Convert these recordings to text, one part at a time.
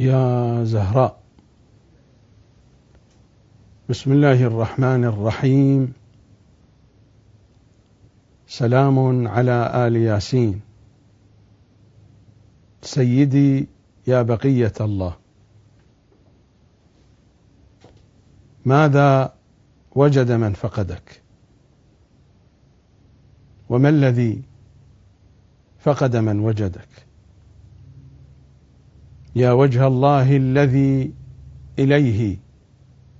يا زهراء. بسم الله الرحمن الرحيم. سلام على آل ياسين. سيدي يا بقية الله. ماذا وجد من فقدك؟ وما الذي فقد من وجدك؟ يا وجه الله الذي إليه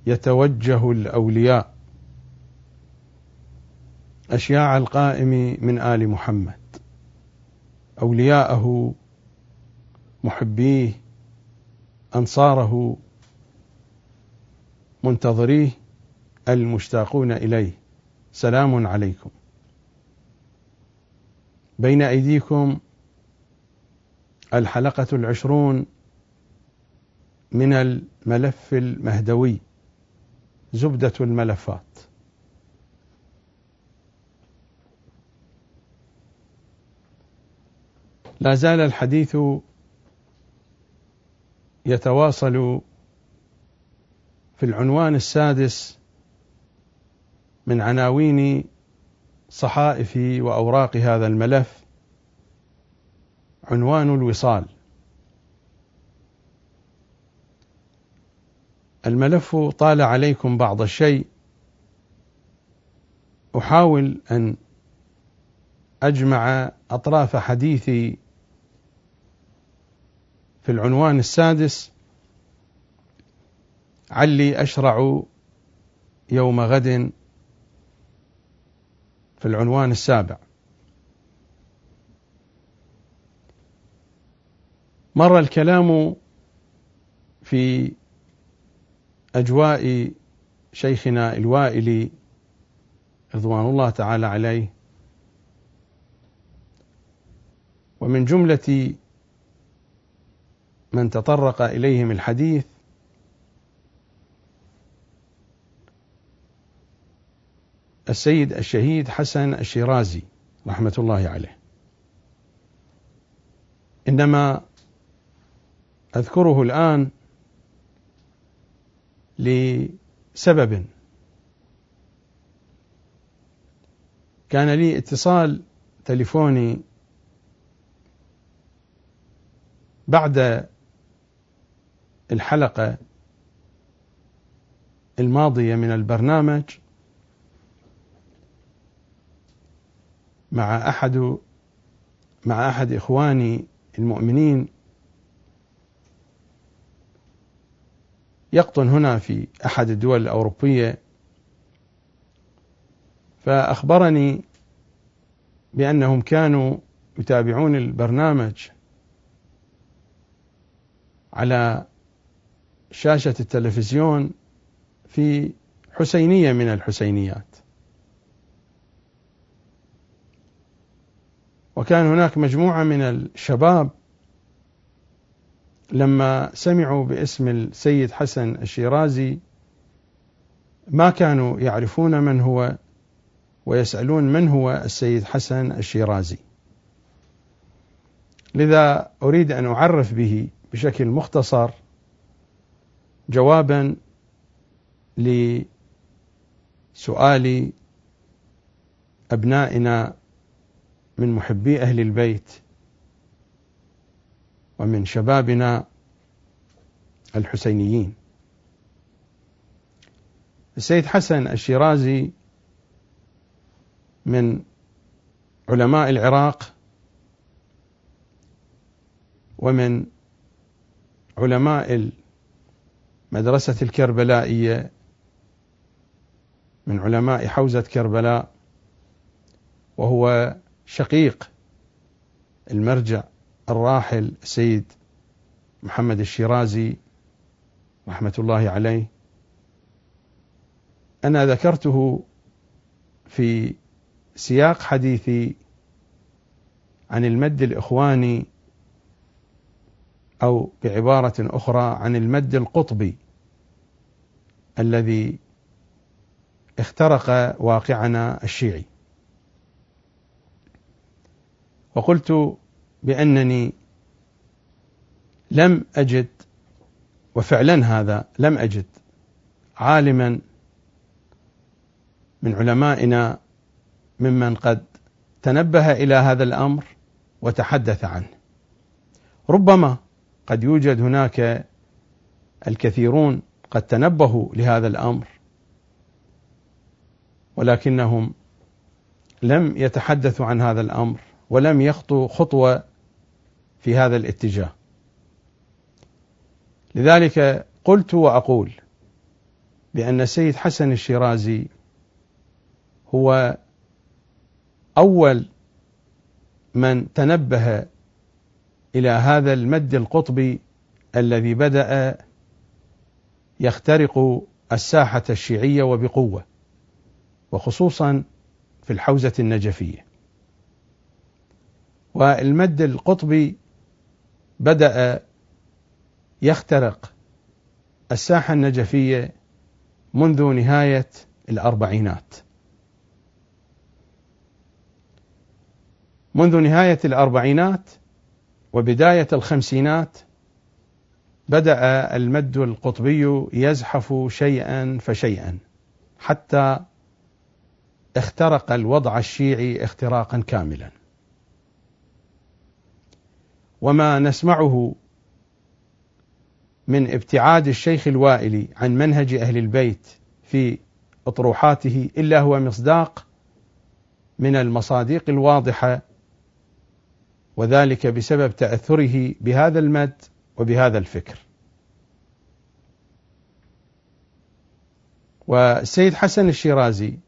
يتوجه الأولياء. أشياع القائم من آل محمد. أولياءه محبيه أنصاره منتظريه المشتاقون إليه. سلام عليكم. بين أيديكم الحلقة العشرون من الملف المهدوي زبدة الملفات. لا زال الحديث يتواصل في العنوان السادس من عناوين صحائف وأوراق هذا الملف عنوان الوصال. الملف طال عليكم بعض الشيء. أحاول أن أجمع أطراف حديثي في العنوان السادس. علي أشرع يوم غد في العنوان السابع. مر الكلام في أجواء شيخنا الوائلي رضوان الله تعالى عليه. ومن جملة من تطرق إليهم الحديث السيد الشهيد حسن الشيرازي رحمة الله عليه. إنما أذكره الآن لسبب. كان لي اتصال تليفوني بعد الحلقة الماضية من البرنامج مع احد مع أحد إخواني المؤمنين يقطن هنا في أحد الدول الأوروبية. فأخبرني بأنهم كانوا يتابعون البرنامج على شاشة التلفزيون في حسينية من الحسينيات. وكان هناك مجموعة من الشباب لما سمعوا باسم السيد حسن الشيرازي ما كانوا يعرفون من هو ويسألون من هو السيد حسن الشيرازي. لذا أريد أن أعرف به بشكل مختصر جوابا لسؤال أبنائنا من محبي أهل البيت ومن شبابنا الحسينيين. السيد حسن الشيرازي من علماء العراق ومن علماء المدرسة الكربلائية من علماء حوزة كربلاء وهو شقيق المرجع الراحل السيد محمد الشيرازي رحمة الله عليه. أنا ذكرته في سياق حديثي عن المد الإخواني أو بعبارة أخرى عن المد القطبي الذي اخترق واقعنا الشيعي. وقلت بأنني لم أجد وفعلا هذا لم أجد عالما من علمائنا ممن قد تنبه إلى هذا الأمر وتحدث عنه. ربما قد يوجد هناك الكثيرون قد تنبهوا لهذا الأمر ولكنهم لم يتحدثوا عن هذا الأمر ولم يخطوا خطوة في هذا الاتجاه. لذلك قلت وأقول بأن السيد حسن الشيرازي هو أول من تنبه إلى هذا المد القطبي الذي بدأ يخترق الساحة الشيعية وبقوة وخصوصا في الحوزة النجفية. والمد القطبي بدأ يخترق الساحة النجفية منذ نهاية الأربعينات. منذ نهاية الأربعينات وبداية الخمسينات بدأ المد القطبي يزحف شيئا فشيئا حتى اخترق الوضع الشيعي اختراقا كاملا. وما نسمعه من ابتعاد الشيخ الوائلي عن منهج أهل البيت في أطروحاته إلا هو مصداق من المصادق الواضحة وذلك بسبب تأثره بهذا المد وبهذا الفكر. والسيد حسن الشيرازي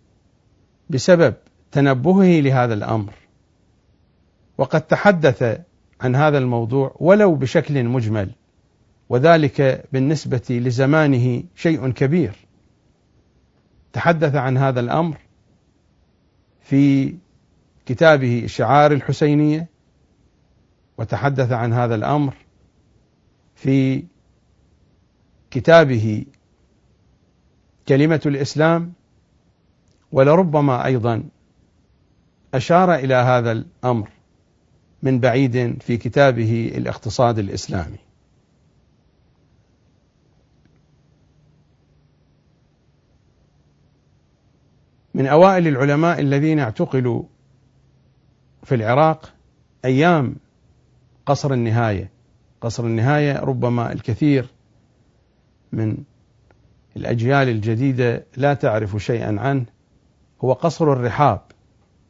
بسبب تنبهه لهذا الأمر وقد تحدث عن هذا الموضوع ولو بشكل مجمل وذلك بالنسبة لزمانه شيء كبير. تحدث عن هذا الأمر في كتابه الشعار الحسينية وتحدث عن هذا الأمر في كتابه كلمة الإسلام ولربما أيضا أشار إلى هذا الأمر. من بعيد في كتابه الاقتصاد الإسلامي. من أوائل العلماء الذين اعتقلوا في العراق أيام قصر النهاية. قصر النهاية ربما الكثير من الأجيال الجديدة لا تعرف شيئا عنه. هو قصر الرحاب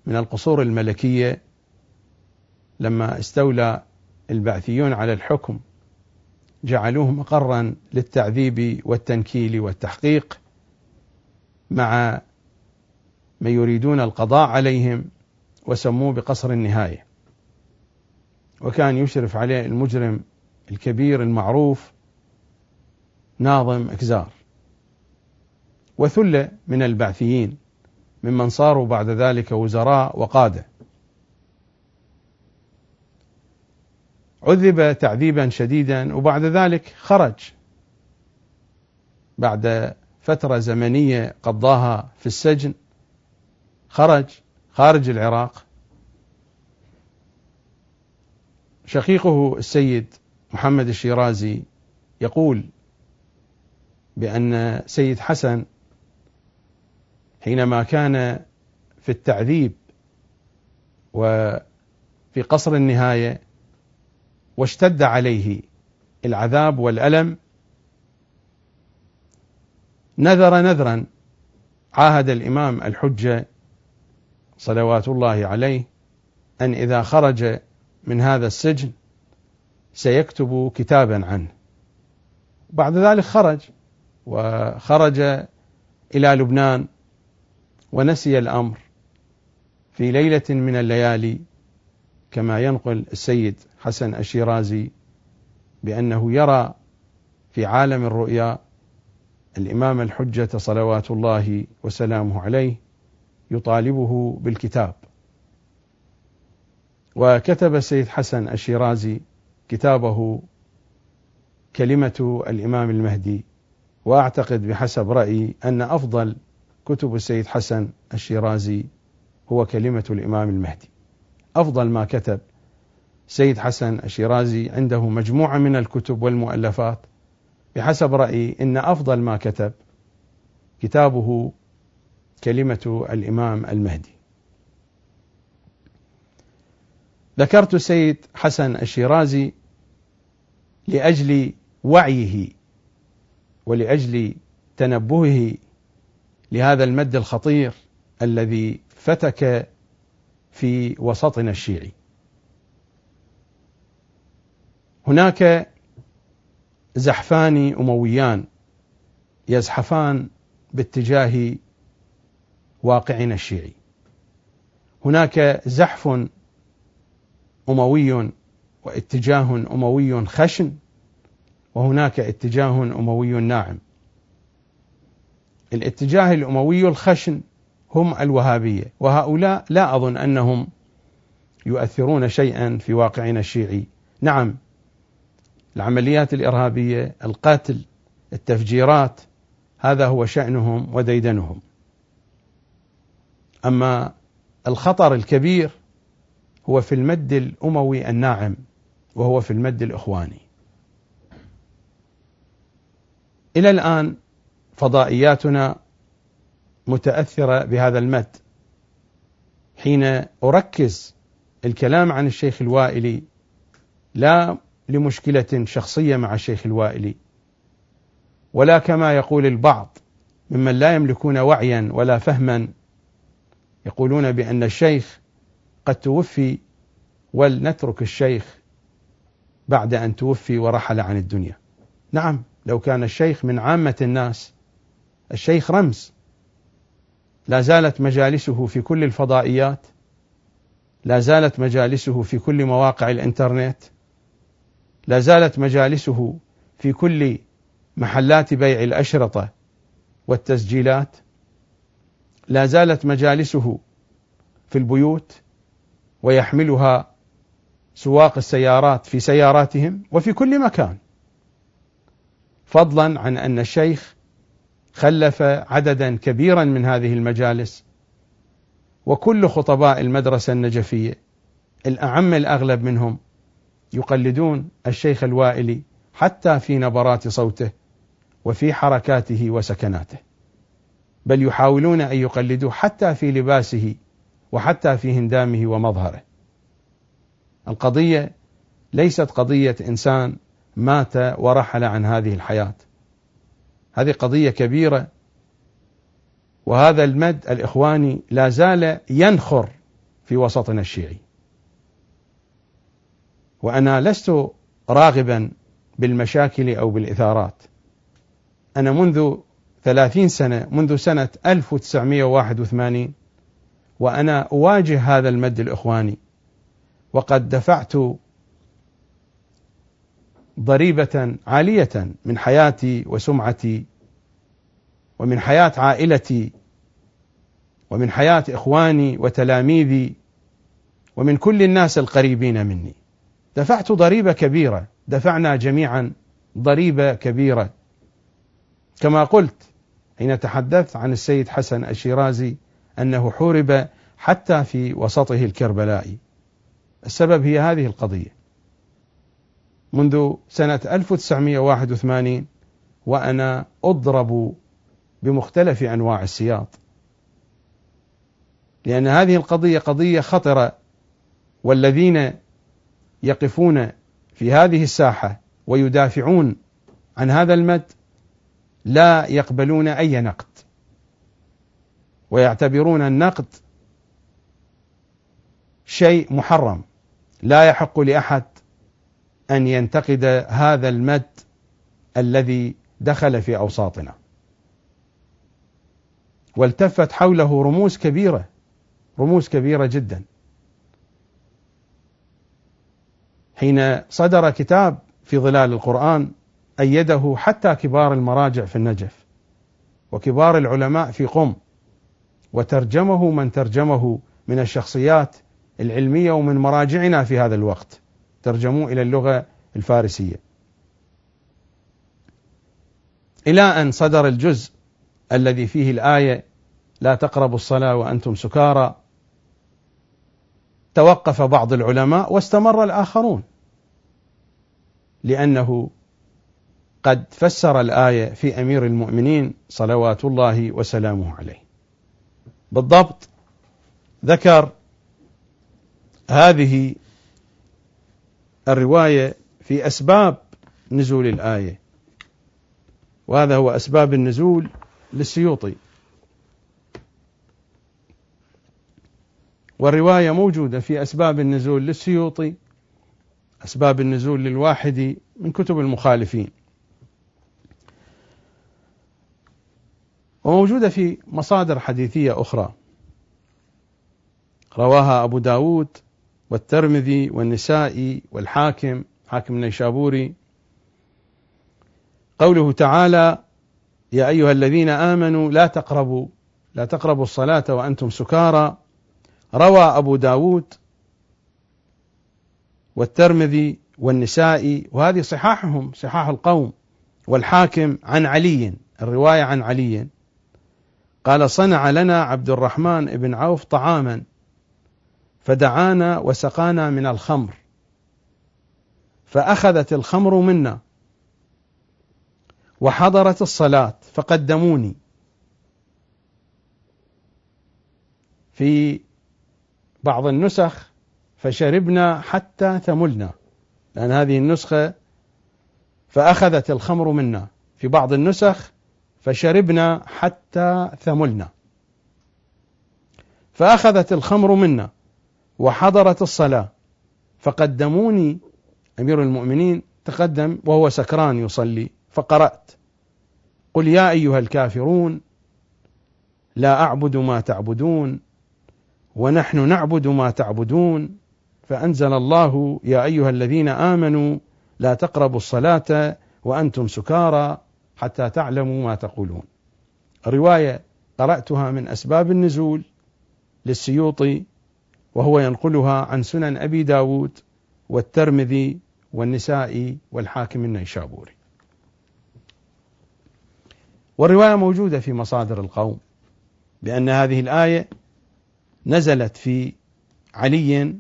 من القصور الملكية لما استولى البعثيون على الحكم جعلوه مقرا للتعذيب والتنكيل والتحقيق مع من يريدون القضاء عليهم وسموه بقصر النهاية. وكان يشرف عليه المجرم الكبير المعروف ناظم أكزار. وثلة من البعثيين ممن صاروا بعد ذلك وزراء وقادة. عذب تعذيبا شديدا وبعد ذلك خرج. بعد فترة زمنية قضاها في السجن خرج خارج العراق. شقيقه السيد محمد الشيرازي يقول بأن سيد حسن حينما كان في التعذيب وفي قصر النهاية واشتد عليه العذاب والألم نذر نذرا عاهد الإمام الحجة صلوات الله عليه أن إذا خرج من هذا السجن سيكتب كتابا عنه. بعد ذلك خرج وخرج إلى لبنان ونسي الأمر في ليلة من الليالي. كما ينقل السيد حسن الشيرازي بأنه يرى في عالم الرؤيا الإمام الحجة صلوات الله وسلامه عليه يطالبه بالكتاب. وكتب السيد حسن الشيرازي كتابه كلمة الإمام المهدي وأعتقد بحسب رأيي أن أفضل كتب السيد حسن الشيرازي هو كلمة الإمام المهدي. أفضل ما كتب سيد حسن الشيرازي عنده مجموعة من الكتب والمؤلفات بحسب رأيي إن أفضل ما كتب كتابه كلمة الإمام المهدي. ذكرت السيد حسن الشيرازي لأجل وعيه ولأجل تنبهه لهذا المد الخطير الذي فتك في وسطنا الشيعي. هناك زحفان أمويان يزحفان باتجاه واقعنا الشيعي. هناك زحف أموي واتجاه أموي خشن وهناك اتجاه أموي ناعم. الاتجاه الأموي الخشن هم الوهابية. وهؤلاء لا أظن أنهم يؤثرون شيئا في واقعنا الشيعي. نعم العمليات الإرهابية القتل التفجيرات هذا هو شأنهم وديدنهم. أما الخطر الكبير هو في المد الأموي الناعم وهو في المد الإخواني. إلى الآن فضائياتنا متأثرة بهذا المد. حين أركز الكلام عن الشيخ الوائلي لا لمشكلة شخصية مع الشيخ الوائلي ولا كما يقول البعض ممن لا يملكون وعيا ولا فهما يقولون بأن الشيخ قد توفي ولنترك الشيخ بعد أن توفي ورحل عن الدنيا. نعم لو كان الشيخ من عامة الناس الشيخ رمز. لا زالت مجالسه في كل الفضائيات لا زالت مجالسه في كل مواقع الإنترنت لا زالت مجالسه في كل محلات بيع الأشرطة والتسجيلات لا زالت مجالسه في البيوت ويحملها سواق السيارات في سياراتهم وفي كل مكان. فضلا عن أن الشيخ خلف عددا كبيرا من هذه المجالس وكل خطباء المدرسة النجفية الأعم الأغلب منهم يقلدون الشيخ الوائلي حتى في نبرات صوته وفي حركاته وسكناته بل يحاولون أن يقلدوه حتى في لباسه وحتى في هندامه ومظهره. القضية ليست قضية إنسان مات ورحل عن هذه الحياة. هذه قضية كبيرة. وهذا المد الإخواني لا زال ينخر في وسطنا الشيعي. وأنا لست راغبا بالمشاكل أو بالإثارات. أنا منذ ثلاثين سنة منذ سنة 1981 وأنا أواجه هذا المد الإخواني. وقد دفعت ضريبة عالية من حياتي وسمعتي ومن حياة عائلتي ومن حياة إخواني وتلاميذي ومن كل الناس القريبين مني. دفعت ضريبة كبيرة دفعنا جميعا ضريبة كبيرة. كما قلت حين تحدثت عن السيد حسن الشيرازي أنه حورب حتى في وسطه الكربلائي. السبب هي هذه القضية. منذ سنة 1981 وأنا أضرب بمختلف أنواع السياط. لأن هذه القضية قضية خطرة والذين يقفون في هذه الساحة ويدافعون عن هذا المد لا يقبلون أي نقد ويعتبرون النقد شيء محرم لا يحق لأحد أن ينتقد هذا المد الذي دخل في أوساطنا. والتفت حوله رموز كبيرة رموز كبيرة جدا. حين صدر كتاب في ظلال القرآن أيده حتى كبار المراجع في النجف وكبار العلماء في قم وترجمه من ترجمه من الشخصيات العلمية ومن مراجعنا في هذا الوقت. ترجموه إلى اللغة الفارسية إلى أن صدر الجزء الذي فيه الآية لا تقربوا الصلاة وأنتم سكارى توقف بعض العلماء واستمر الآخرون لأنه قد فسر الآية في أمير المؤمنين صلوات الله وسلامه عليه. بالضبط ذكر هذه الرواية في أسباب نزول الآية. وهذا هو أسباب النزول للسيوطي. والرواية موجودة في أسباب النزول للسيوطي أسباب النزول للواحدي من كتب المخالفين. وموجودة في مصادر حديثية أخرى. رواها أبو داود والترمذي والنسائي والحاكم حاكم النيشابوري. قوله تعالى يا أيها الذين آمنوا لا تقربوا لا تقربوا الصلاة وأنتم سكارى روى أبو داود والترمذي والنسائي وهذه صحاحهم صحاح القوم. والحاكم عن علي الرواية عن علي. قال صنع لنا عبد الرحمن بن عوف طعاما فدعانا وسقانا من الخمر. فأخذت الخمر منا. وحضرت الصلاة فقدموني. في بعض النسخ فشربنا حتى ثملنا لأن هذه النسخة فأخذت الخمر منا. في بعض النسخ فشربنا حتى ثملنا فأخذت الخمر منا. وحضرت الصلاة. فقدموني أمير المؤمنين تقدم وهو سكران يصلي فقرأت. قل يا أيها الكافرون لا أعبد ما تعبدون ونحن نعبد ما تعبدون فأنزل الله يا أيها الذين آمنوا لا تقربوا الصلاة وأنتم سكارى حتى تعلموا ما تقولون. رواية قرأتها من أسباب النزول للسيوطي وهو ينقلها عن سنن أبي داود والترمذي والنسائي والحاكم النيشابوري والرواية موجودة في مصادر القوم بأن هذه الآية نزلت في علي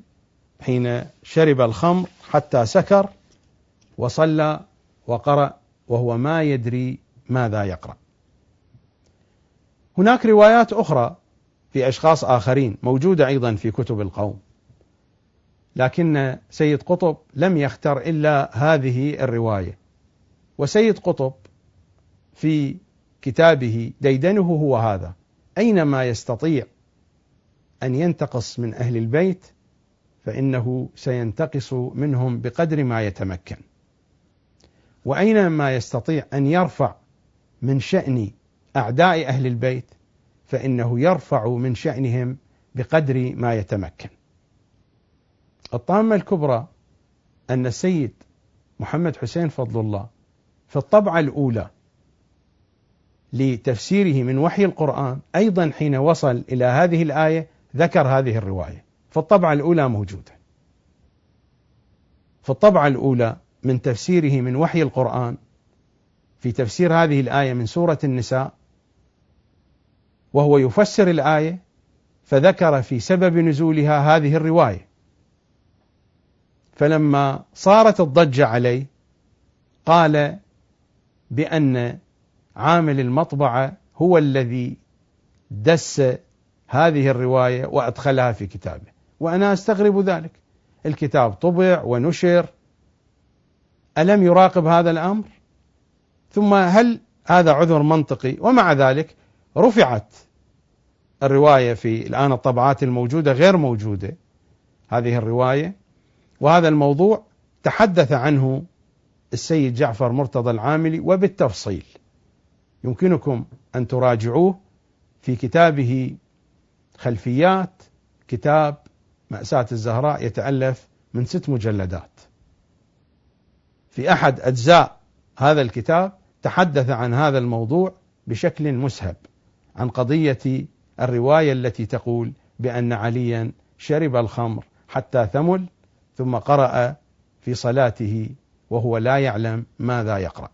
حين شرب الخمر حتى سكر وصلى وقرأ وهو ما يدري ماذا يقرأ. هناك روايات أخرى في أشخاص آخرين موجودة أيضا في كتب القوم. لكن سيد قطب لم يختر إلا هذه الرواية. وسيد قطب في كتابه ديدنه هو هذا أينما يستطيع أن ينتقص من أهل البيت فإنه سينتقص منهم بقدر ما يتمكن وأينما يستطيع أن يرفع من شأن أعداء أهل البيت فإنه يرفع من شأنهم بقدر ما يتمكن. الطامة الكبرى أن السيد محمد حسين فضل الله في الطبعة الأولى لتفسيره من وحي القرآن أيضا حين وصل إلى هذه الآية ذكر هذه الرواية. في الطبعة الأولى موجودة. في الطبعة الأولى من تفسيره من وحي القرآن في تفسير هذه الآية من سورة النساء وهو يفسر الآية فذكر في سبب نزولها هذه الرواية. فلما صارت الضجة عليه قال بأن عامل المطبعة هو الذي دس هذه الرواية وأدخلها في كتابه. وأنا أستغرب ذلك. الكتاب طبع ونشر. ألم يراقب هذا الأمر؟ ثم هل هذا عذر منطقي؟ ومع ذلك رفعت الرواية في الآن الطبعات الموجودة غير موجودة هذه الرواية. وهذا الموضوع تحدث عنه السيد جعفر مرتضى العاملي وبالتفصيل يمكنكم أن تراجعوه في كتابه خلفيات كتاب مأساة الزهراء يتألف من ست مجلدات. في أحد أجزاء هذا الكتاب تحدث عن هذا الموضوع بشكل مسهب. عن قضية الرواية التي تقول بأن عليا شرب الخمر حتى ثمل ثم قرأ في صلاته وهو لا يعلم ماذا يقرأ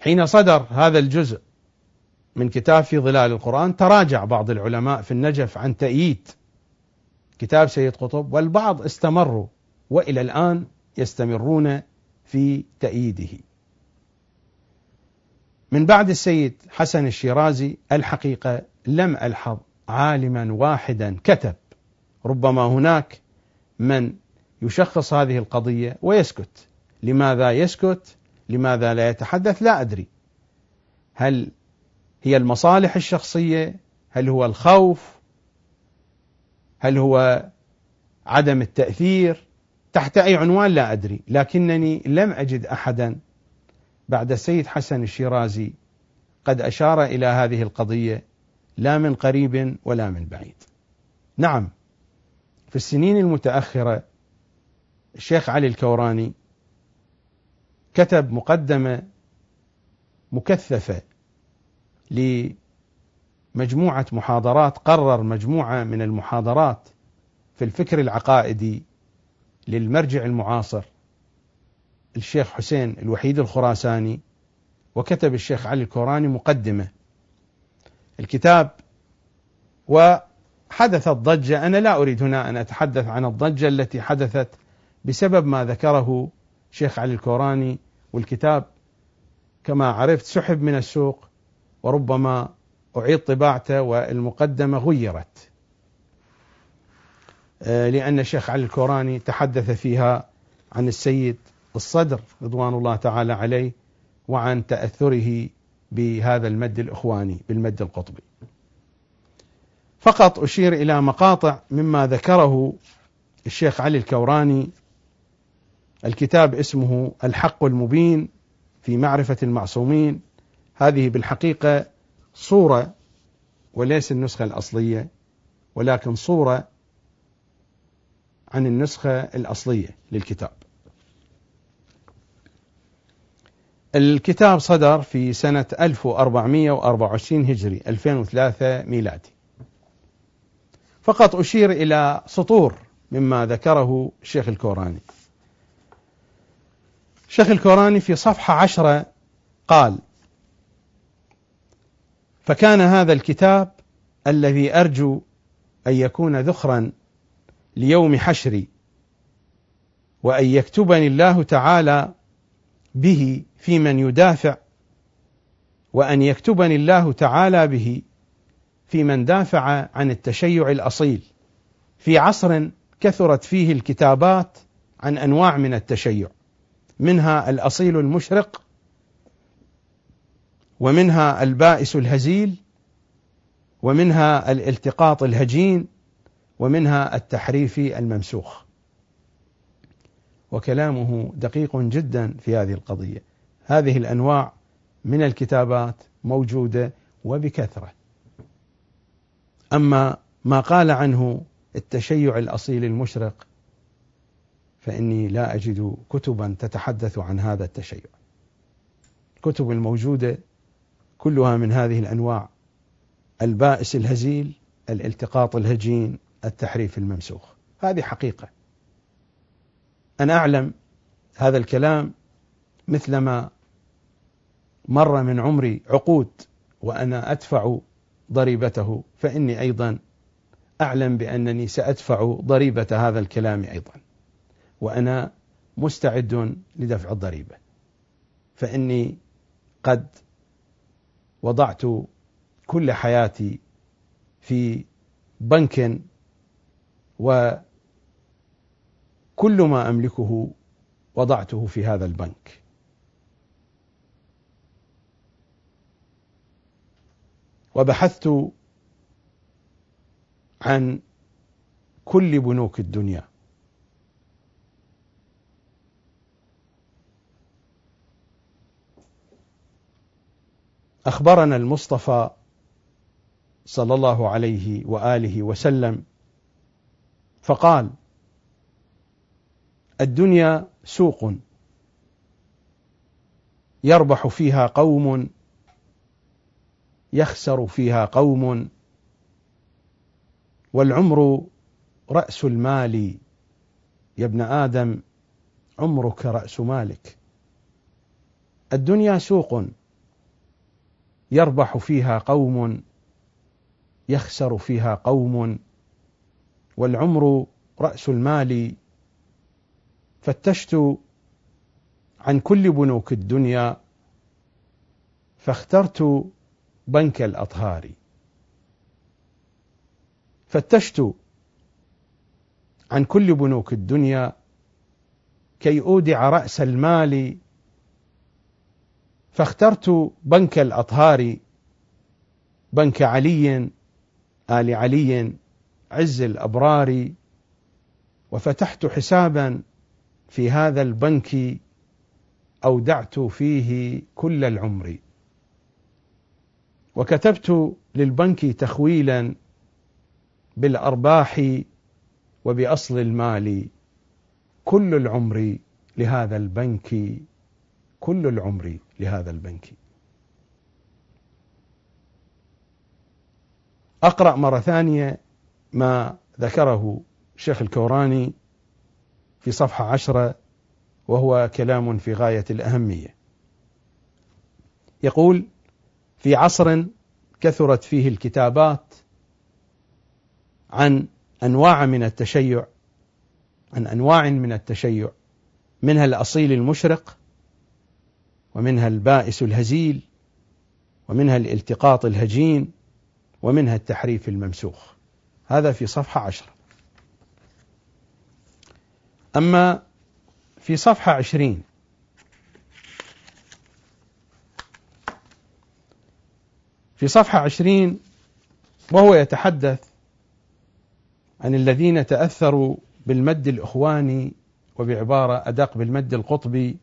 حين صدر هذا الجزء من كتاب في ظلال القرآن تراجع بعض العلماء في النجف عن تأييد كتاب سيد قطب والبعض استمروا وإلى الآن يستمرون في تأييده. من بعد السيد حسن الشيرازي الحقيقة لم ألحظ عالما واحدا كتب ربما هناك من يشخص هذه القضية ويسكت. لماذا يسكت؟ لماذا لا يتحدث؟ لا أدري. هل هي المصالح الشخصية؟ هل هو الخوف؟ هل هو عدم التأثير؟ تحت أي عنوان؟ لا أدري. لكنني لم أجد أحدا بعد السيد حسن الشيرازي قد أشار إلى هذه القضية لا من قريب ولا من بعيد. نعم في السنين المتأخرة الشيخ علي الكوراني كتب مقدمة مكثفة لمجموعة محاضرات قرر مجموعة من المحاضرات في الفكر العقائدي للمرجع المعاصر الشيخ حسين الوحيد الخراساني وكتب الشيخ علي الكوراني مقدمة. الكتاب وحدثت ضجة أنا لا أريد هنا أن أتحدث عن الضجة التي حدثت بسبب ما ذكره شيخ علي الكوراني والكتاب كما عرفت سحب من السوق وربما أعيد طباعته والمقدمة غيرت. آه، لأن الشيخ علي الكوراني تحدث فيها عن السيد الصدر رضوان الله تعالى عليه وعن تأثره بهذا المد الإخواني بالمد القطبي. فقط أشير إلى مقاطع مما ذكره الشيخ علي الكوراني. الكتاب اسمه الحق المبين في معرفة المعصومين. هذه بالحقيقة صورة وليس النسخة الأصلية ولكن صورة عن النسخة الأصلية للكتاب. الكتاب صدر في سنة 1424 هجري 2003 ميلادي. فقط أشير إلى سطور مما ذكره الشيخ الكوراني. الشيخ الكوراني في صفحة عشرة قال فكان هذا الكتاب الذي أرجو أن يكون ذخرا ليوم حشري وأن يكتبني الله تعالى به في من يدافع وأن يكتبني الله تعالى به في من دافع عن التشيع الأصيل. في عصر كثرت فيه الكتابات عن أنواع من التشيع منها الأصيل المشرق ومنها البائس الهزيل ومنها الالتقاط الهجين ومنها التحريف الممسوخ. وكلامه دقيق جدا في هذه القضية. هذه الأنواع من الكتابات موجودة وبكثرة. أما ما قال عنه التشيع الأصيل المشرق فإني لا أجد كتبا تتحدث عن هذا التشيع. الكتب الموجودة كلها من هذه الأنواع البائس الهزيل الالتقاط الهجين التحريف الممسوخ. هذه حقيقة. أنا أعلم هذا الكلام مثلما مر من عمري عقود وأنا أدفع ضريبته فإني أيضا أعلم بأنني سأدفع ضريبة هذا الكلام أيضا وأنا مستعد لدفع الضريبة. فإني قد وضعت كل حياتي في بنك وكل ما أملكه وضعته في هذا البنك. وبحثت عن كل بنوك الدنيا. أخبرنا المصطفى صلى الله عليه وآله وسلم فقال الدنيا سوق. يربح فيها قوم يخسر فيها قوم والعمر رأس المال. يا ابن آدم عمرك رأس مالك. الدنيا سوق. يربح فيها قوم يخسر فيها قوم والعمر رأس المال. فتشت عن كل بنوك الدنيا فاخترت بنك الأطهار. فتشت عن كل بنوك الدنيا كي أودع رأس المال. فاخترت بنك الأطهار بنك علي آل علي عز الأبرار. وفتحت حسابا في هذا البنك أودعت فيه كل العمر. وكتبت للبنك تخويلا بالأرباح وبأصل المال. كل العمر لهذا البنك كل العمر لهذا البنك. أقرأ مرة ثانية ما ذكره الشيخ الكوراني في صفحة عشرة وهو كلام في غاية الأهمية. يقول في عصر كثرت فيه الكتابات عن أنواع من التشيع عن أنواع من التشيع منها الأصيل المشرق ومنها البائس الهزيل ومنها الالتقاط الهجين ومنها التحريف الممسوخ. هذا في صفحة عشرة. أما في صفحة عشرين. في صفحة عشرين وهو يتحدث عن الذين تأثروا بالمد الإخواني وبعبارة أدق بالمد القطبي.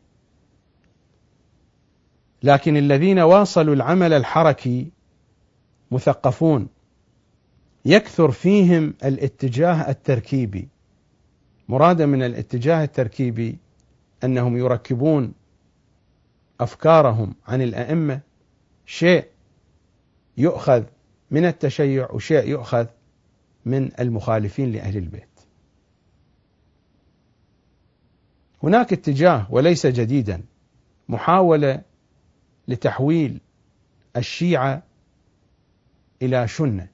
لكن الذين واصلوا العمل الحركي مثقفون يكثر فيهم الاتجاه التركيبي. مرادا من الاتجاه التركيبي أنهم يركبون أفكارهم عن الأئمة شيء يؤخذ من التشيع وشيء يؤخذ من المخالفين لأهل البيت. هناك اتجاه وليس جديدا محاولة لتحويل الشيعة إلى شنه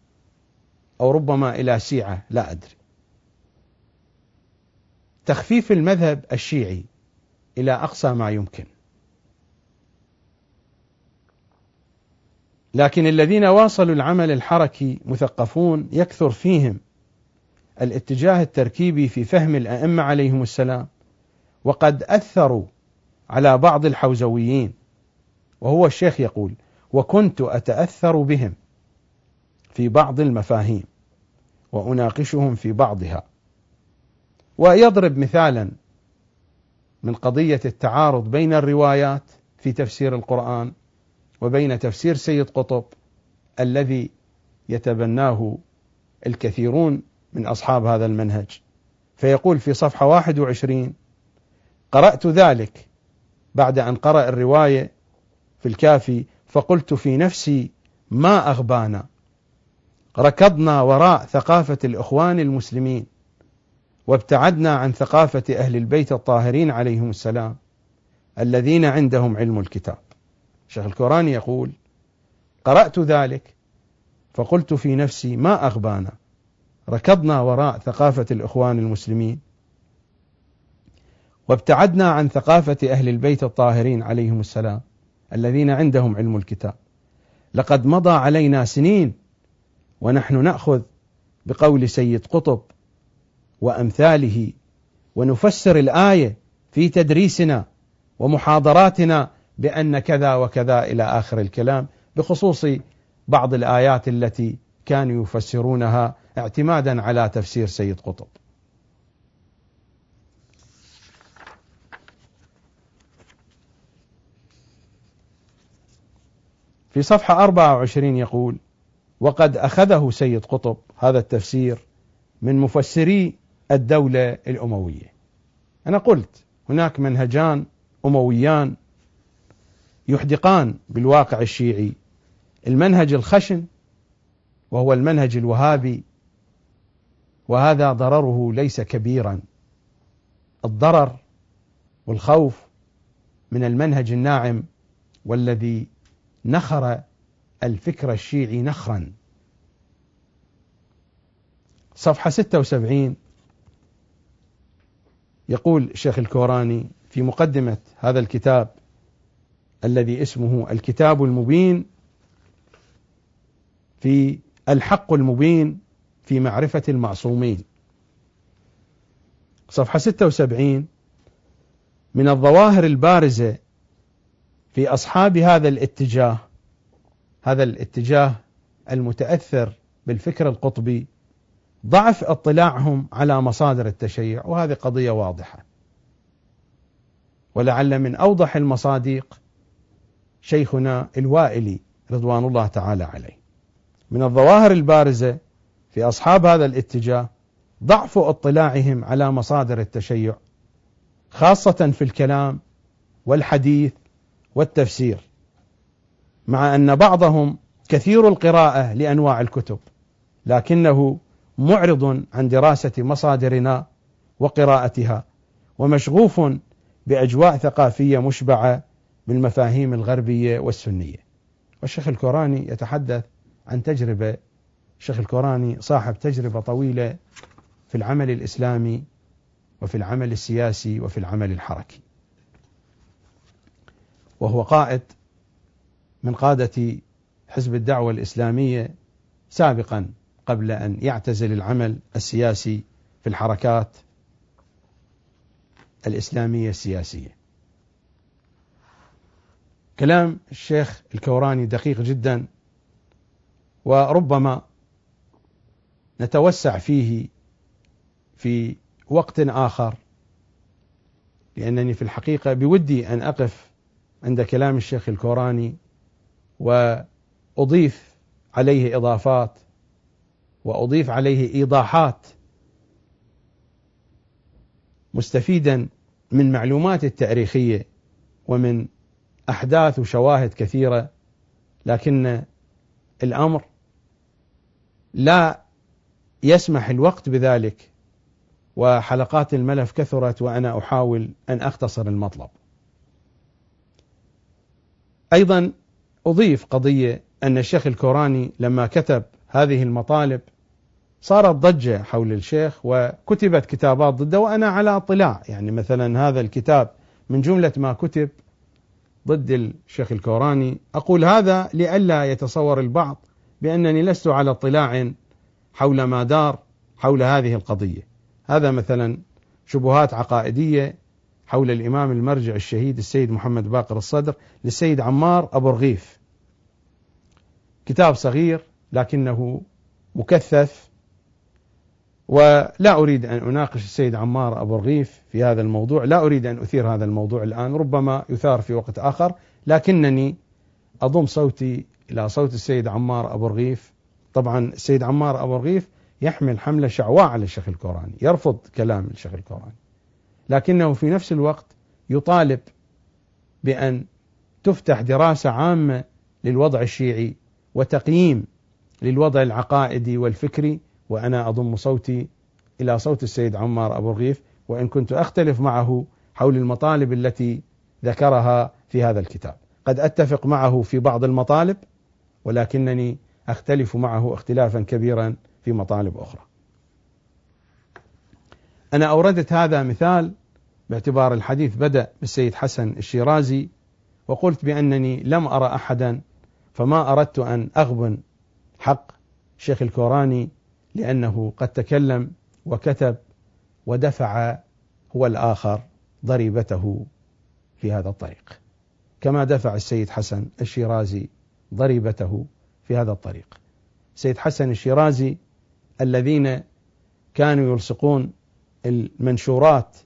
أو ربما إلى شيعة لا أدري. تخفيف المذهب الشيعي إلى أقصى ما يمكن. لكن الذين واصلوا العمل الحركي مثقفون يكثر فيهم الاتجاه التركيبي في فهم الأئمة عليهم السلام وقد أثروا على بعض الحوزويين وهو الشيخ يقول وكنت أتأثر بهم في بعض المفاهيم وأناقشهم في بعضها ويضرب مثالا من قضية التعارض بين الروايات في تفسير القرآن وبين تفسير سيد قطب الذي يتبناه الكثيرون من أصحاب هذا المنهج. فيقول في صفحة 21 قرأت ذلك بعد أن قرأ الرواية في الكافي فقلت في نفسي ما أغبانا. ركضنا وراء ثقافة الإخوان المسلمين وابتعدنا عن ثقافة أهل البيت الطاهرين عليهم السلام الذين عندهم علم الكتاب. الشيخ الكوراني يقول قرأت ذلك فقلت في نفسي ما أغبانا؟ ركضنا وراء ثقافة الإخوان المسلمين. وابتعدنا عن ثقافة أهل البيت الطاهرين عليهم السلام الذين عندهم علم الكتاب. لقد مضى علينا سنين ونحن نأخذ بقول سيد قطب وأمثاله ونفسر الآية في تدريسنا ومحاضراتنا بأن كذا وكذا إلى آخر الكلام بخصوص بعض الآيات التي كانوا يفسرونها اعتمادا على تفسير سيد قطب. في صفحة 24 يقول وقد أخذه سيد قطب هذا التفسير من مفسري الدولة الأموية. أنا قلت هناك منهجان أمويان يحدقان بالواقع الشيعي. المنهج الخشن وهو المنهج الوهابي وهذا ضرره ليس كبيرا. الضرر والخوف من المنهج الناعم والذي نخر الفكر الشيعي نخرا. صفحة 76 يقول الشيخ الكوراني في مقدمة هذا الكتاب الذي اسمه الكتاب المبين في الحق المبين في معرفة المعصومين. صفحة 76 من الظواهر البارزة في أصحاب هذا الاتجاه هذا الاتجاه المتأثر بالفكر القطبي ضعف اطلاعهم على مصادر التشيع وهذه قضية واضحة. ولعل من أوضح المصادق شيخنا الوائلي رضوان الله تعالى عليه. من الظواهر البارزة في أصحاب هذا الاتجاه ضعف اطلاعهم على مصادر التشيع خاصة في الكلام والحديث والتفسير مع أن بعضهم كثير القراءة لأنواع الكتب لكنه معرض عن دراسة مصادرنا وقراءتها ومشغوف بأجواء ثقافية مشبعة بالمفاهيم الغربية والسنية. والشيخ الكوراني يتحدث عن تجربة الشيخ الكوراني صاحب تجربة طويلة في العمل الإسلامي وفي العمل السياسي وفي العمل الحركي. وهو قائد من قادة حزب الدعوة الإسلامية سابقا قبل أن يعتزل العمل السياسي في الحركات الإسلامية السياسية. كلام الشيخ الكوراني دقيق جدا وربما نتوسع فيه في وقت آخر لأنني في الحقيقة بودي أن أقف عند كلام الشيخ الكوراني وأضيف عليه إضافات وأضيف عليه إيضاحات مستفيدا من معلومات التاريخية ومن أحداث وشواهد كثيرة لكن الأمر لا يسمح الوقت بذلك وحلقات الملف كثرت وأنا أحاول أن أختصر المطلب. أيضا أضيف قضية أن الشيخ الكوراني لما كتب هذه المطالب صارت ضجة حول الشيخ وكتبت كتابات ضده وأنا على اطلاع. يعني مثلا هذا الكتاب من جملة ما كتب ضد الشيخ الكوراني. أقول هذا لئلا يتصور البعض بأنني لست على اطلاع حول ما دار حول هذه القضية. هذا مثلا شبهات عقائدية حول الإمام المرجع الشهيد السيد محمد باقر الصدر للسيد عمار أبو رغيف. كتاب صغير لكنه مكثف ولا أريد أن أناقش السيد عمار أبو رغيف في هذا الموضوع لا أريد أن أثير هذا الموضوع الآن ربما يثار في وقت آخر لكنني أضم صوتي إلى صوت السيد عمار أبو رغيف طبعا السيد عمار أبو رغيف يحمل حملة شعواء على الشيخ الكوراني يرفض كلام الشيخ الكوراني لكنه في نفس الوقت يطالب بأن تفتح دراسة عامة للوضع الشيعي وتقييم للوضع العقائدي والفكري وأنا أضم صوتي إلى صوت السيد عمار أبو رغيف وإن كنت أختلف معه حول المطالب التي ذكرها في هذا الكتاب. قد أتفق معه في بعض المطالب ولكنني أختلف معه اختلافا كبيرا في مطالب أخرى. أنا أوردت هذا مثال باعتبار الحديث بدأ بالسيد حسن الشيرازي وقلت بأنني لم أرى أحدا فما أردت أن أغبن حق شيخ الكوراني لأنه قد تكلم وكتب ودفع هو الآخر ضريبته في هذا الطريق. كما دفع السيد حسن الشيرازي ضريبته في هذا الطريق. سيد حسن الشيرازي الذين كانوا يلصقون المنشورات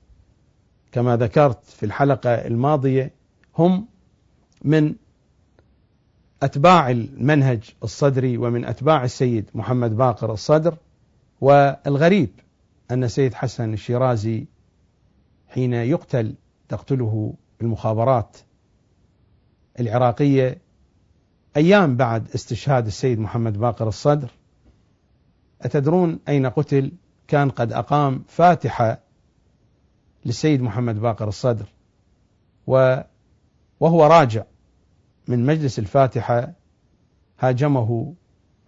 كما ذكرت في الحلقة الماضية هم من أتباع المنهج الصدري ومن أتباع السيد محمد باقر الصدر والغريب أن السيد حسن الشيرازي حين يقتل تقتله المخابرات العراقية أيام بعد استشهاد السيد محمد باقر الصدر. أتدرون أين قتل؟ كان قد أقام فاتحة للسيد محمد باقر الصدر وهو راجع. من مجلس الفاتحة هاجمه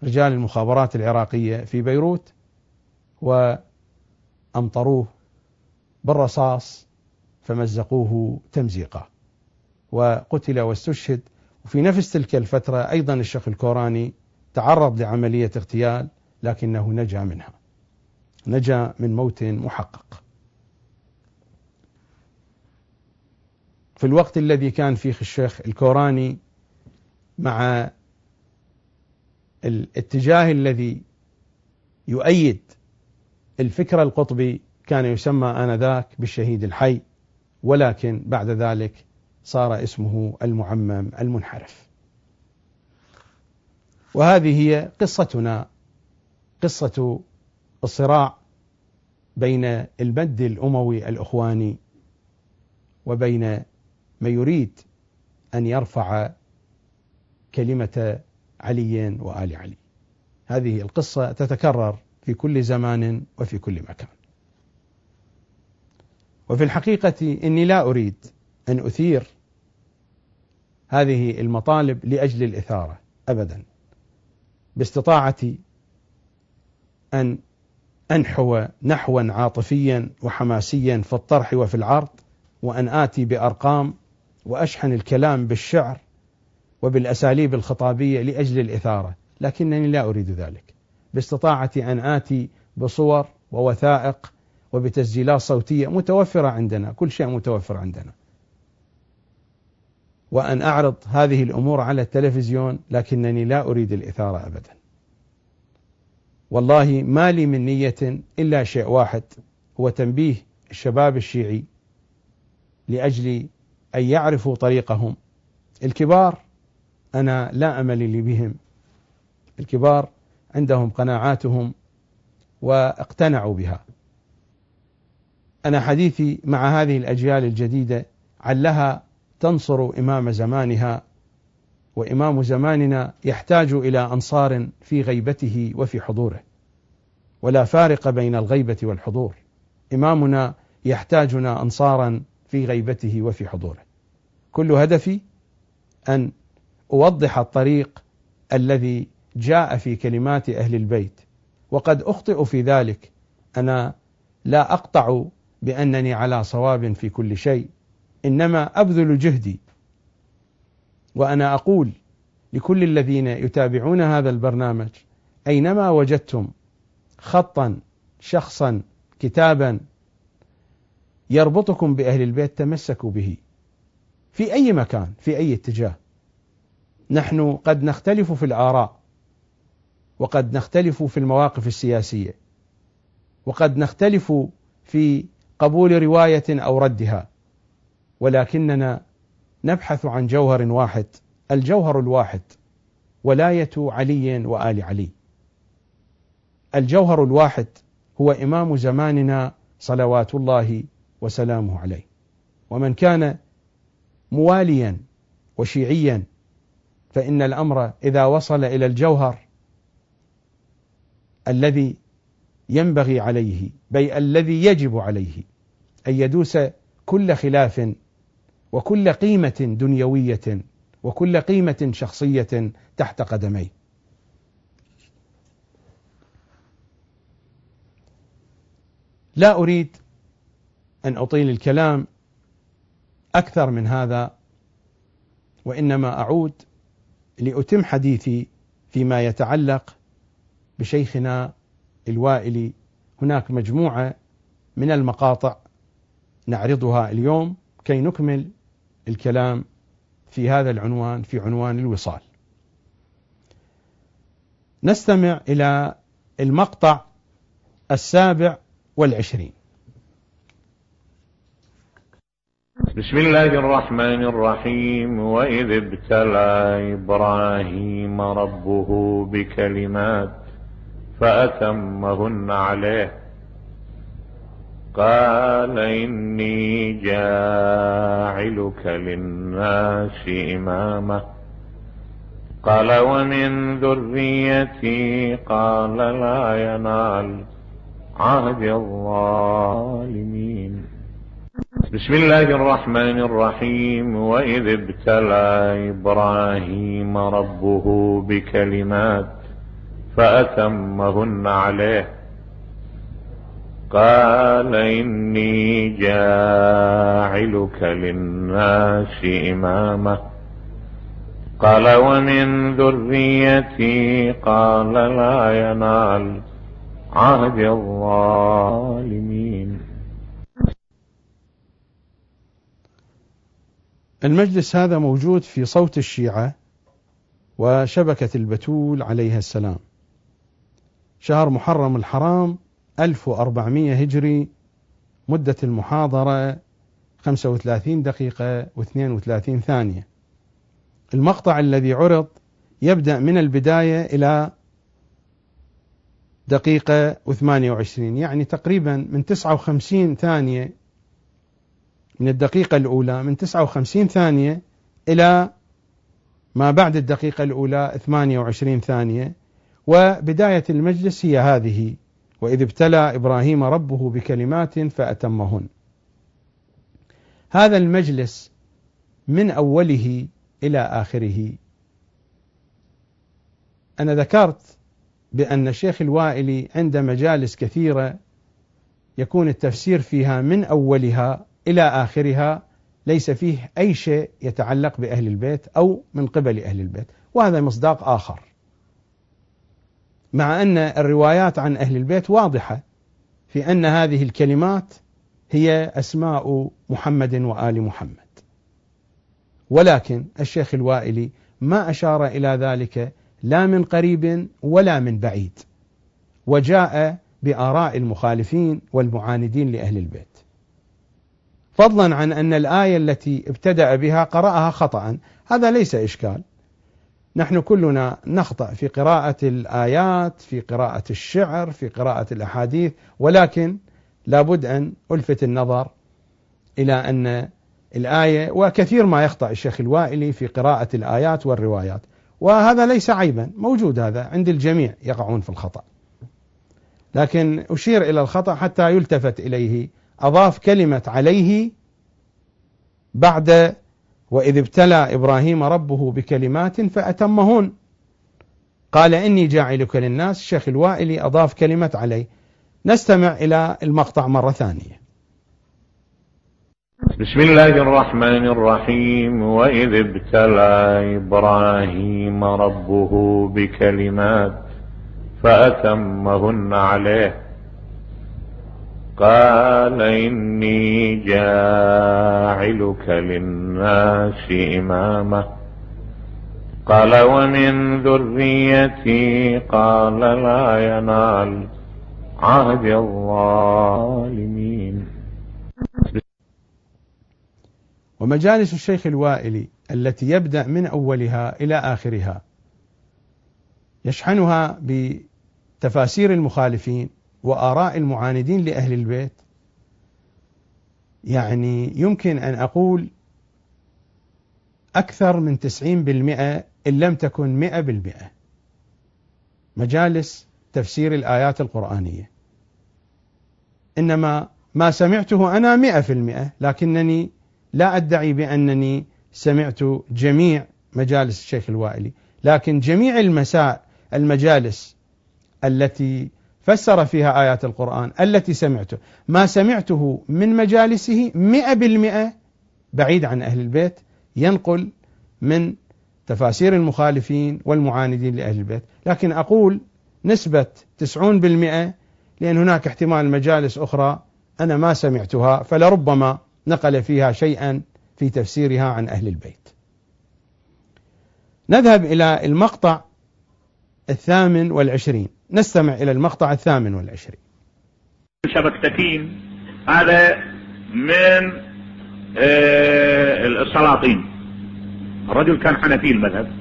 رجال المخابرات العراقية في بيروت وأمطروه بالرصاص فمزقوه تمزيقا وقتل واستشهد. وفي نفس تلك الفترة أيضا الشيخ الكوراني تعرض لعملية اغتيال لكنه نجا منها نجا من موت محقق. في الوقت الذي كان فيه الشيخ الكوراني مع الاتجاه الذي يؤيد الفكر القطبي كان يسمى آنذاك بالشهيد الحي ولكن بعد ذلك صار اسمه المعمم المنحرف. وهذه هي قصتنا قصة الصراع بين المد الأموي الأخواني وبين من يريد أن يرفع كلمة علي وآل علي. هذه القصة تتكرر في كل زمان وفي كل مكان. وفي الحقيقة إني لا أريد أن أثير هذه المطالب لأجل الإثارة أبدا باستطاعتي أن أنحو نحوا عاطفيا وحماسيا في الطرح وفي العرض وأن آتي بأرقام وأشحن الكلام بالشعر وبالأساليب الخطابية لأجل الإثارة لكنني لا أريد ذلك. باستطاعتي أن آتي بصور ووثائق وبتسجيلات صوتية متوفرة عندنا كل شيء متوفر عندنا. وأن أعرض هذه الأمور على التلفزيون لكنني لا أريد الإثارة أبدا. والله ما لي من نية إلا شيء واحد هو تنبيه الشباب الشيعي لأجل أن يعرفوا طريقهم. الكبار أنا لا أمل لي بهم. الكبار عندهم قناعاتهم واقتنعوا بها. أنا حديثي مع هذه الأجيال الجديدة علها تنصر إمام زمانها وإمام زماننا يحتاج إلى أنصار في غيبته وفي حضوره ولا فارق بين الغيبة والحضور. إمامنا يحتاجنا أنصارا في غيبته وفي حضوره. كل هدفي أن أوضح الطريق الذي جاء في كلمات أهل البيت. وقد أخطئ في ذلك. أنا لا أقطع بأنني على صواب في كل شيء. إنما أبذل جهدي. وأنا أقول لكل الذين يتابعون هذا البرنامج أينما وجدتم خطا شخصا كتابا يربطكم بأهل البيت تمسكوا به. في أي مكان في أي اتجاه. نحن قد نختلف في الآراء وقد نختلف في المواقف السياسية وقد نختلف في قبول رواية أو ردها ولكننا نبحث عن جوهر واحد الجوهر الواحد ولاية علي وآل علي. الجوهر الواحد هو إمام زماننا صلوات الله وسلامه عليه. ومن كان مواليا وشيعيا فإن الأمر إذا وصل إلى الجوهر الذي ينبغي عليه بي الذي يجب عليه أن يدوس كل خلاف وكل قيمة دنيوية وكل قيمة شخصية تحت قدميه. لا أريد أن أطيل الكلام أكثر من هذا وإنما أعود لأتم حديثي فيما يتعلق بشيخنا الوائلي هناك مجموعة من المقاطع نعرضها اليوم كي نكمل الكلام في هذا العنوان في عنوان الوصال. نستمع إلى المقطع السابع والعشرين. بسم الله الرحمن الرحيم. وإذ ابتلى إبراهيم ربه بكلمات فأتمهن عليه. قال إني جاعلك للناس إماما. قال ومن ذريتي؟ قال لا ينال عهد الظالمين. بسم الله الرحمن الرحيم. وإذ ابتلى إبراهيم ربه بكلمات فأتمهن عليه. قال إني جاعلك للناس إمامة قال ومن ذريتي؟ قال لا ينال عهد الظالمين. المجلس هذا موجود في صوت الشيعة وشبكة البتول عليها السلام. شهر محرم الحرام 1400 هجري مدة المحاضرة 35 دقيقة و32 ثانية. المقطع الذي عرض يبدأ من البداية إلى دقيقة و28 يعني تقريبا من 59 ثانية من الدقيقة الأولى من 59 ثانية إلى ما بعد الدقيقة الأولى 28 ثانية. وبداية المجلس هي هذه. وإذ ابتلى إبراهيم ربه بكلمات فأتمهن. هذا المجلس من أوله إلى آخره. أنا ذكرت بأن الشيخ الوائلي عند مجالس كثيرة يكون التفسير فيها من أولها إلى آخرها ليس فيه أي شيء يتعلق بأهل البيت أو من قبل أهل البيت وهذا مصداق آخر. مع أن الروايات عن أهل البيت واضحة في أن هذه الكلمات هي أسماء محمد وآل محمد. ولكن الشيخ الوائلي ما أشار إلى ذلك لا من قريب ولا من بعيد وجاء بآراء المخالفين والمعاندين لأهل البيت. فضلا عن أن الآية التي ابتدأ بها قرأها خطأ هذا ليس إشكال. نحن كلنا نخطأ في قراءة الآيات في قراءة الشعر في قراءة الأحاديث ولكن لابد أن ألفت النظر إلى أن الآية وكثير ما يخطأ الشيخ الوائلي في قراءة الآيات والروايات. وهذا ليس عيبا. موجود هذا عند الجميع يقعون في الخطأ. لكن أشير إلى الخطأ حتى يلتفت إليه أضاف كلمة عليه بعد وإذ ابتلى إبراهيم ربه بكلمات فأتمهن. قال إني جاعلك للناس الشيخ الوائلي أضاف كلمة عليه. نستمع إلى المقطع مرة ثانية. بسم الله الرحمن الرحيم. وإذ ابتلى إبراهيم ربه بكلمات فأتمهن عليه. قال إني جاعلك للناس إمامة قال ومن ذريتي قال لا ينال عهد الظالمين. ومجالس الشيخ الوائلي التي يبدأ من أولها إلى آخرها يشحنها بتفاسير المخالفين وآراء المعاندين لأهل البيت. يعني يمكن أن أقول أكثر من تسعين بالمئة إن لم تكن مئة بالمئة. مجالس تفسير الآيات القرآنية. إنما ما سمعته أنا مئة في المئة لكنني لا أدعي بأنني سمعت جميع مجالس الشيخ الوائلي. لكن جميع المساء المجالس التي فسر فيها آيات القرآن التي سمعته. ما سمعته من مجالسه مئة بالمئة بعيد عن أهل البيت ينقل من تفاسير المخالفين والمعاندين لأهل البيت. لكن أقول نسبة تسعون بالمئة لأن هناك احتمال مجالس أخرى أنا ما سمعتها فلربما نقل فيها شيئا في تفسيرها عن أهل البيت. نذهب إلى المقطع الثامن والعشرين. نستمع إلى المقطع الثامن والعشرين. شبكتين هذا من آه، السلاطين. الرجل كان حنفي المذهب.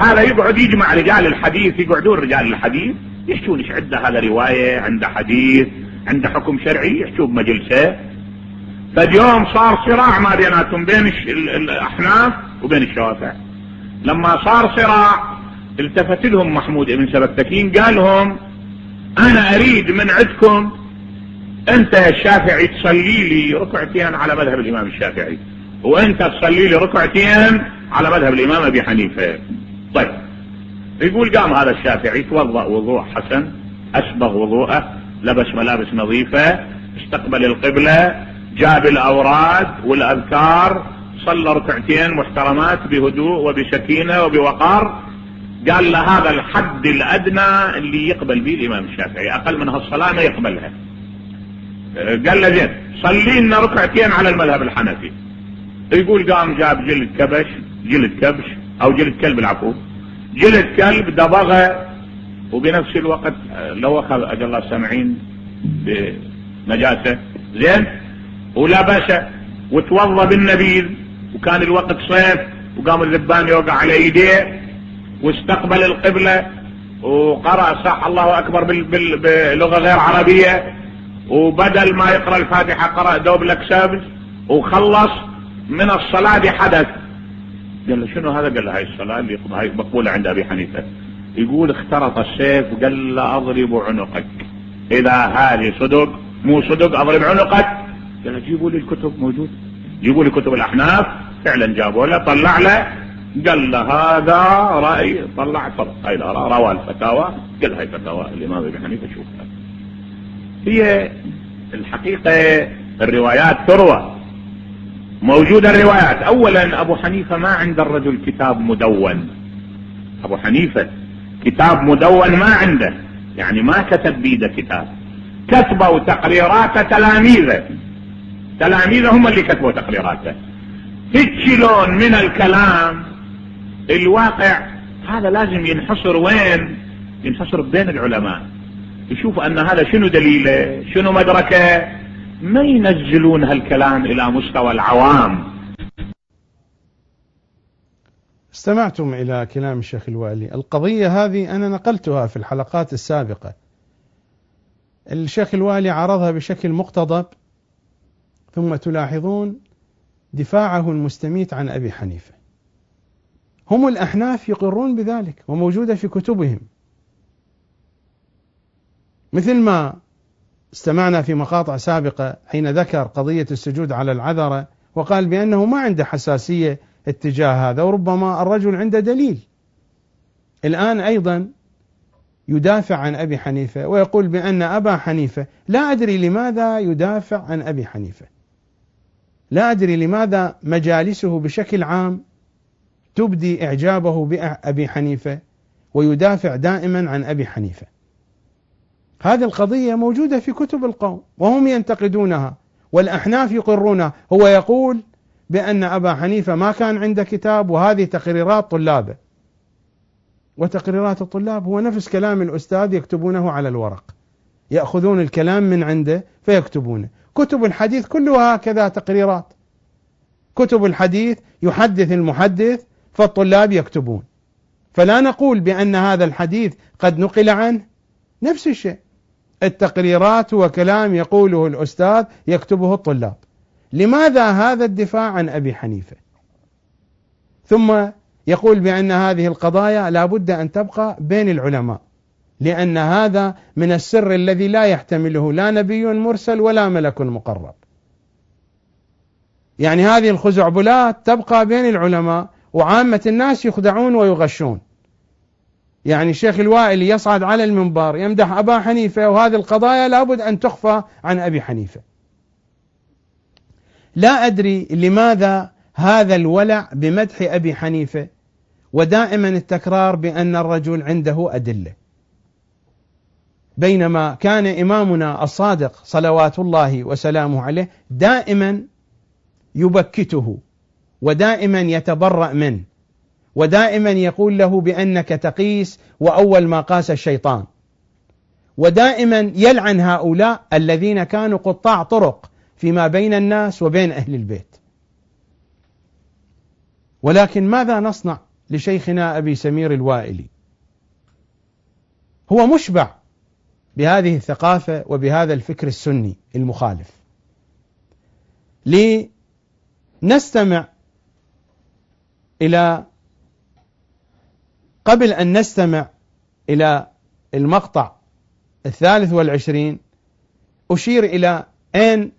هذا يقعد يجمع رجال الحديث يقعدون رجال الحديث يحكون إيش عنده هذا رواية عنده حديث عنده حكم شرعي يحكون بمجلسه فاليوم صار صراع ما بيناتهم بين الأحناف وبين الشوافع. لما صار صراع التفت لهم محمود ابن سبكتكين قال لهم أنا أريد من عندكم انت يا الشافعي تصلي لي ركعتين على مذهب الإمام الشافعي وأنت تصلي لي ركعتين على مذهب الإمام أبي حنيفة. طيب يقول قام هذا الشافعي توضأ وضوء حسن أسبغ وضوءه لبس ملابس نظيفة استقبل القبلة جاب الأوراد والأذكار صلى ركعتين محترمات بهدوء وبسكينة وبوقار قال له هذا الحد الأدنى اللي يقبل به الإمام الشافعي. أقل من هالصلاة ما يقبلها. قال له زين صلي لنا ركعتين على المذهب الحنفي. يقول قام جاب جلد كبش جلد كبش أو جلد كلب العفو. جلد كلب دبغة وبنفس الوقت لو أخذ أجل الله السامعين بنجاسة. زين ولبسه وتوضى بالنبيذ وكان الوقت صيف وقام الذبان يوقع على ايديه واستقبل القبلة. وقرأ صح الله أكبر بلغة غير عربية. وبدل ما يقرأ الفاتحة قرأ دوب الاكسابس وخلص من الصلاة بحدث قال له شنو هذا؟ قال له هاي الصلاة اللي هاي مقبولة عند أبي حنيفة. يقول اخترط السيف قال له أضرب عنقك. إذا هذه صدق مو صدق أضرب عنقك. قال له جيبوا لي الكتب موجود. جيبوا لي كتب الأحناف. فعلا جابوا له طلع له. قال له هذا رأي طلع طلع هاي روى الفتاوى قال هاي فتاوى الإمام ابي حنيفة شوفها هي الحقيقة الروايات تروى. موجودة الروايات. اولا أبو حنيفة ما عند الرجل كتاب مدون. أبو حنيفة كتاب مدون ما عنده. يعني ما كتب بيده كتاب. كتبوا تقريرات تلاميذه. تلاميذه هم اللي كتبوا تقريراته. تشيلون من الكلام الواقع هذا لازم ينحصر وين؟ ينحصر بين العلماء. يشوف أن هذا شنو دليله شنو مدركة؟ ما ينزلون هالكلام إلى مستوى العوام. استمعتم إلى كلام الشيخ الوالي. القضية هذه أنا نقلتها في الحلقات السابقة. الشيخ الوالي عرضها بشكل مقتضب ثم تلاحظون دفاعه المستميت عن أبي حنيفة. هم الأحناف يقرون بذلك وموجودة في كتبهم. مثل ما استمعنا في مقاطع سابقة حين ذكر قضية السجود على العذرة وقال بأنه ما عنده حساسية اتجاه هذا وربما الرجل عنده دليل. الآن أيضا يدافع عن أبي حنيفة ويقول بأن أبا حنيفة لا أدري لماذا يدافع عن أبي حنيفة. لا أدري لماذا مجالسه بشكل عام تبدي إعجابه بأبي حنيفة ويدافع دائما عن أبي حنيفة. هذه القضية موجودة في كتب القوم وهم ينتقدونها والأحناف يقرونها. هو يقول بأن أبا حنيفة ما كان عنده كتاب وهذه تقريرات طلابه. وتقريرات الطلاب هو نفس كلام الأستاذ يكتبونه على الورق. يأخذون الكلام من عنده فيكتبونه. كتب الحديث كلها هكذا تقريرات. كتب الحديث يحدث المحدث فالطلاب يكتبون. فلا نقول بأن هذا الحديث قد نقل عنه. نفس الشيء. التقريرات هو كلام يقوله الأستاذ يكتبه الطلاب. لماذا هذا الدفاع عن أبي حنيفة؟ ثم يقول بأن هذه القضايا لا بد أن تبقى بين العلماء. لأن هذا من السر الذي لا يحتمله لا نبي مرسل ولا ملك مقرب. يعني هذه الخزعبلات تبقى بين العلماء وعامة الناس يخدعون ويغشون. يعني الشيخ الوائلي يصعد على المنبر يمدح أبا حنيفة وهذه القضايا لابد أن تخفى عن أبي حنيفة. لا أدري لماذا هذا الولع بمدح أبي حنيفة ودائما التكرار بأن الرجل عنده أدلة. بينما كان إمامنا الصادق صلوات الله وسلامه عليه دائما يبكته. ودائما يتبرأ منه ودائما يقول له بأنك تقيس وأول ما قاس الشيطان ودائما يلعن هؤلاء الذين كانوا قطاع طرق فيما بين الناس وبين أهل البيت. ولكن ماذا نصنع لشيخنا أبي سمير الوائلي؟ هو مشبع بهذه الثقافة وبهذا الفكر السني المخالف. لنستمع إلى قبل أن نستمع إلى المقطع الثالث والعشرين أشير إلى أين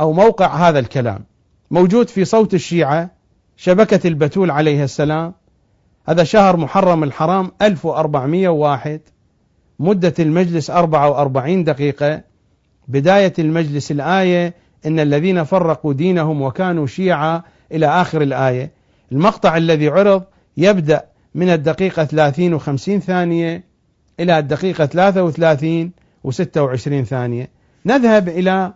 أو موقع هذا الكلام. موجود في صوت الشيعة شبكة البتول عليه السلام. هذا شهر محرم الحرام 1401 مدة المجلس 44 دقيقة. بداية المجلس الآية إن الذين فرقوا دينهم وكانوا شيعا إلى آخر الآية. المقطع الذي عرض يبدأ من الدقيقة 30 و50 ثانية إلى الدقيقة 33 و26 ثانية. نذهب إلى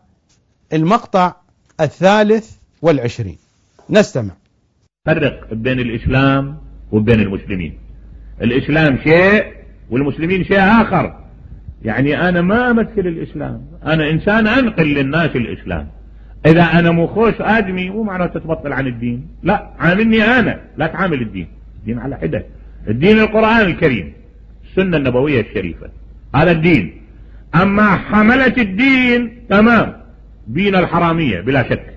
المقطع الثالث والعشرين. نستمع. فرق بين الإسلام وبين المسلمين. الإسلام شيء والمسلمين شيء آخر. يعني أنا ما أمثل الإسلام. أنا إنسان أنقل للناس الإسلام. إذا أنا مو خوش آدمي مو معناه تتبطل عن الدين. لا عاملني أنا لا تعامل الدين. دين على حدة. الدين القرآن الكريم السنة النبوية الشريفة. هذا الدين. أما حملة الدين تمام. بين الحرامية بلا شك.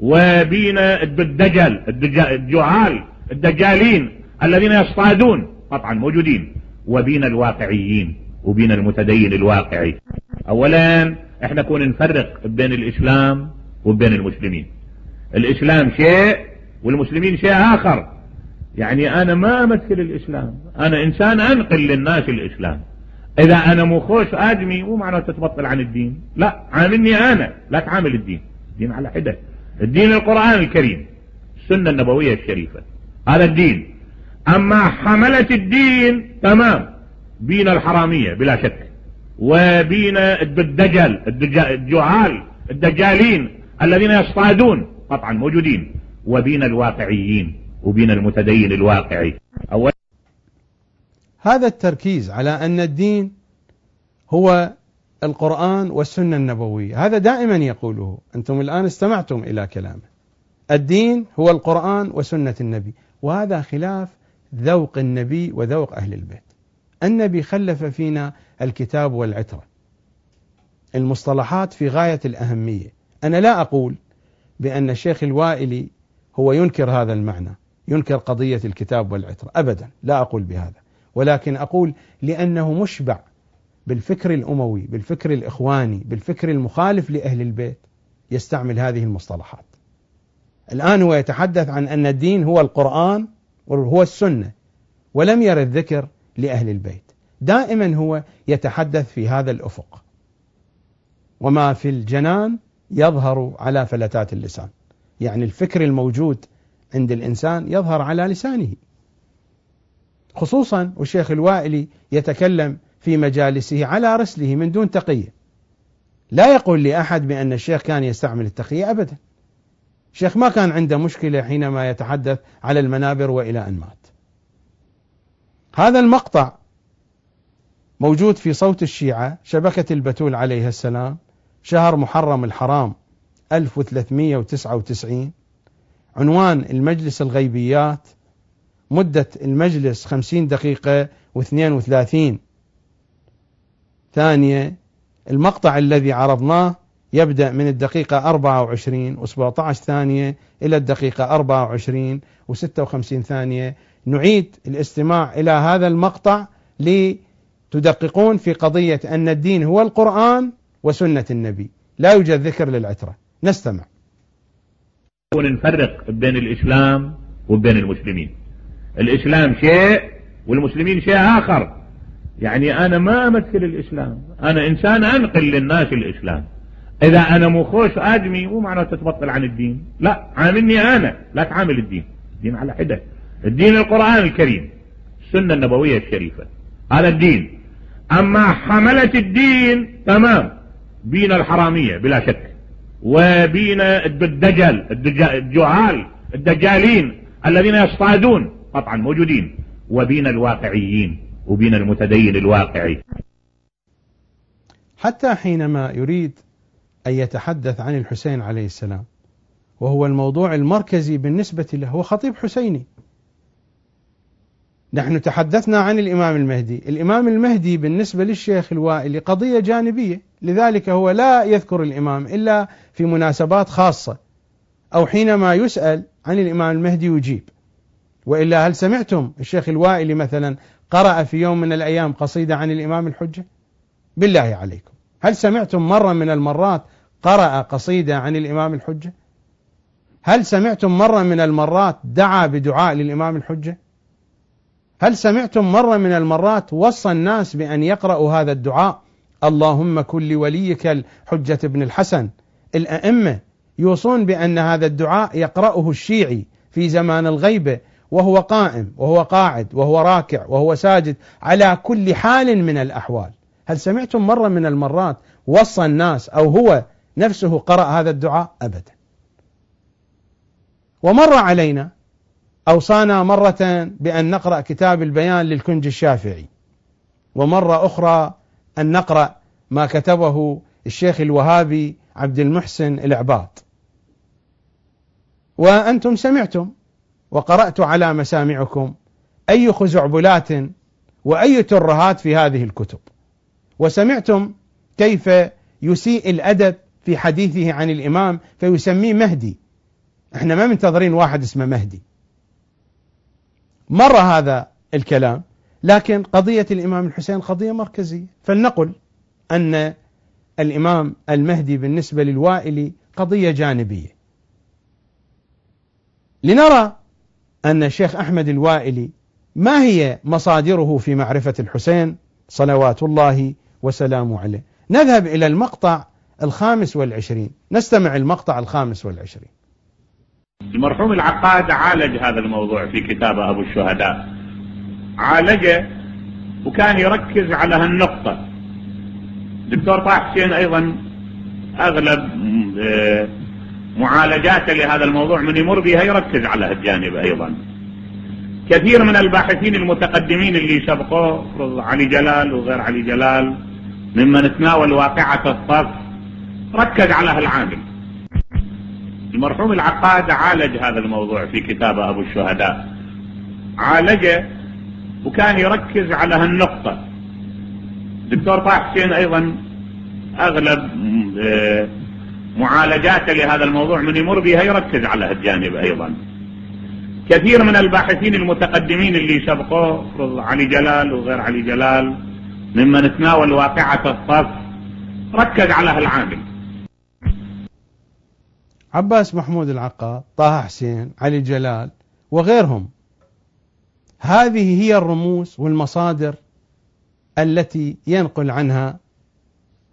وبين الدجال الجعال الدجالين الذين يصطادون. قطعا موجودين. وبين الواقعيين وبين المتدين الواقعي. اولا إحنا كون نفرق بين الإسلام وبين المسلمين. الإسلام شيء والمسلمين شيء آخر. يعني أنا ما أمثل الإسلام. أنا إنسان أنقل للناس الإسلام. إذا أنا مو خوش آدمي مو معناه تتبطل عن الدين. لا عاملني أنا لا تعامل الدين. دين على حدة. الدين القرآن الكريم السنة النبوية الشريفة. هذا الدين. أما حملة الدين تمام. بين الحرامية بلا شك. وبين الدجال الجعال الدجالين. الذين يصطادون قطعا موجودين وبين الواقعيين وبين المتدين الواقعي. أول هذا التركيز على أن الدين هو القرآن والسنة النبوية. هذا دائما يقوله. أنتم الآن استمعتم إلى كلامه. الدين هو القرآن وسنة النبي وهذا خلاف ذوق النبي وذوق أهل البيت. النبي خلف فينا الكتاب والعترة المصطلحات في غاية الأهمية. أنا لا أقول بأن الشيخ الوائلي هو ينكر هذا المعنى ينكر قضية الكتاب والعترة أبدا لا أقول بهذا. ولكن أقول لأنه مشبع بالفكر الأموي بالفكر الإخواني بالفكر المخالف لأهل البيت يستعمل هذه المصطلحات. الآن هو يتحدث عن أن الدين هو القرآن وهو السنة ولم يرد ذكر لأهل البيت. دائما هو يتحدث في هذا الأفق. وما في الجنان يظهر على فلتات اللسان. يعني الفكر الموجود عند الإنسان يظهر على لسانه. خصوصا والشيخ الوائلي يتكلم في مجالسه على رسله من دون تقية. لا يقول لأحد بأن الشيخ كان يستعمل التقية أبدا. الشيخ ما كان عنده مشكلة حينما يتحدث على المنابر وإلى أن مات. هذا المقطع موجود في صوت الشيعة شبكة البتول عليه السلام. شهر محرم الحرام 1399 عنوان المجلس الغيبيات. مدة المجلس 50 دقيقة و32 ثانية المقطع الذي عرضناه يبدأ من الدقيقة 24 و17 ثانية إلى الدقيقة 24 و56 ثانية. نعيد الاستماع إلى هذا المقطع لتدققون في قضية أن الدين هو القرآن وسنة النبي. لا يوجد ذكر للعترة. نستمع. نفرق بين الإسلام وبين المسلمين. الإسلام شيء والمسلمين شيء آخر. يعني أنا ما أمثل الإسلام. أنا إنسان أنقل للناس الإسلام. إذا أنا مو خوش آدمي مو معناه تتبطل عن الدين. لا عاملني أنا. لا تعامل الدين. دين على حدة. الدين القرآن الكريم. السنة النبوية الشريفة. هذا الدين. أما حملة الدين تمام. بين الحرامية بلا شك. وبين الدجال الجعال الدجالين الذين يصطادون قطعا موجودين. وبين الواقعيين وبين المتدين الواقعي. حتى حينما يريد أن يتحدث عن الحسين عليه السلام وهو الموضوع المركزي بالنسبة له هو خطيب حسيني. نحن تحدثنا عن الإمام المهدي. الإمام المهدي بالنسبة للشيخ الوائلي قضية جانبية. لذلك هو لا يذكر الإمام إلا في مناسبات خاصة أو حينما يسأل عن الإمام المهدي يجيب. وإلا هل سمعتم الشيخ الوائلي مثلا قرأ في يوم من الأيام قصيدة عن الإمام الحجة؟ بالله عليكم. هل سمعتم مرة من المرات قرأ قصيدة عن الإمام الحجة؟ هل سمعتم مرة من المرات دعا بدعاء للإمام الحجة؟ هل سمعتم مرة من المرات وصى الناس بأن يقرأوا هذا الدعاء؟ اللهم كن لوليك الحجة بن الحسن. الأئمة يوصون بأن هذا الدعاء يقرأه الشيعي في زمان الغيبة وهو قائم وهو قاعد وهو راكع وهو ساجد على كل حال من الأحوال. هل سمعتم مرة من المرات وصى الناس أو هو نفسه قرأ هذا الدعاء؟ أبدا. ومر علينا أوصانا مرة بأن نقرأ كتاب البيان للكنج الشافعي. ومرة أخرى أن نقرأ ما كتبه الشيخ الوهابي عبد المحسن العباط. وأنتم سمعتم وقرأت على مسامعكم أي خزعبلات وأي ترهات في هذه الكتب. وسمعتم كيف يسيء الأدب في حديثه عن الإمام فيسميه مهدي. إحنا ما منتظرين واحد اسمه مهدي. مر هذا الكلام لكن قضية الإمام الحسين قضية مركزية. فلنقل أن الإمام المهدي بالنسبة للوائلي قضية جانبية. لنرى أن الشيخ أحمد الوائلي ما هي مصادره في معرفة الحسين؟ صلوات الله وسلامه عليه. نذهب إلى المقطع الخامس والعشرين. نستمع المقطع الخامس والعشرين. المرحوم العقاد عالج هذا الموضوع في كتابه أبو الشهداء. عالجه وكان يركز على هالنقطة. دكتور طه حسين أيضا أغلب آه، معالجاته لهذا الموضوع من يمر بها يركز على هالجانب أيضا. كثير من الباحثين المتقدمين اللي سبقوه علي جلال وغير علي جلال ممن تناول واقعة الصف ركز على هالعامل. المرحوم العقاد عالج هذا الموضوع في كتابه أبو الشهداء. عالجه وكان يركز على هالنقطة. دكتور طه حسين أيضا أغلب آه، معالجاته لهذا الموضوع من يمر بها يركز على هالجانب أيضا. كثير من الباحثين المتقدمين اللي سبقوه علي جلال وغير علي جلال ممن تناول واقعة الصف ركز على هالعامل. عباس محمود العقاد طه حسين علي جلال وغيرهم. هذه هي الرموز والمصادر التي ينقل عنها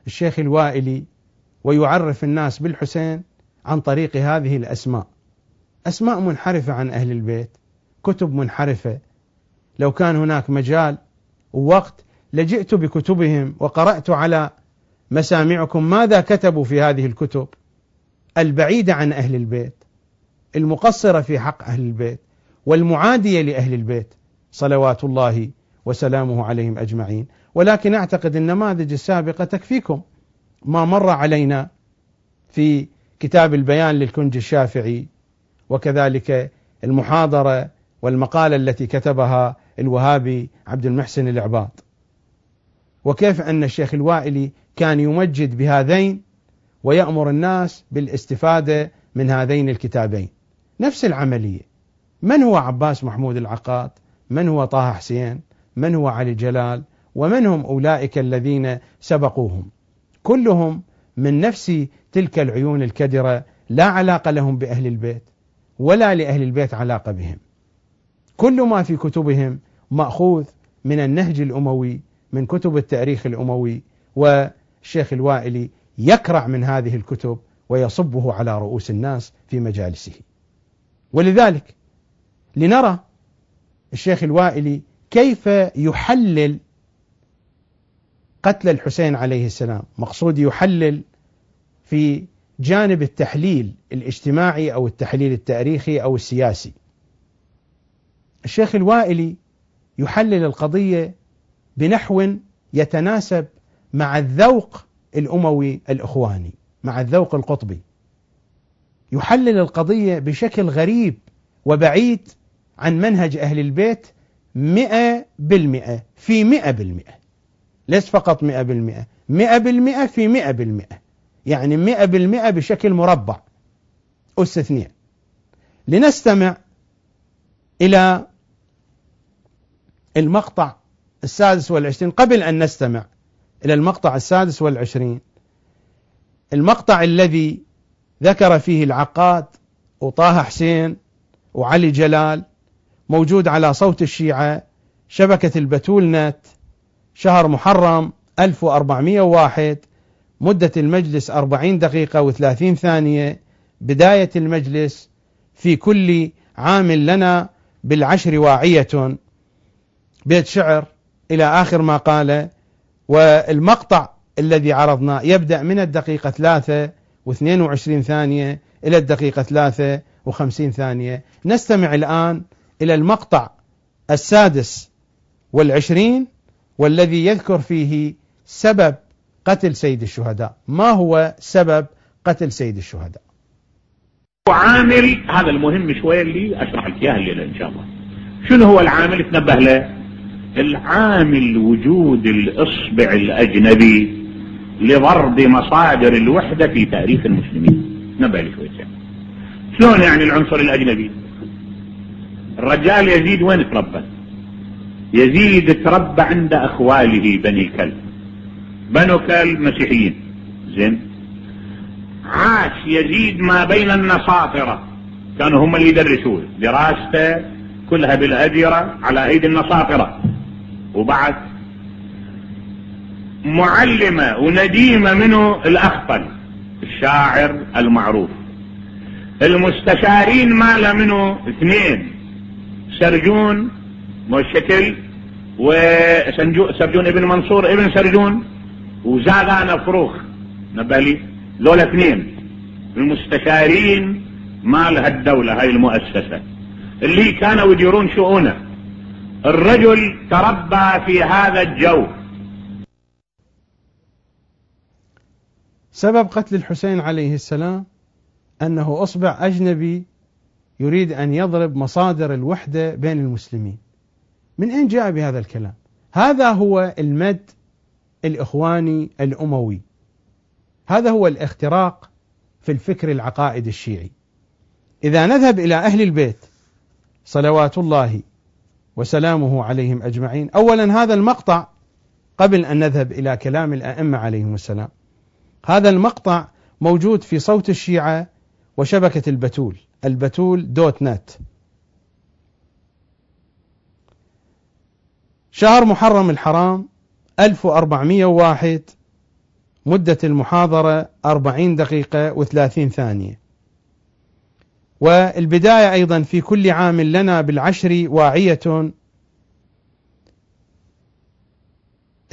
الشيخ الوائلي ويعرف الناس بالحسين عن طريق هذه الأسماء. أسماء منحرفة عن أهل البيت كتب منحرفة. لو كان هناك مجال ووقت لجئت بكتبهم وقرأت على مسامعكم ماذا كتبوا في هذه الكتب البعيدة عن أهل البيت المقصرة في حق أهل البيت. والمعادية لأهل البيت صلوات الله وسلامه عليهم أجمعين. ولكن أعتقد النماذج السابقة تكفيكم. ما مر علينا في كتاب البيان للكنج الشافعي وكذلك المحاضرة والمقالة التي كتبها الوهابي عبد المحسن العباط. وكيف أن الشيخ الوائلي كان يمجد بهذين ويأمر الناس بالاستفادة من هذين الكتابين. نفس العملية. من هو عباس محمود العقاد؟ من هو طه حسين؟ من هو علي جلال؟ ومن هم أولئك الذين سبقوهم؟ كلهم من نفس تلك العيون الكدرة لا علاقة لهم بأهل البيت ولا لأهل البيت علاقة بهم. كل ما في كتبهم مأخوذ من النهج الأموي من كتب التاريخ الأموي والشيخ الوائلي يكرع من هذه الكتب ويصبه على رؤوس الناس في مجالسه. ولذلك لنرى الشيخ الوائلي كيف يحلل قتل الحسين عليه السلام. مقصود يحلل في جانب التحليل الاجتماعي أو التحليل التاريخي أو السياسي. الشيخ الوائلي يحلل القضية بنحو يتناسب مع الذوق الأموي الإخواني مع الذوق القطبي. يحلل القضية بشكل غريب وبعيد عن منهج أهل البيت مئة بالمئة في مئة بالمئة. ليس فقط مئة بالمئة مئة بالمئة في مئة بالمئة. يعني مئة بالمئة بشكل مربع. أس اثنين لنستمع إلى المقطع السادس والعشرين. قبل أن نستمع إلى المقطع السادس والعشرين المقطع الذي ذكر فيه العقاد وطه حسين وعلي جلال موجود على صوت الشيعة شبكة البتول نت شهر محرم 1401 مدة المجلس 40 دقيقة و30 ثانية بداية المجلس في كل عام لنا بالعشر واعية. بيت شعر إلى آخر ما قال والمقطع الذي عرضناه يبدأ من الدقيقة ثلاثة واثنين وعشرين ثانية إلى الدقيقة ثلاثة وخمسين ثانية. نستمع الآن إلى المقطع السادس والعشرين والذي يذكر فيه سبب قتل سيد الشهداء. ما هو سبب قتل سيد الشهداء؟ وعامل هذا المهم شوية اللي أشرح لك إياه الليلة إن شاء الله. شنو هو العامل؟ تنبه له. العامل وجود الإصبع الأجنبي لضرب مصادر الوحدة في تاريخ المسلمين. نبه لي شوية. شلون يعني العنصر الأجنبي؟ الرجال يزيد وين تربى؟ يزيد تربى عند أخواله بني كلب. بنو كلب مسيحيين. زين. عاش يزيد ما بين النصاطرة. كانوا هم اللي يدرسوه. دراسته كلها بالأديرة على أيدي النصاطرة. وبعد معلمة ونديمة منه الأخطل. الشاعر المعروف. المستشارين ماله منه اثنين. سرجون والشكل وسرجون ابن منصور ابن سرجون وزاغان فروخ. نبالي لولا اثنين. المستشارين مال هالدولة هاي المؤسسة. اللي كانوا يديرون شؤونه. الرجل تربى في هذا الجو. سبب قتل الحسين عليه السلام أنه أصبع أجنبي يريد أن يضرب مصادر الوحدة بين المسلمين. من أين جاء بهذا الكلام؟ هذا هو المد الإخواني الأموي. هذا هو الاختراق في الفكر العقائدي الشيعي. إذا نذهب إلى أهل البيت صلوات الله وسلامه عليهم أجمعين، اولا هذا المقطع قبل أن نذهب إلى كلام الأئمة عليهم السلام. هذا المقطع موجود في صوت الشيعة وشبكة البتول البتول دوت نت. شهر محرم الحرام 1401 مدة المحاضرة 40 دقيقة و30 ثانية. والبداية أيضا في كل عام لنا بالعشر واعية.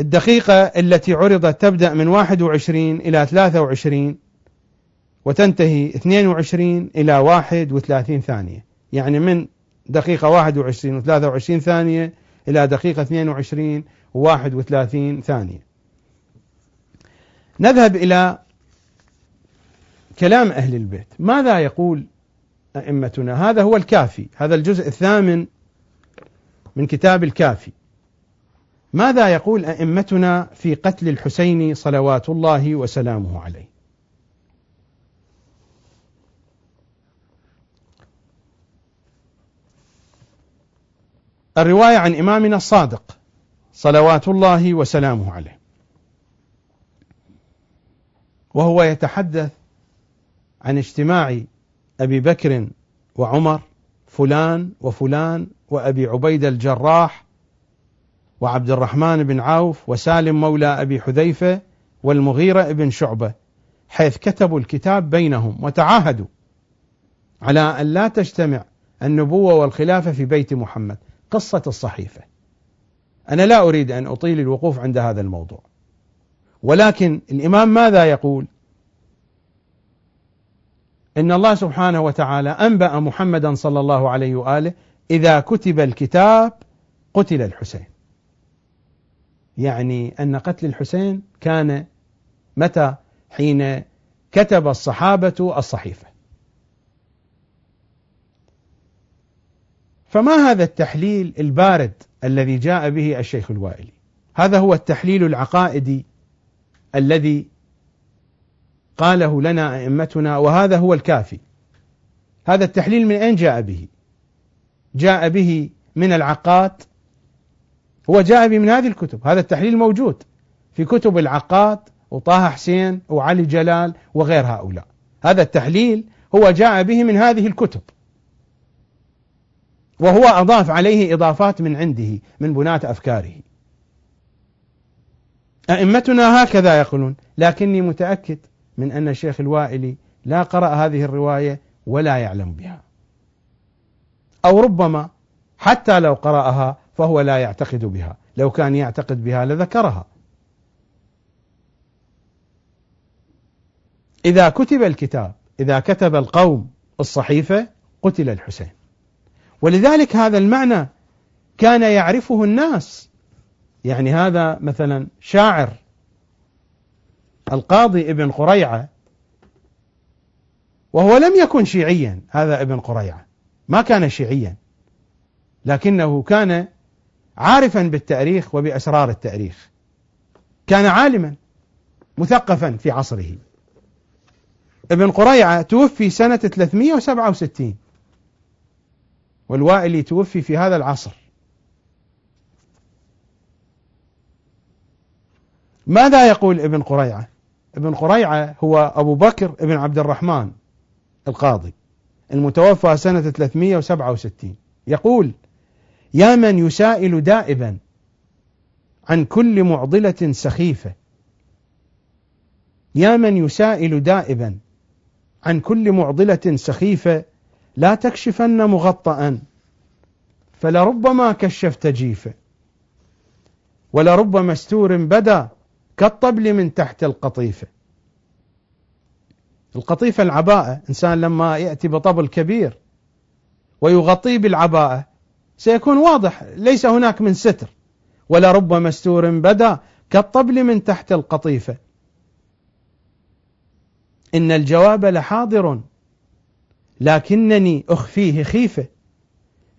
الدقيقة التي عرضت تبدأ من 21 إلى 23 وتنتهي 22 إلى 31 ثانية. يعني من دقيقة 21 و 23 ثانية إلى دقيقة 22 و 31 ثانية. نذهب إلى كلام أهل البيت. ماذا يقول أئمتنا؟ هذا هو الكافي. هذا الجزء الثامن من كتاب الكافي. ماذا يقول أئمتنا في قتل الحسين صلوات الله وسلامه عليه؟ الرواية عن إمامنا الصادق صلوات الله وسلامه عليه. وهو يتحدث عن اجتماع أبي بكر وعمر فلان وفلان وأبي عبيده الجراح وعبد الرحمن بن عوف وسالم مولى أبي حذيفة والمغيرة بن شعبة حيث كتبوا الكتاب بينهم وتعاهدوا على أن لا تجتمع النبوة والخلافة في بيت محمد. قصه الصحيفة. أنا لا أريد أن أطيل الوقوف عند هذا الموضوع. ولكن الإمام ماذا يقول؟ إن الله سبحانه وتعالى أنبأ محمدا صلى الله عليه وآله إذا كتب الكتاب قتل الحسين. يعني أن قتل الحسين كان متى حين كتب الصحابة الصحيفة فما هذا التحليل البارد الذي جاء به الشيخ الوائلي؟ هذا هو التحليل العقائدي الذي قاله لنا أئمتنا وهذا هو الكافي. هذا التحليل من أين جاء به؟ جاء به من العقاد. هو جاء به من هذه الكتب. هذا التحليل موجود في كتب العقاد وطه حسين وعلي جلال وغير هؤلاء. هذا التحليل هو جاء به من هذه الكتب. وهو أضاف عليه إضافات من عنده من بناة أفكاره. أئمتنا هكذا يقولون لكني متأكد من أن الشيخ الوائلي لا قرأ هذه الرواية ولا يعلم بها. أو ربما حتى لو قرأها فهو لا يعتقد بها. لو كان يعتقد بها لذكرها. إذا كتب الكتاب إذا كتب القوم الصحيفة قتل الحسين. ولذلك هذا المعنى كان يعرفه الناس. يعني هذا مثلا شاعر القاضي ابن قريعة وهو لم يكن شيعيا هذا ابن قريعة ما كان شيعيا لكنه كان عارفا بالتاريخ وبأسرار التاريخ. كان عالما مثقفا في عصره. ابن قريعة توفي سنة 367 والوائلي توفي في هذا العصر. ماذا يقول ابن قريعة؟ ابن قريعة هو أبو بكر ابن عبد الرحمن القاضي المتوفى سنة 367 يقول يا من يسائل دائبا عن كل معضلة سخيفة. يا من يسائل دائبا عن كل معضلة سخيفة لا تكشفن مغطأ فلربما كشفت جيفة ولرب مستور بدا كالطبل من تحت القطيفة. القطيفة العباءة إنسان لما يأتي بطبل كبير ويغطيه بالعباءة سيكون واضح ليس هناك من ستر ولرب مستور بدا كالطبل من تحت القطيفة. إن الجواب لحاضر. لكنني أخفيه خيفة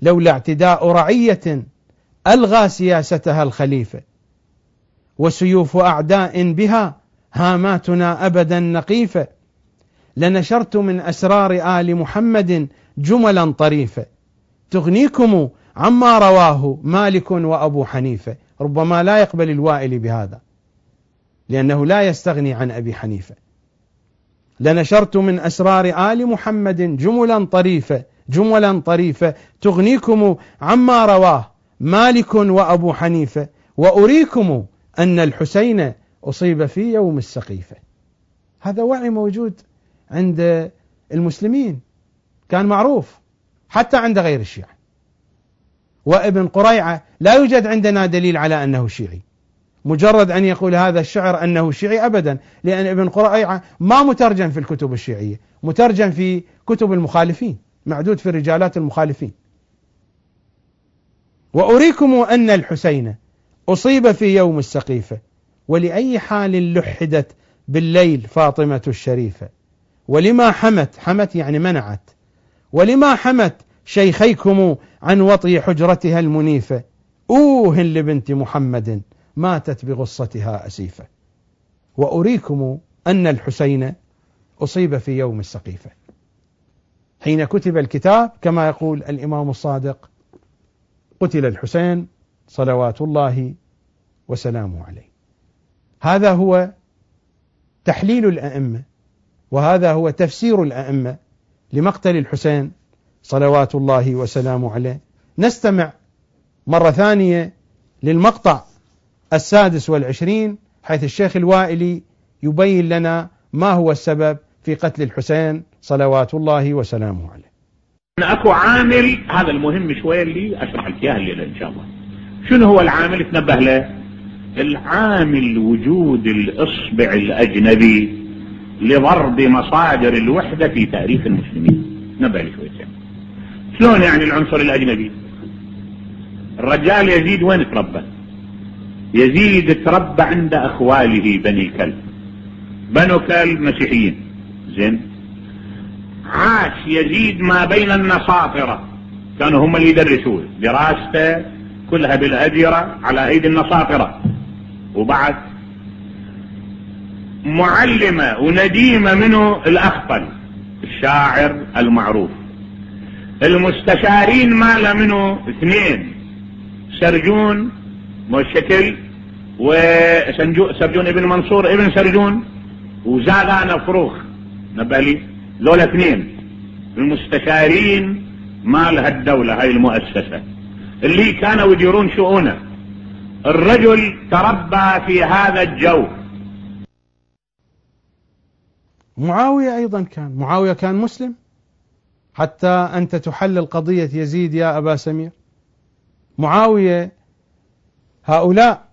لولا اعتداء رعية ألغى سياستها الخليفة. وسيوف أعداء بها هاماتنا أبدا نقيفة. لنشرت من أسرار آل محمد جملا طريفة. تغنيكم عما رواه مالك وأبو حنيفة. ربما لا يقبل الوائل بهذا لأنه لا يستغني عن أبي حنيفة. لنشرت من أسرار آل محمد جملا طريفة جملا طريفة. تغنيكم عما رواه مالك وأبو حنيفة وأريكم أن الحسين أصيب في يوم السقيفة. هذا وعي موجود عند المسلمين كان معروف حتى عند غير الشيعة. وابن قريعة لا يوجد عندنا دليل على أنه شيعي. مجرد أن يقول هذا الشعر أنه شيعي أبدا لأن ابن قريعة ما مترجم في الكتب الشيعية مترجم في كتب المخالفين معدود في الرجالات المخالفين. وأريكم أن الحسين أصيب في يوم السقيفة ولأي حال لحدت بالليل فاطمة الشريفة؟ ولما حمت حمت يعني منعت ولما حمت شيخيكم عن وطي حجرتها المنيفة؟ أوه لبنت محمد ماتت بغصتها أسيفة. وأريكم أن الحسين أصيب في يوم السقيفة. حين كتب الكتاب كما يقول الإمام الصادق قتل الحسين صلوات الله وسلامه عليه. هذا هو تحليل الأئمة وهذا هو تفسير الأئمة لمقتل الحسين صلوات الله وسلامه عليه. نستمع مرة ثانية للمقطع السادس والعشرين حيث الشيخ الوائلي يبين لنا ما هو السبب في قتل الحسين صلوات الله وسلامه عليه. أكو عامل هذا المهم شوية اللي أشرح لك اياه الليلة إن شاء الله. شنو هو العامل؟ تنبه له. العامل وجود الإصبع الأجنبي لضرب مصادر الوحدة في تاريخ المسلمين. نبه لي شوية. شلون يعني العنصر الأجنبي؟ الرجال يزيد وين تربى؟ يزيد تربى عند أخواله بني كلب. بنو كلب مسيحيين. زين. عاش يزيد ما بين النصاطرة كانوا هم اللي يدرسوه. دراسته كلها بالأديرة على أيدي النصاطرة وبعد معلمة ونديمة منه الأخطل. الشاعر المعروف. المستشارين ماله منه اثنين. سرجون والشكل وسرجون ابن منصور ابن سرجون وزادان فروخ نبالي. ذولا اثنين. المستشارين مال هالدولة هاي المؤسسة. اللي كانوا يديرون شؤونه. الرجل تربى في هذا الجو. معاوية أيضا كان. معاوية كان مسلم. حتى أنت تحلل قضية يزيد يا أبا سمير. معاوية هؤلاء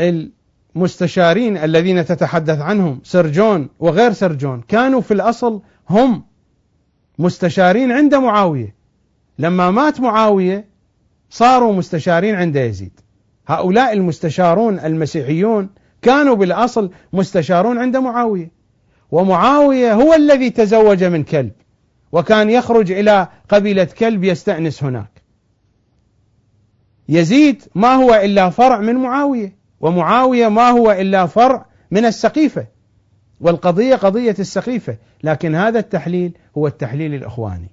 المستشارين الذين تتحدث عنهم سرجون وغير سرجون كانوا في الأصل هم مستشارين عند معاوية. لما مات معاوية صاروا مستشارين عند يزيد. هؤلاء المستشارون المسيحيون كانوا بالأصل مستشارون عند معاوية. ومعاوية هو الذي تزوج من كلب وكان يخرج إلى قبيلة كلب يستأنس هناك. يزيد ما هو إلا فرع من معاوية. ومعاوية ما هو إلا فرع من السقيفة والقضية قضية السقيفة لكن هذا التحليل هو التحليل الإخواني.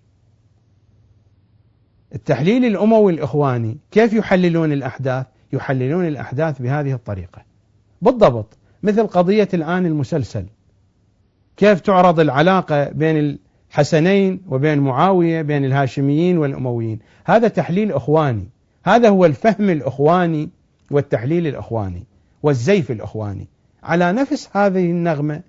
التحليل الأموي الإخواني كيف يحللون الأحداث؟ يحللون الأحداث بهذه الطريقة. بالضبط مثل قضية الآن المسلسل. كيف تعرض العلاقة بين الحسنين وبين معاوية بين الهاشميين والأمويين؟ هذا تحليل إخواني. هذا هو الفهم الإخواني والتحليل الإخواني والزيف الإخواني. على نفس هذه النغمة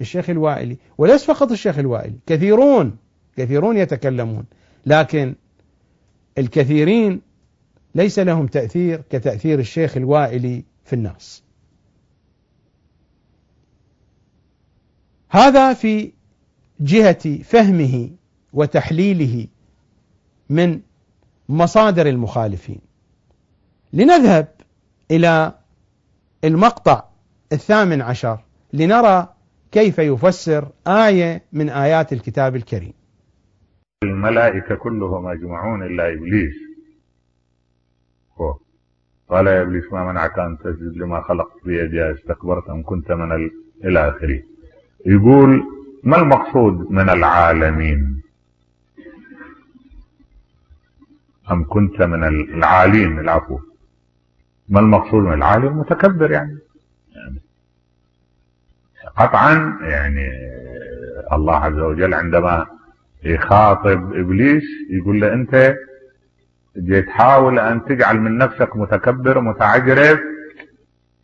الشيخ الوائلي وليس فقط الشيخ الوائلي كثيرون كثيرون يتكلمون لكن الكثيرين ليس لهم تأثير كتأثير الشيخ الوائلي في الناس. هذا في جهة فهمه وتحليله من مصادر المخالفين. لنذهب إلى المقطع الثامن عشر لنرى كيف يفسر آية من آيات الكتاب الكريم. الملائكة كلهم أجمعون إلا إبليس. قال يا إبليس ما منعك أن تسجد لما خلقت بيدي؟ أستكبرت أم كنت من. إلى آخره. يقول ما المقصود من العالمين؟ أم كنت من العالين العفو. ما المقصود من العالي؟ المتكبر يعني. قطعا يعني الله عز وجل عندما يخاطب إبليس يقول له أنت تحاول أن تجعل من نفسك متكبر متعجرف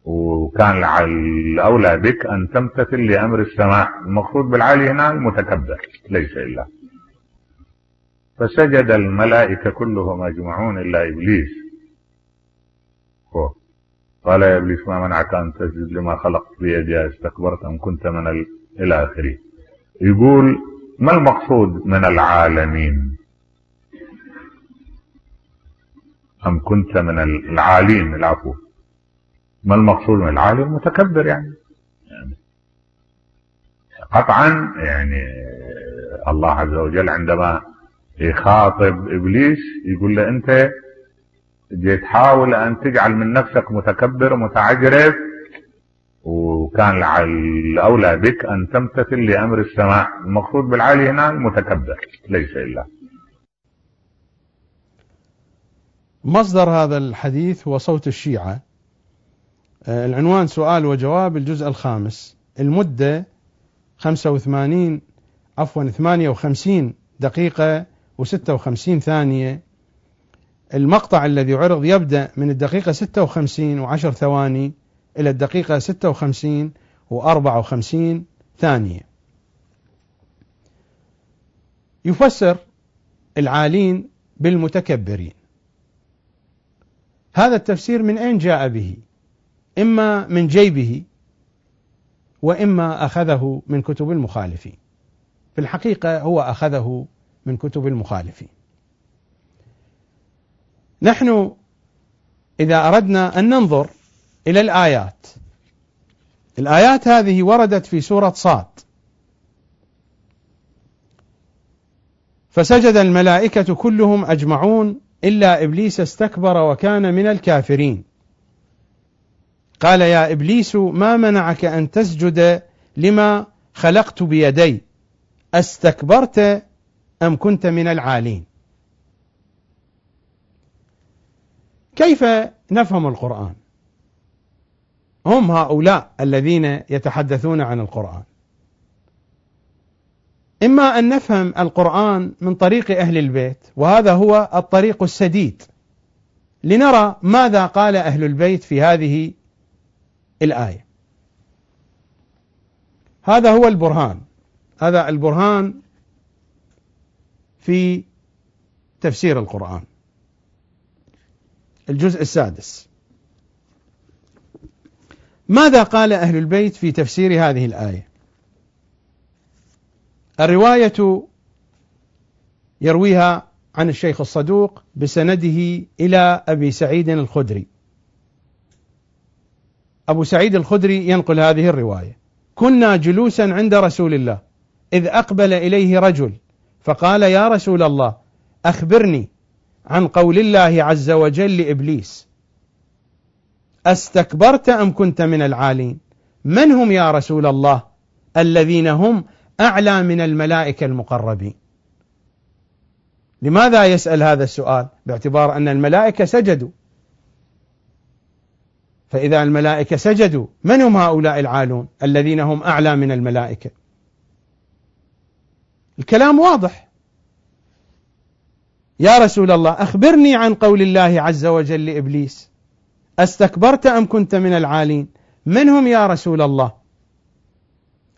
وكان الاولى بك أن تمتثل لأمر السماء. المقصود بالعالي هنا المتكبر ليس إلا. فسجد الملائكة كلهم أجمعون إلا إبليس. قال يا ابليس ما منعك أن تسجد لما خلقت بيدي استكبرت أم كنت من ال... إلى آخره. يقول ما المقصود من العالمين؟ أم كنت من العالين العفو. ما المقصود من العالي المتكبر يعني. يعني قطعا يعني الله عز وجل عندما يخاطب إبليس يقول له أنت تحاول أن تجعل من نفسك متكبر متعجرف وكان الأولى بك أن تمتثل لأمر السماء. المقصود بالعالي هنا المتكبر ليس إلا. مصدر هذا الحديث هو صوت الشيعة. آه، العنوان سؤال وجواب الجزء الخامس. المدة 85 عفوا 58 دقيقة و56 ثانية. المقطع الذي عرض يبدأ من الدقيقة 56 وعشر ثواني إلى الدقيقة 56 و54 ثانية. يفسر العالين بالمتكبرين. هذا التفسير من أين جاء به؟ إما من جيبه وإما أخذه من كتب المخالفين. في الحقيقة هو أخذه من كتب المخالفين. نحن إذا أردنا أن ننظر إلى الآيات. الآيات هذه وردت في سورة صاد. فسجد الملائكة كلهم أجمعون إلا إبليس استكبر وكان من الكافرين. قال يا إبليس ما منعك أن تسجد لما خلقت بيدي؟ أستكبرت أم كنت من العالين؟ كيف نفهم القرآن؟ هم هؤلاء الذين يتحدثون عن القرآن. إما أن نفهم القرآن من طريق أهل البيت وهذا هو الطريق السديد. لنرى ماذا قال أهل البيت في هذه الآية. هذا هو البرهان. هذا البرهان في تفسير القرآن. الجزء السادس. ماذا قال أهل البيت في تفسير هذه الآية؟ الرواية يرويها عن الشيخ الصدوق بسنده إلى أبي سعيد الخدري. أبو سعيد الخدري ينقل هذه الرواية. كنا جلوسا عند رسول الله إذ أقبل إليه رجل فقال يا رسول الله أخبرني عن قول الله عز وجل لإبليس أستكبرت أم كنت من العالين؟ من هم يا رسول الله الذين هم أعلى من الملائكة المقربين؟ لماذا يسأل هذا السؤال؟ باعتبار أن الملائكة سجدوا. فإذا الملائكة سجدوا من هم هؤلاء العالون الذين هم أعلى من الملائكة؟ الكلام واضح. يا رسول الله أخبرني عن قول الله عز وجل لإبليس أستكبرت أم كنت من العالين؟ من هم يا رسول الله؟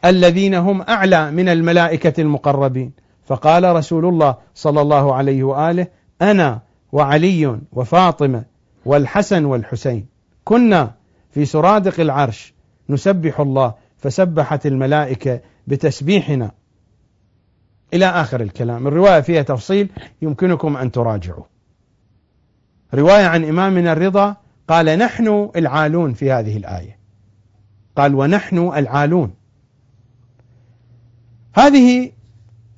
الذين هم أعلى من الملائكة المقربين. فقال رسول الله صلى الله عليه وآله أنا وعلي وفاطمة والحسن والحسين. كنا في سرادق العرش نسبح الله فسبحت الملائكة بتسبيحنا. إلى آخر الكلام. الرواية فيها تفصيل يمكنكم أن تراجعوا رواية عن إمامنا الرضا قال نحن العالون في هذه الآية. قال ونحن العالون. هذه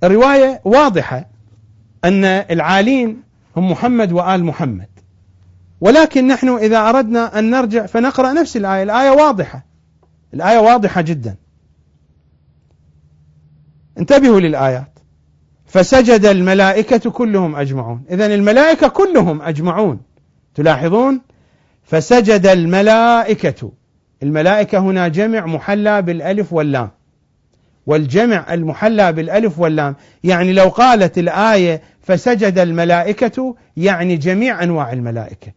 الرواية واضحة أن العالين هم محمد وآل محمد. ولكن نحن إذا أردنا أن نرجع فنقرأ نفس الآية. الآية واضحة. الآية واضحة جدا. انتبهوا للآيات. فسجد الملائكة كلهم أجمعون. إذا الملائكة كلهم أجمعون. تلاحظون؟ فسجد الملائكة. الملائكة هنا جمع محلى بالألف واللام. والجمع المحلى بالألف واللام يعني لو قالت الآية فسجد الملائكة يعني جميع أنواع الملائكة.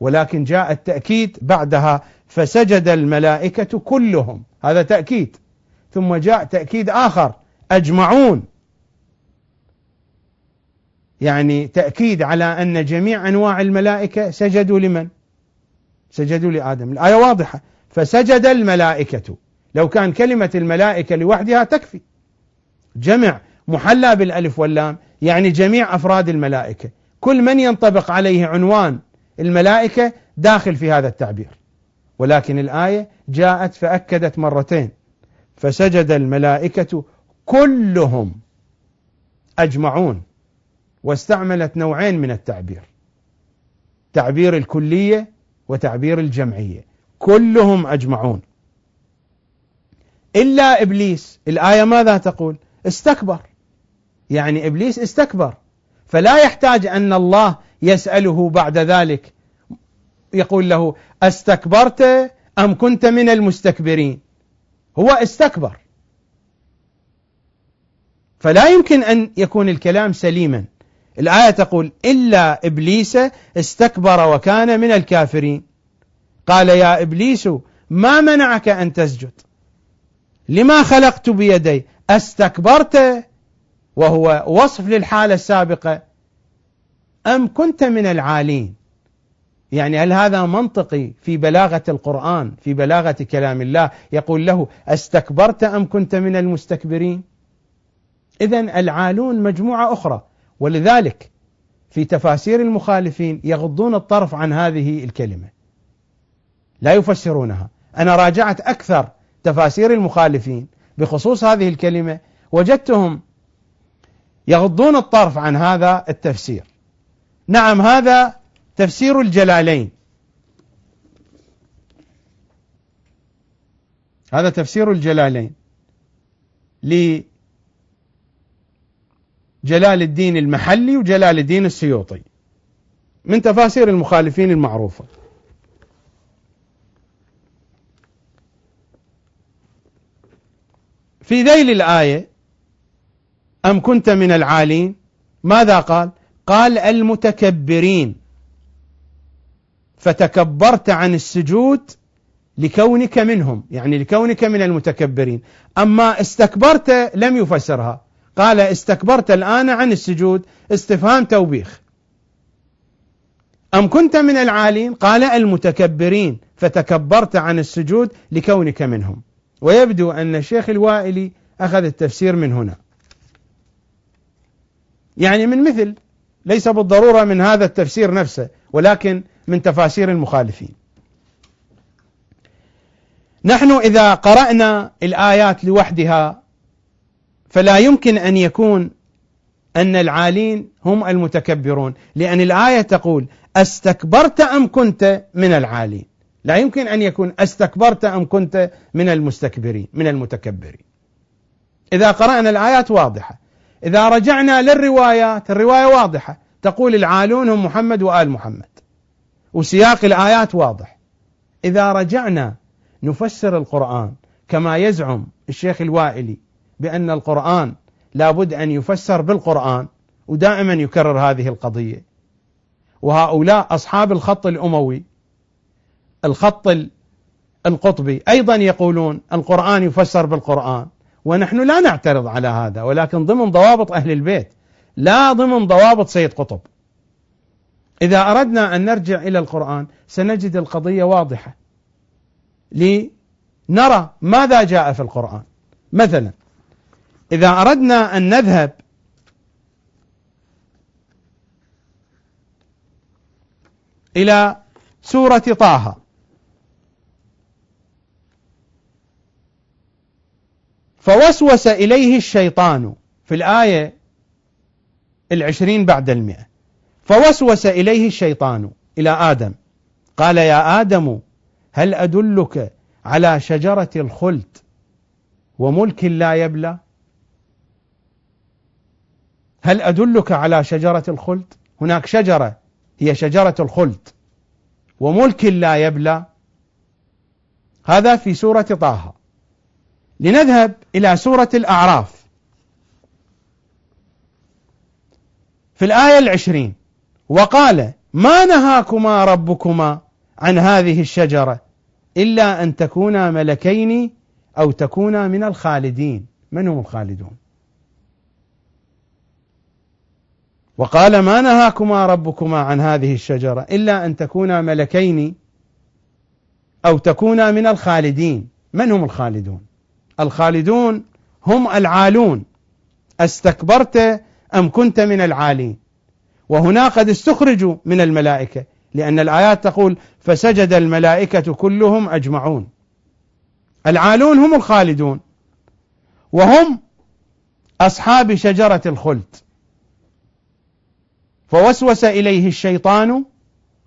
ولكن جاء التأكيد بعدها فسجد الملائكة كلهم. هذا تأكيد. ثم جاء تأكيد آخر أجمعون. يعني تأكيد على أن جميع أنواع الملائكة سجدوا لمن؟ سجدوا لآدم. الآية واضحة. فسجد الملائكة. لو كان كلمة الملائكة لوحدها تكفي. جمع محلى بالألف واللام يعني جميع أفراد الملائكة. كل من ينطبق عليه عنوان الملائكة داخل في هذا التعبير. ولكن الآية جاءت فأكدت مرتين. فسجد الملائكة كلهم أجمعون. واستعملت نوعين من التعبير. تعبير الكلية وتعبير الجمعية. كلهم أجمعون. إلا إبليس. الآية ماذا تقول؟ استكبر. يعني إبليس استكبر. فلا يحتاج أن الله يسأله بعد ذلك. يقول له أستكبرت أم كنت من المستكبرين؟ هو استكبر. فلا يمكن أن يكون الكلام سليما. الآية تقول إلا إبليس استكبر وكان من الكافرين. قال يا إبليس ما منعك أن تسجد؟ لما خلقت بيدي؟ أستكبرت وهو وصف للحالة السابقة أم كنت من العالين؟ يعني هل هذا منطقي في بلاغة القرآن في بلاغة كلام الله؟ يقول له أستكبرت أم كنت من المستكبرين؟ إذا العالون مجموعة أخرى. ولذلك في تفاسير المخالفين يغضون الطرف عن هذه الكلمة. لا يفسرونها. أنا راجعت أكثر تفاسير المخالفين بخصوص هذه الكلمة وجدتهم يغضون الطرف عن هذا التفسير. نعم هذا تفسير الجلالين. هذا تفسير الجلالين لجلال الدين المحلي وجلال الدين السيوطي. من تفاسير المخالفين المعروفة. في ذيل الآية أم كنت من العالين؟ ماذا قال؟ قال المتكبرين. فتكبرت عن السجود لكونك منهم يعني لكونك من المتكبرين. أما استكبرت لم يفسرها. قال استكبرت الآن عن السجود استفهام توبيخ. أم كنت من العالين؟ قال المتكبرين فتكبرت عن السجود لكونك منهم. ويبدو أن الشيخ الوائلي أخذ التفسير من هنا. يعني من مثل ليس بالضرورة من هذا التفسير نفسه ولكن من تفاسير المخالفين. نحن إذا قرأنا الآيات لوحدها فلا يمكن أن يكون أن العالين هم المتكبرون. لأن الآية تقول أستكبرت أم كنت من العالين؟ لا يمكن أن يكون أستكبرت أم كنت من المستكبرين من المتكبرين. إذا قرأنا الآيات واضحة. إذا رجعنا للروايات الرواية واضحة. تقول العالون هم محمد وآل محمد. وسياق الآيات واضح. إذا رجعنا نفسر القرآن كما يزعم الشيخ الوائلي بأن القرآن لابد أن يفسر بالقرآن ودائما يكرر هذه القضية. وهؤلاء أصحاب الخط الأموي الخط القطبي أيضا يقولون القرآن يفسر بالقرآن ونحن لا نعترض على هذا ولكن ضمن ضوابط أهل البيت لا ضمن ضوابط سيد قطب. إذا أردنا أن نرجع إلى القرآن سنجد القضية واضحة لنرى ماذا جاء في القرآن. مثلا إذا أردنا أن نذهب إلى سورة طه. فوسوس إليه الشيطان في الآية العشرين بعد المئة. فوسوس إليه الشيطان إلى آدم. قال يا آدم هل أدلك على شجرة الخلد وملك لا يبلى؟ هل أدلك على شجرة الخلد؟ هناك شجرة هي شجرة الخلد وملك لا يبلى. هذا في سورة طه. لنذهب إلى سورة الأعراف. في الآية العشرين وقال ما نهاكما ربكما عن هذه الشجرة إلا أن تكونا ملكين أو تكونا من الخالدين. من هم الخالدون؟ وقال ما نهاكما ربكما عن هذه الشجرة إلا أن تكونا ملكين أو تكونا من الخالدين. من هم الخالدون؟ الخالدون هم العالون. أستكبرت أم كنت من العالين؟ وهنا قد استخرجوا من الملائكة لأن الآيات تقول فسجد الملائكة كلهم أجمعون. العالون هم الخالدون وهم أصحاب شجرة الخلد. فوسوس إليه الشيطان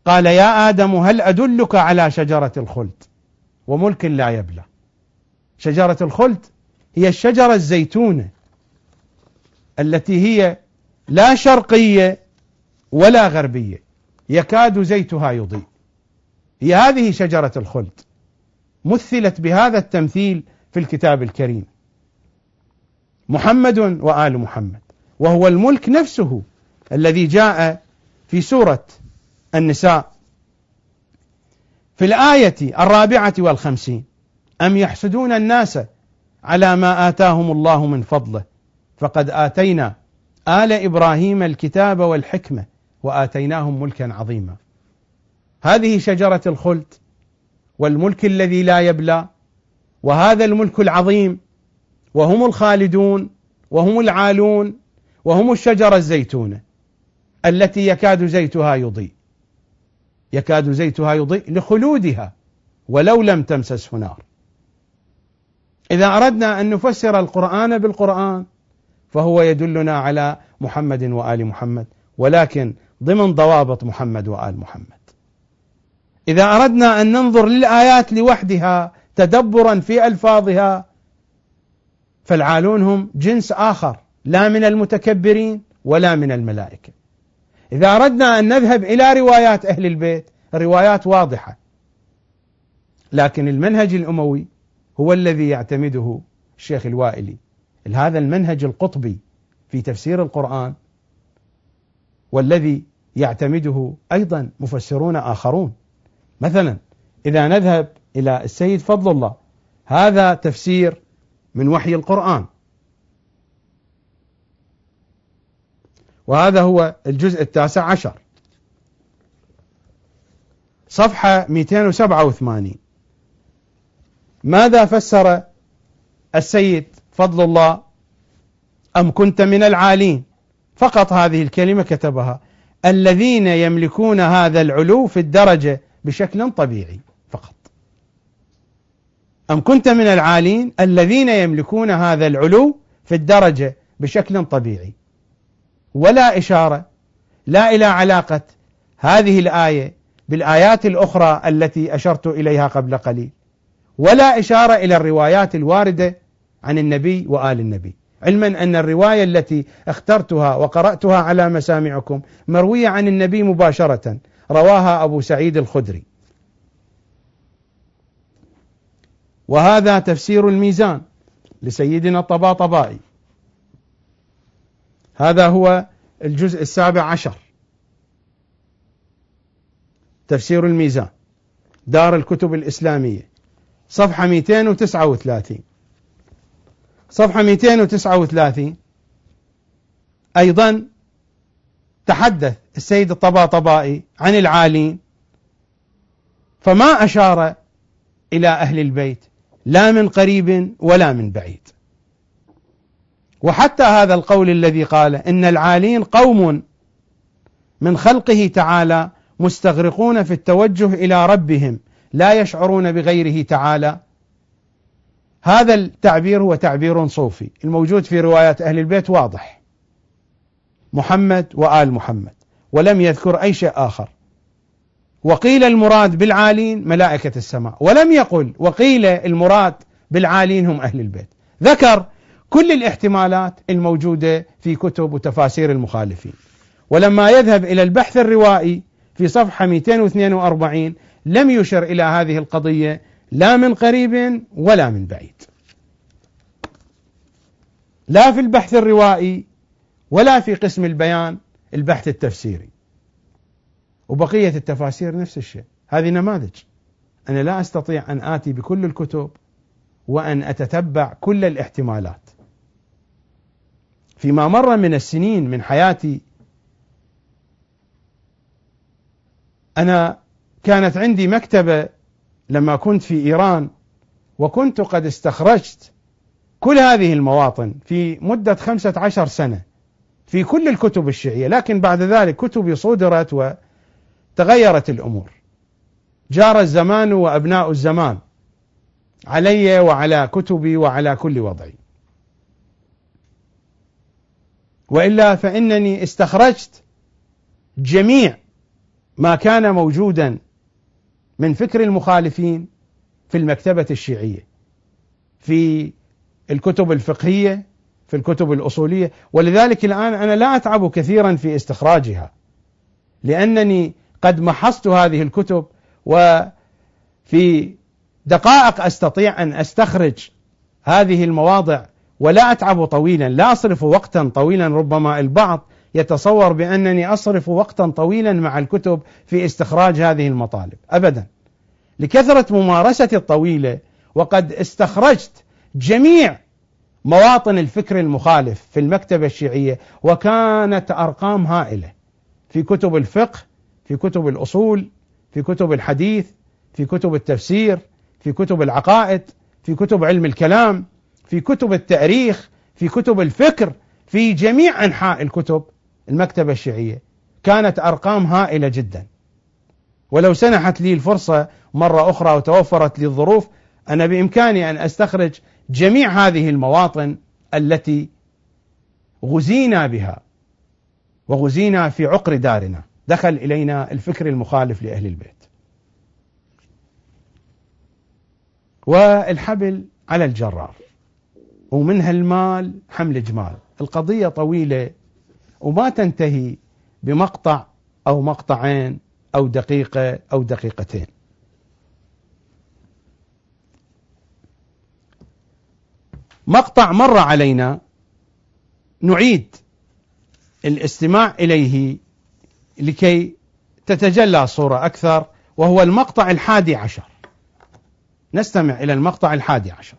قال يا آدم هل أدلك على شجرة الخلد؟ وملك لا يبلى. شجرة الخلد هي الشجرة الزيتونة التي هي لا شرقية ولا غربية. يكاد زيتها يضيء. هي هذه شجرة الخلد. مثلت بهذا التمثيل في الكتاب الكريم. محمد وآل محمد. وهو الملك نفسه. الذي جاء في سورة النساء. في الآية الرابعة والخمسين أم يحسدون الناس على ما آتاهم الله من فضله؟ فقد آتينا آل إبراهيم الكتاب والحكمة وآتيناهم ملكا عظيما. هذه شجرة الخلد والملك الذي لا يبلى وهذا الملك العظيم وهم الخالدون وهم العالون وهم الشجرة الزيتونة التي يكاد زيتها يضيء. يكاد زيتها يضيء لخلودها ولو لم تمسسه نار. إذا أردنا أن نفسر القرآن بالقرآن فهو يدلنا على محمد وآل محمد ولكن ضمن ضوابط محمد وآل محمد. إذا أردنا أن ننظر للآيات لوحدها تدبرا في ألفاظها فالعالون هم جنس آخر لا من المتكبرين ولا من الملائكة. إذا أردنا أن نذهب إلى روايات أهل البيت روايات واضحة. لكن المنهج الأموي هو الذي يعتمده الشيخ الوائلي. هذا المنهج القطبي في تفسير القرآن والذي يعتمده أيضا مفسرون آخرون. مثلا إذا نذهب إلى السيد فضل الله هذا تفسير من وحي القرآن. وهذا هو الجزء التاسع عشر. صفحة 287 ماذا فسر السيد فضل الله؟ أم كنت من العالين؟ فقط هذه الكلمة كتبها. الذين يملكون هذا العلو في الدرجة بشكل طبيعي فقط. أم كنت من العالين؟ الذين يملكون هذا العلو في الدرجة بشكل طبيعي. ولا إشارة لا إلى علاقة هذه الآية بالآيات الأخرى التي أشرت إليها قبل قليل ولا إشارة إلى الروايات الواردة عن النبي وآل النبي. علما أن الرواية التي اخترتها وقرأتها على مسامعكم مروية عن النبي مباشرة رواها أبو سعيد الخدري. وهذا تفسير الميزان لسيدنا الطباطبائي. هذا هو الجزء السابع عشر. تفسير الميزان. دار الكتب الإسلامية. صفحة 239 صفحة 239 أيضا تحدث السيد الطباطبائي عن العالين. فما أشار إلى أهل البيت. لا من قريب ولا من بعيد. وحتى هذا القول الذي قال إن العالين قوم من خلقه تعالى مستغرقون في التوجه إلى ربهم لا يشعرون بغيره تعالى. هذا التعبير هو تعبير صوفي الموجود في روايات أهل البيت واضح. محمد وآل محمد ولم يذكر أي شيء آخر. وقيل المراد بالعالين ملائكة السماء ولم يقل وقيل المراد بالعالين هم أهل البيت. ذكر كل الاحتمالات الموجودة في كتب وتفاسير المخالفين. ولما يذهب إلى البحث الروائي في صفحة 242 لم يشر إلى هذه القضية لا من قريب ولا من بعيد. لا في البحث الروائي ولا في قسم البيان البحث التفسيري. وبقية التفاسير نفس الشيء. هذه نماذج. أنا لا أستطيع أن آتي بكل الكتب وأن أتتبع كل الاحتمالات. فيما مر من السنين من حياتي أنا كانت عندي مكتبة لما كنت في إيران وكنت قد استخرجت كل هذه المواطن في مدة خمسة عشر سنة في كل الكتب الشيعية لكن بعد ذلك كتبي صدرت وتغيرت الأمور. جار الزمان وأبناء الزمان علي وعلى كتبي وعلى كل وضعي. وإلا فإنني استخرجت جميع ما كان موجودا من فكر المخالفين في المكتبة الشيعية في الكتب الفقهية في الكتب الأصولية. ولذلك الآن أنا لا أتعب كثيرا في استخراجها لأنني قد محصت هذه الكتب وفي دقائق أستطيع أن أستخرج هذه المواضع ولا أتعب طويلا لا أصرف وقتا طويلا. ربما البعض يتصور بأنني أصرف وقتا طويلا مع الكتب في استخراج هذه المطالب. أبدا. لكثرة ممارستي الطويلة وقد استخرجت جميع مواطن الفكر المخالف في المكتبة الشيعية وكانت أرقام هائلة. في كتب الفقه في كتب الأصول في كتب الحديث في كتب التفسير في كتب العقائد في كتب علم الكلام. في كتب التاريخ في كتب الفكر في جميع أنحاء الكتب المكتبة الشيعية. كانت أرقام هائلة جدا. ولو سنحت لي الفرصة مرة أخرى وتوفرت لي الظروف أنا بإمكاني أن أستخرج جميع هذه المواطن التي غزينا بها وغزينا في عقر دارنا. دخل إلينا الفكر المخالف لأهل البيت. والحبل على الجرار. ومنها المال حمل جمال القضية طويلة وما تنتهي بمقطع أو مقطعين أو دقيقة أو دقيقتين مقطع مر علينا نعيد الاستماع إليه لكي تتجلى صورة أكثر وهو المقطع الحادي عشر. نستمع إلى المقطع الحادي عشر.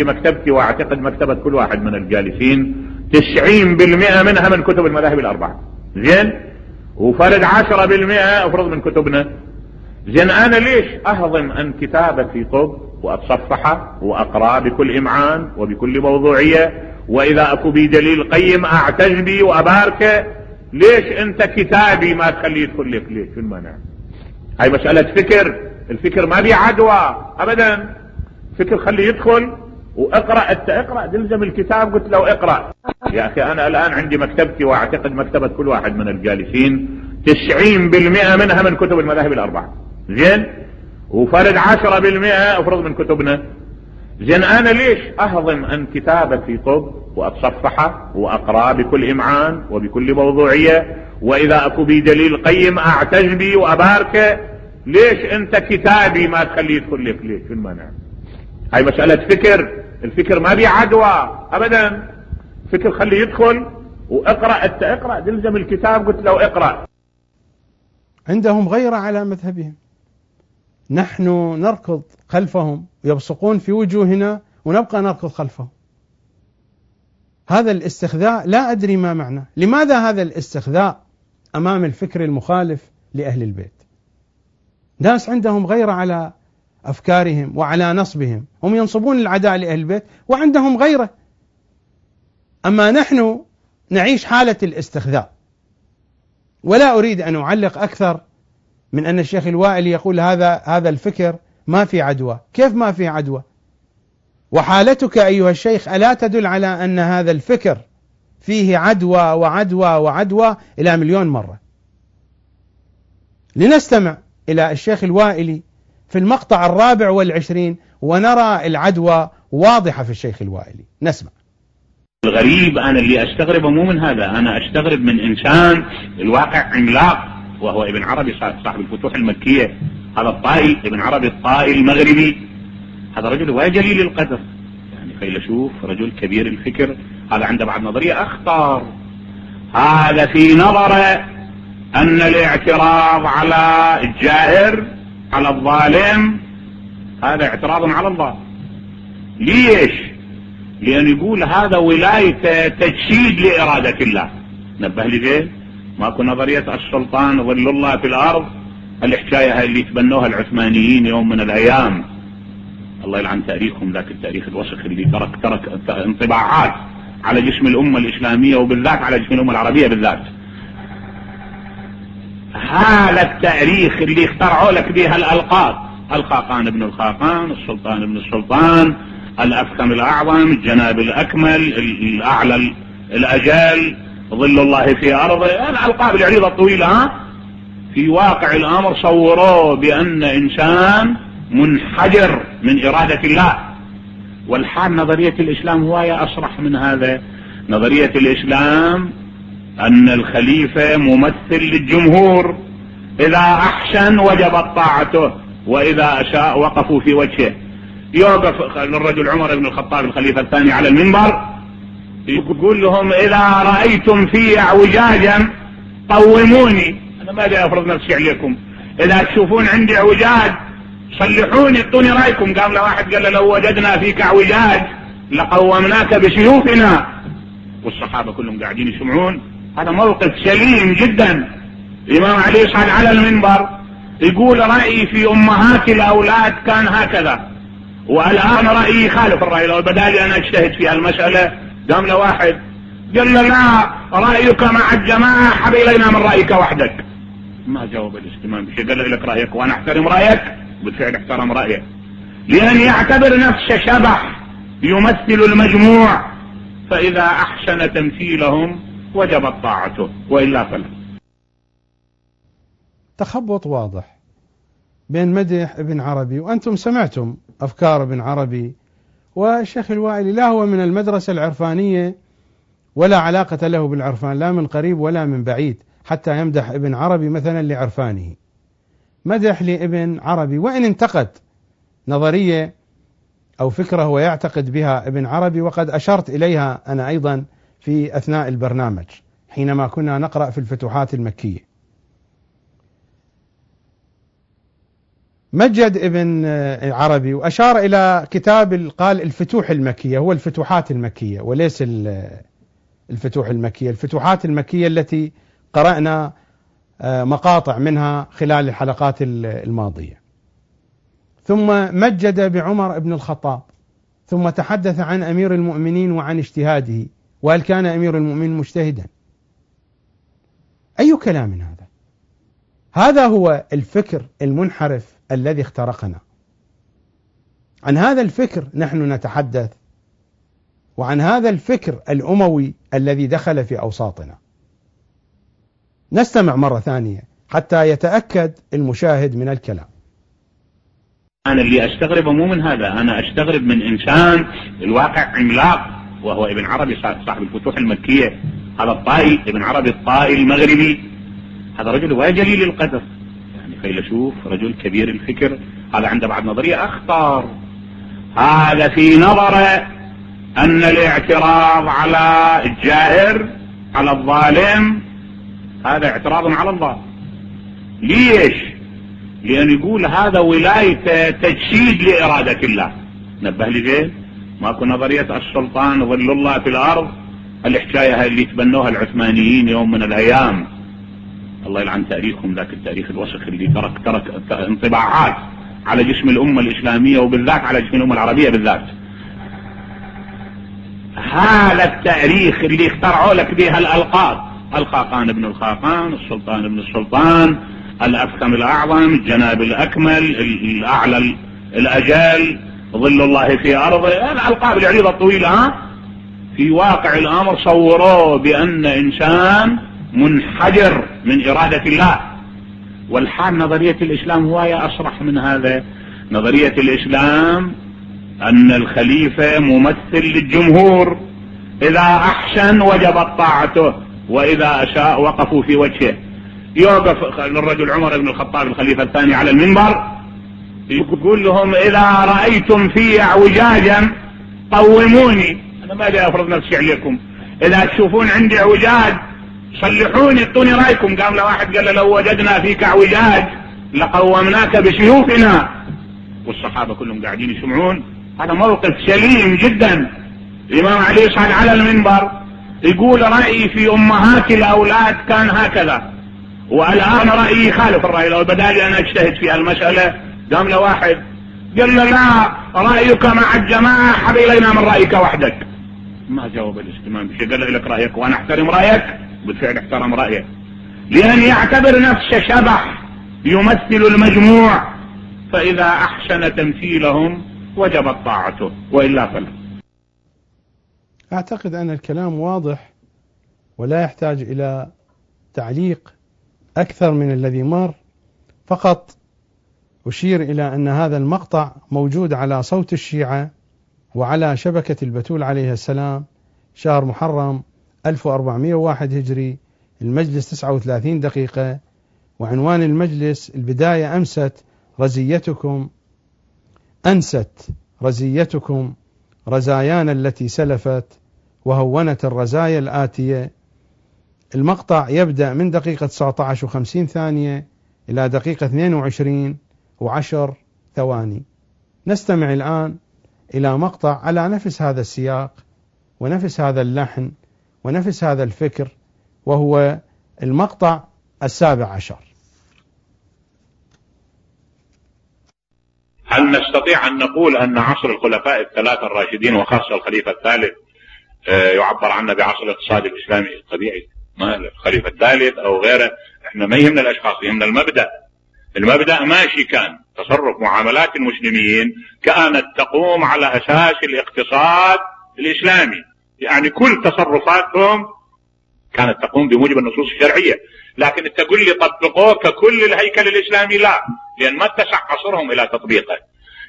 في مكتبتي وأعتقد مكتبة كل واحد من الجالسين تسعين بالمئة منها من كتب المذاهب الأربعة. زين؟ وفرد عشرة بالمئة أفرض من كتبنا. زين أنا ليش أهضم أن كتابتي طب واتصفحه وأقرأ بكل إمعان وبكل موضوعية؟ وإذا أكو بي دليل قيم أعتز بي واباركه ليش أنت كتابي ما تخليه يدخل لك؟ ليش؟ شو المانع؟ هاي مسألة فكر. الفكر ما بي عدوى ابدا. فكر خليه يدخل. واقرأ انت اقرأ تلزم الكتاب قلت له اقرأ. يا أخي أنا الآن عندي مكتبتي وأعتقد مكتبة كل واحد من الجالسين تسعين بالمئة منها من كتب المذاهب الأربعة. زين؟ وفرد عشرة بالمئة أفرض من كتبنا. زين أنا ليش أهضم أن كتابتي طب واتصفحه وأقرأ بكل إمعان وبكل موضوعية؟ وإذا أكو بي دليل قيم أعتز بي واباركه ليش أنت كتابي ما تخليه يدخل لك؟ ليش؟ شو المانع هاي مسألة فكر. الفكر ما بي عدوى ابدا. فكر خليه يدخل وإقرأ. أنت إقرأ تلزم الكتاب. قلت له إقرأ. عندهم غيرة على مذهبهم. نحن نركض خلفهم يبصقون في وجوهنا ونبقى نركض خلفهم. هذا الاستخذاء لا أدري ما معناه لماذا هذا الاستخذاء أمام الفكر المخالف لأهل البيت؟ ناس عندهم غيرة على أفكارهم وعلى نصبهم. هم ينصبون العداء لأهل البيت وعندهم غيرة. أما نحن نعيش حالة الاستخذاء ولا أريد أن أعلق أكثر من أن الشيخ الوائل يقول هذا هذا الفكر ما في عدوى. كيف ما في عدوى؟ وحالتك أيها الشيخ ألا تدل على أن هذا الفكر فيه عدوى وعدوى وعدوى إلى مليون مرة. لنستمع إلى الشيخ الوائلي في المقطع الرابع والعشرين ونرى العدوى واضحة في الشيخ الوائلي. نسمع. الغريب أنا اللي استغربه مو من هذا أنا أستغرب من إنسان الواقع عملاق وهو ابن عربي صاحب الفتوح المكية. هذا الطائي ابن عربي الطائي المغربي. هذا رجل وجليل القدر يعني فيلسوف رجل كبير الفكر. هذا عنده بعد نظرية أخطر. هذا في نظره أن الاعتراض على الجائر على الظالم هذا اعتراض على الله. ليش؟ لأن يقول هذا ولاية تجسيد لإرادة الله. نبه لي زين ماكو نظرية السلطان ظل الله في الأرض؟ الحكاية هاي اللي تبنوها العثمانيين يوم من الأيام. الله يلعن تاريخهم ذاك التاريخ الوسخ اللي ترك ترك انطباعات على جسم الأمة الإسلامية وبالذات على جسم الأمة العربية بالذات. هذا التاريخ اللي اخترعوا لك بها الألقاب. الخاقان ابن الخاقان السلطان ابن السلطان الأفخم الأعظم الجناب الأكمل الأعلى الأجل ظل الله في أرضه. الألقاب العريضة الطويلة ها؟ في واقع الأمر صوروه بأن إنسان منحجر من إرادة الله. والحال نظرية الإسلام هواية أصرح من هذا. نظرية الإسلام أن الخليفة ممثل للجمهور. إذا أحسن وجبت طاعته وإذا اساء وقفوا في وجهه. يوقف الرجل عمر بن الخطاب الخليفة الثاني على المنبر يقول لهم إذا رأيتم في أعوجاجا قوموني. أنا ما أدري أفرض نفسي عليكم. إذا تشوفون عندي أعوجاج صلحوني اعطوني رأيكم. قام له واحد قال له لو وجدنا فيك أعوجاج لقومناك بسيوفنا والصحابة كلهم قاعدين يسمعون. هذا موقف سليم جدا. الامام علي صعد على المنبر يقول رأيي في أمهات الأولاد كان هكذا. والآن رأيي خالف الرأي لو بدالي أنا أجتهد في المسألة قام له واحد قال له لا رأيك مع الجماعة حب إلينا من رأيك وحدك. ما جاوب الاستمام بشيء قال لك رأيك وأنا أحترم رأيك بالفعل احترم رأيه لأن يعتبر نفسه شبح يمثل المجموع فإذا أحسن تمثيلهم وجبت طاعته وإلا فلا. تخبط واضح بين مدح ابن عربي وأنتم سمعتم أفكار ابن عربي والشيخ الوائلي لا هو من المدرسة العرفانية ولا علاقة له بالعرفان لا من قريب ولا من بعيد حتى يمدح ابن عربي مثلا لعرفانه. مدح لابن عربي وإن انتقد نظرية أو فكرة هو يعتقد بها ابن عربي وقد أشرت إليها أنا أيضا في أثناء البرنامج حينما كنا نقرأ في الفتوحات المكية. مجد ابن عربي وأشار إلى كتاب قال الفتوح المكية هو الفتوحات المكية وليس الفتوح المكية. الفتوحات المكية التي قرأنا آه، مقاطع منها خلال الحلقات الماضية. ثم مجد بعمر بن الخطاب ثم تحدث عن أمير المؤمنين وعن اجتهاده. وهل كان أمير المؤمنين مجتهدا؟ أي كلام هذا؟ هذا هو الفكر المنحرف الذي اخترقنا. عن هذا الفكر نحن نتحدث وعن هذا الفكر الأموي الذي دخل في أوساطنا. نستمع مرة ثانية حتى يتأكد المشاهد من الكلام. أنا اللي أستغربه مو من هذا أنا أستغرب من إنسان الواقع عملاق وهو ابن عربي صاحب الفتوح المكية. هذا الطائي ابن عربي الطائي المغربي. هذا رجل وجليل القدر يعني فيلسوف رجل كبير الفكر. هذا عنده بعد نظرية أخطر هذا في نظره أن الاعتراض على الجائر على الظالم هذا اعتراض على الله. ليش؟ لأن يقول هذا ولاية تجسيد لإرادة الله. نبه لي زين ماكو نظرية السلطان ظل الله في الأرض. الحكاية اللي تبنوها العثمانيين يوم من الأيام. الله يلعن تاريخهم ذاك التاريخ الوسخ اللي ترك ترك انطباعات على جسم الأمة الإسلامية وبالذات على جسم الأمة العربية بالذات. هذا التاريخ اللي اخترعوا لك بها الألقاب. الخاقان ابن الخاقان السلطان ابن السلطان الأفخم الأعظم الجناب الأكمل الأعلى الأجل. ظل الله في أرضه. الألقاب العريضة الطويلة ها؟ في واقع الأمر صوروه بأن إنسان منحجر من إرادة الله. والحال نظرية الإسلام هواية أصرح من هذا. نظرية الإسلام أن الخليفة ممثل للجمهور. إذا أحسن وجبت طاعته وإذا أشاء وقفوا في وجهه. يوقف الرجل عمر بن الخطاب الخليفة الثاني على المنبر. يقول لهم إذا رأيتم في أعوجاجا قوموني. أنا ما جاي أفرض نفسي عليكم. إذا تشوفون عندي أعوجاج صلحوني اعطوني رأيكم. قام له واحد قال له لو وجدنا فيك أعوجاج لقومناك بسيوفنا. والصحابة كلهم قاعدين يسمعون. هذا موقف سليم جدا. الإمام علي صعد على المنبر يقول رأيي في أمهات الأولاد كان هكذا. والآن رأيي خالف الرأي. لو بدالي أنا أجتهد في المسألة قام له واحد قال له لا رأيك مع الجماعة حب إلينا من رأيك وحدك. ما جاوب الاستمام بشيء قال له لك رأيك وأنا أحترم رأيك. بالفعل احترم رأيه لأن يعتبر نفسه شبح يمثل المجموع فإذا أحسن تمثيلهم وجبت طاعته وإلا فلا. أعتقد أن الكلام واضح ولا يحتاج إلى تعليق أكثر من الذي مر فقط أشير إلى أن هذا المقطع موجود على صوت الشيعة وعلى شبكة البتول عليه السلام شهر محرم 1401 هجري المجلس 39 دقيقة. وعنوان المجلس البداية أمست رزيتكم أنست رزيتكم رزايانا التي سلفت وهونت الرزايا الآتية. المقطع يبدأ من دقيقة 19 و50 ثانية إلى دقيقة 22 و10 ثواني. نستمع الآن إلى مقطع على نفس هذا السياق ونفس هذا اللحن ونفس هذا الفكر وهو المقطع السابع عشر. هل نستطيع أن نقول أن عصر الخلفاء الثلاثة الراشدين وخاصة الخليفة الثالث آه، يعبر عنه بعصر الاقتصاد الإسلامي الطبيعي؟ ما الخليفة الثالث أو غيره إحنا ما يهمنا الأشخاص يهمنا المبدأ. المبدأ ماشي كان. تصرف معاملات المسلمين كانت تقوم على أساس الاقتصاد الإسلامي. يعني كل تصرفاتهم كانت تقوم بموجب النصوص الشرعية. لكن تقول لي طبقوه ككل الهيكل الإسلامي لا لأن ما اتسع عصرهم إلى تطبيقه.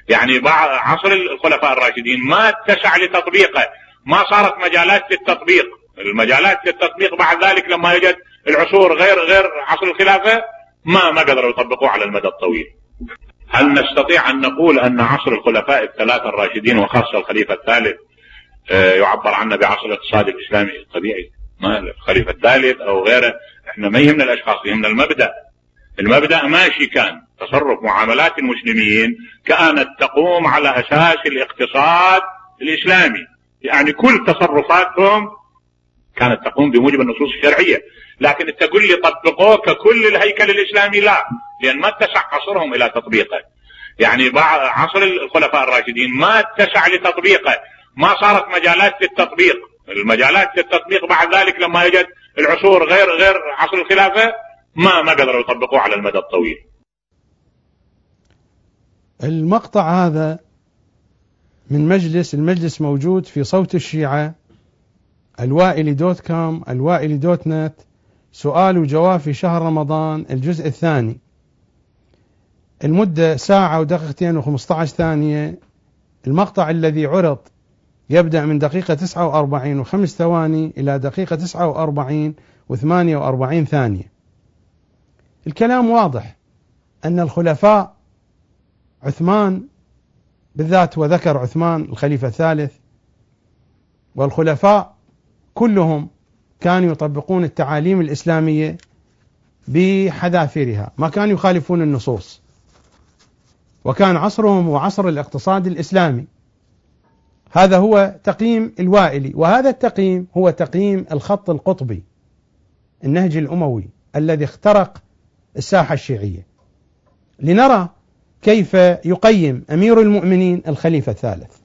يعني عصر الخلفاء الراشدين ما اتسع لتطبيقه. ما صارت مجالات للتطبيق المجالات للتطبيق بعد ذلك لما اجت العصور غير غير عصر الخلافة ما ما قدروا يطبقوه على المدى الطويل. هل نستطيع أن نقول أن عصر الخلفاء الثلاثة الراشدين وخاصة الخليفة الثالث آه، يعبر عنه بعصر الاقتصاد الإسلامي الطبيعي ما الخليفة الثالث أو غيره؟ إحنا ما يهمنا الأشخاص يهمنا المبدأ. المبدأ ماشي كان تصرف معاملات المسلمين كانت تقوم على أساس الاقتصاد الإسلامي. يعني كل تصرفاتهم كانت تقوم بموجب النصوص الشرعية. لكن تقول لي طبقوه ككل الهيكل الإسلامي لا لأن ما اتسع عصرهم إلى تطبيقه يعني عصر الخلفاء الراشدين ما اتسع لتطبيقه. ما صارت مجالات للتطبيق المجالات للتطبيق بعد ذلك لما اجت العصور غير غير عصر الخلافة ما ما قدروا يطبقوه على المدى الطويل. المقطع هذا من مجلس المجلس موجود في صوت الشيعة الوائلي دوت كوم الوائلي دوت نت. سؤال وجواب في شهر رمضان الجزء الثاني. المدة ساعة ودقيقتين و15 ثانية. المقطع الذي عرض يبدأ من دقيقة 49 وخمس ثواني إلى دقيقة 49 و48 ثانية. الكلام واضح أن الخلفاء عثمان بالذات وذكر عثمان الخليفة الثالث والخلفاء كلهم كانوا يطبقون التعاليم الإسلامية بحذافيرها. ما كانوا يخالفون النصوص. وكان عصرهم هو عصر الاقتصاد الإسلامي. هذا هو تقييم الوائلي. وهذا التقييم هو تقييم الخط القطبي النهج الأموي الذي اخترق الساحة الشيعية. لنرى كيف يقيم أمير المؤمنين الخليفة الثالث.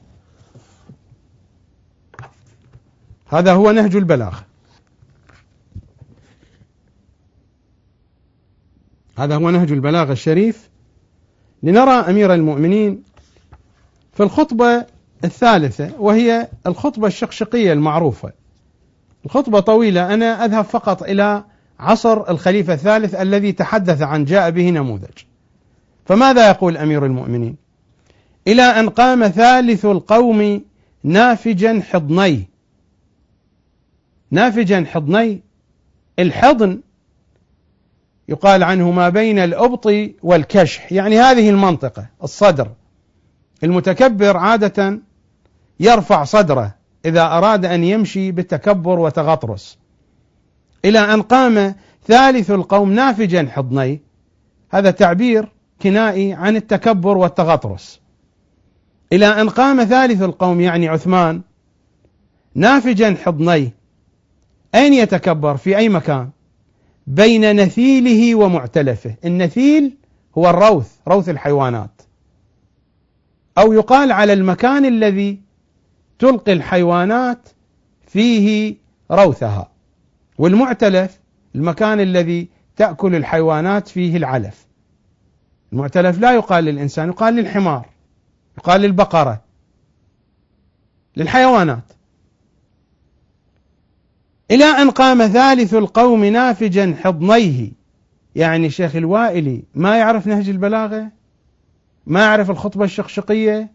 هذا هو نهج البلاغة. هذا هو نهج البلاغة الشريف لنرى أمير المؤمنين في الخطبة الثالثة وهي الخطبة الشقشقية المعروفة. الخطبة طويلة أنا أذهب فقط إلى عصر الخليفة الثالث الذي تحدث عن جاء به نموذج. فماذا يقول أمير المؤمنين؟ إلى أن قام ثالث القوم نافجا حضني. نافجا حضني الحضن يقال عنه ما بين الأبط والكشح. يعني هذه المنطقة الصدر. المتكبر عادة يرفع صدره إذا أراد أن يمشي بالتكبر وتغطرس. إلى أن قام ثالث القوم نافجا حضني. هذا تعبير كنائي عن التكبر والتغطرس. إلى أن قام ثالث القوم يعني عثمان نافجا حضني. أين يتكبر؟ في أي مكان؟ بين نثيله ومعتلفه. النثيل هو الروث روث الحيوانات. أو يقال على المكان الذي تلقي الحيوانات فيه روثها. والمعتلف المكان الذي تأكل الحيوانات فيه العلف. المعتلف لا يقال للإنسان يقال للحمار يقال للبقرة للحيوانات. إلى أن قام ثالث القوم نافجا حضنيه. يعني شيخ الوائلي ما يعرف نهج البلاغة؟ ما يعرف الخطبة الشقشقية؟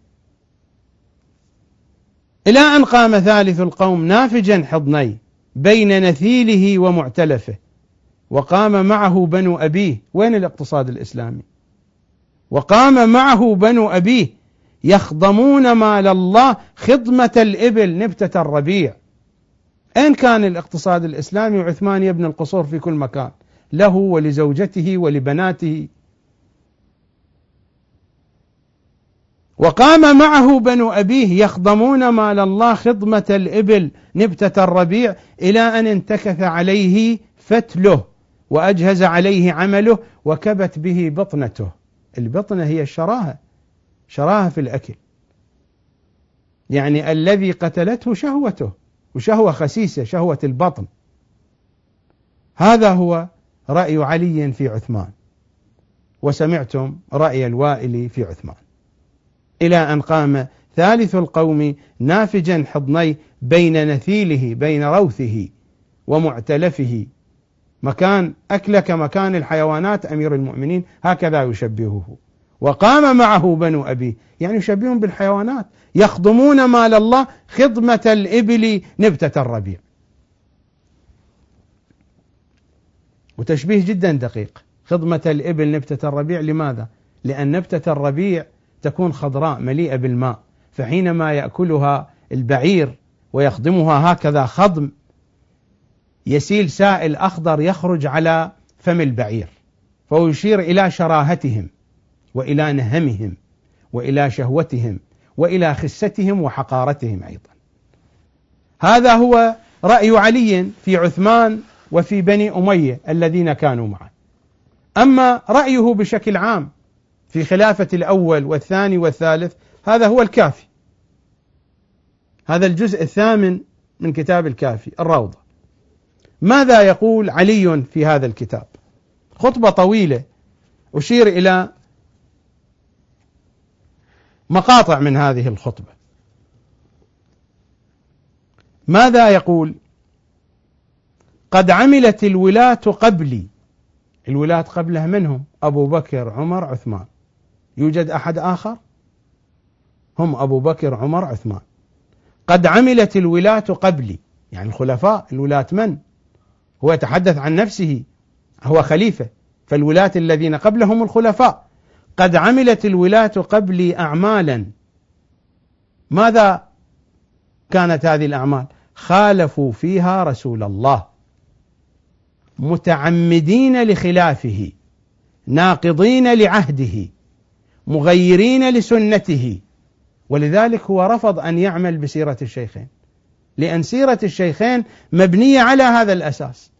إلى أن قام ثالث القوم نافجا حضنيه بين نثيله ومعتلفه وقام معه بنو أبيه. وين الاقتصاد الإسلامي؟ وقام معه بنو أبيه يخضمون مال الله خضمة الإبل نبتة الربيع. أين كان الاقتصاد الإسلامي وعثمان يبني القصور في كل مكان له ولزوجته ولبناته. وقام معه بنو أبيه يخضمون مال الله خضمة الإبل نبتة الربيع إلى أن انتكث عليه فتله وأجهز عليه عمله وكبت به بطنته. البطنة هي الشراهة شراهة في الأكل. يعني الذي قتلته شهوته. وشهوة خسيسة شهوة البطن. هذا هو رأي علي في عثمان. وسمعتم رأي الوائل في عثمان. إلى أن قام ثالث القوم نافجا حضني بين نثيله بين روثه ومعتلفه. مكان أكل كمكان الحيوانات أمير المؤمنين هكذا يشبهه. وقام معه بنو أبيه. يعني يشبههم بالحيوانات يخضمون مال الله خضمة الإبل نبتة الربيع. وتشبيه جدا دقيق. خضمة الإبل نبتة الربيع لماذا؟ لأن نبتة الربيع تكون خضراء مليئة بالماء فحينما يأكلها البعير ويخضمها هكذا خضم يسيل سائل أخضر يخرج على فم البعير فهو يشير إلى شراهتهم. وإلى نهمهم وإلى شهوتهم وإلى خستهم وحقارتهم أيضا. هذا هو رأي علي في عثمان وفي بني أمية الذين كانوا معه. أما رأيه بشكل عام في خلافة الأول والثاني والثالث هذا هو الكافي. هذا الجزء الثامن من كتاب الكافي الروضة. ماذا يقول علي في هذا الكتاب؟ خطبة طويلة أشير إلى مقاطع من هذه الخطبة. ماذا يقول؟ قد عملت الولاة قبلي. الولاة قبله منهم أبو بكر عمر عثمان. يوجد أحد آخر؟ هم أبو بكر عمر عثمان. قد عملت الولاة قبلي. يعني الخلفاء الولاة من؟ هو يتحدث عن نفسه هو خليفة. فالولاة الذين قبلهم الخلفاء. قد عملت الولاة قبلي أعمالا. ماذا كانت هذه الأعمال؟ خالفوا فيها رسول الله. متعمدين لخلافه ناقضين لعهده مغيرين لسنته. ولذلك هو رفض أن يعمل بسيرة الشيخين لأن سيرة الشيخين مبنية على هذا الأساس.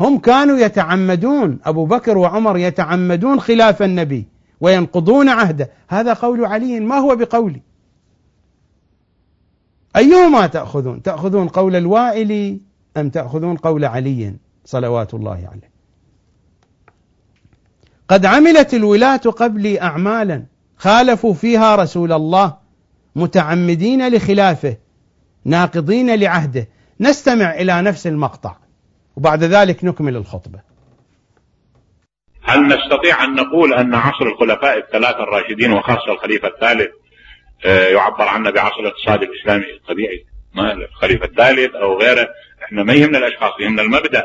هم كانوا يتعمدون أبو بكر وعمر يتعمدون خلاف النبي. وينقضون عهده. هذا قول علي ما هو بقولي؟ أيهما تأخذون؟ تأخذون قول الوائل أم تأخذون قول علي صلوات الله عليه؟ قد عملت الولاة قبلي أعمالا خالفوا فيها رسول الله متعمدين لخلافه ناقضين لعهده. نستمع إلى نفس المقطع وبعد ذلك نكمل الخطبة. هل نستطيع أن نقول أن عصر الخلفاء الثلاثة الراشدين وخاصة الخليفة الثالث آه، يعبر عنه بعصر الاقتصاد الإسلامي الطبيعي؟ ما الخليفة الثالث أو غيره؟ إحنا ما يهمنا الأشخاص يهمنا المبدأ.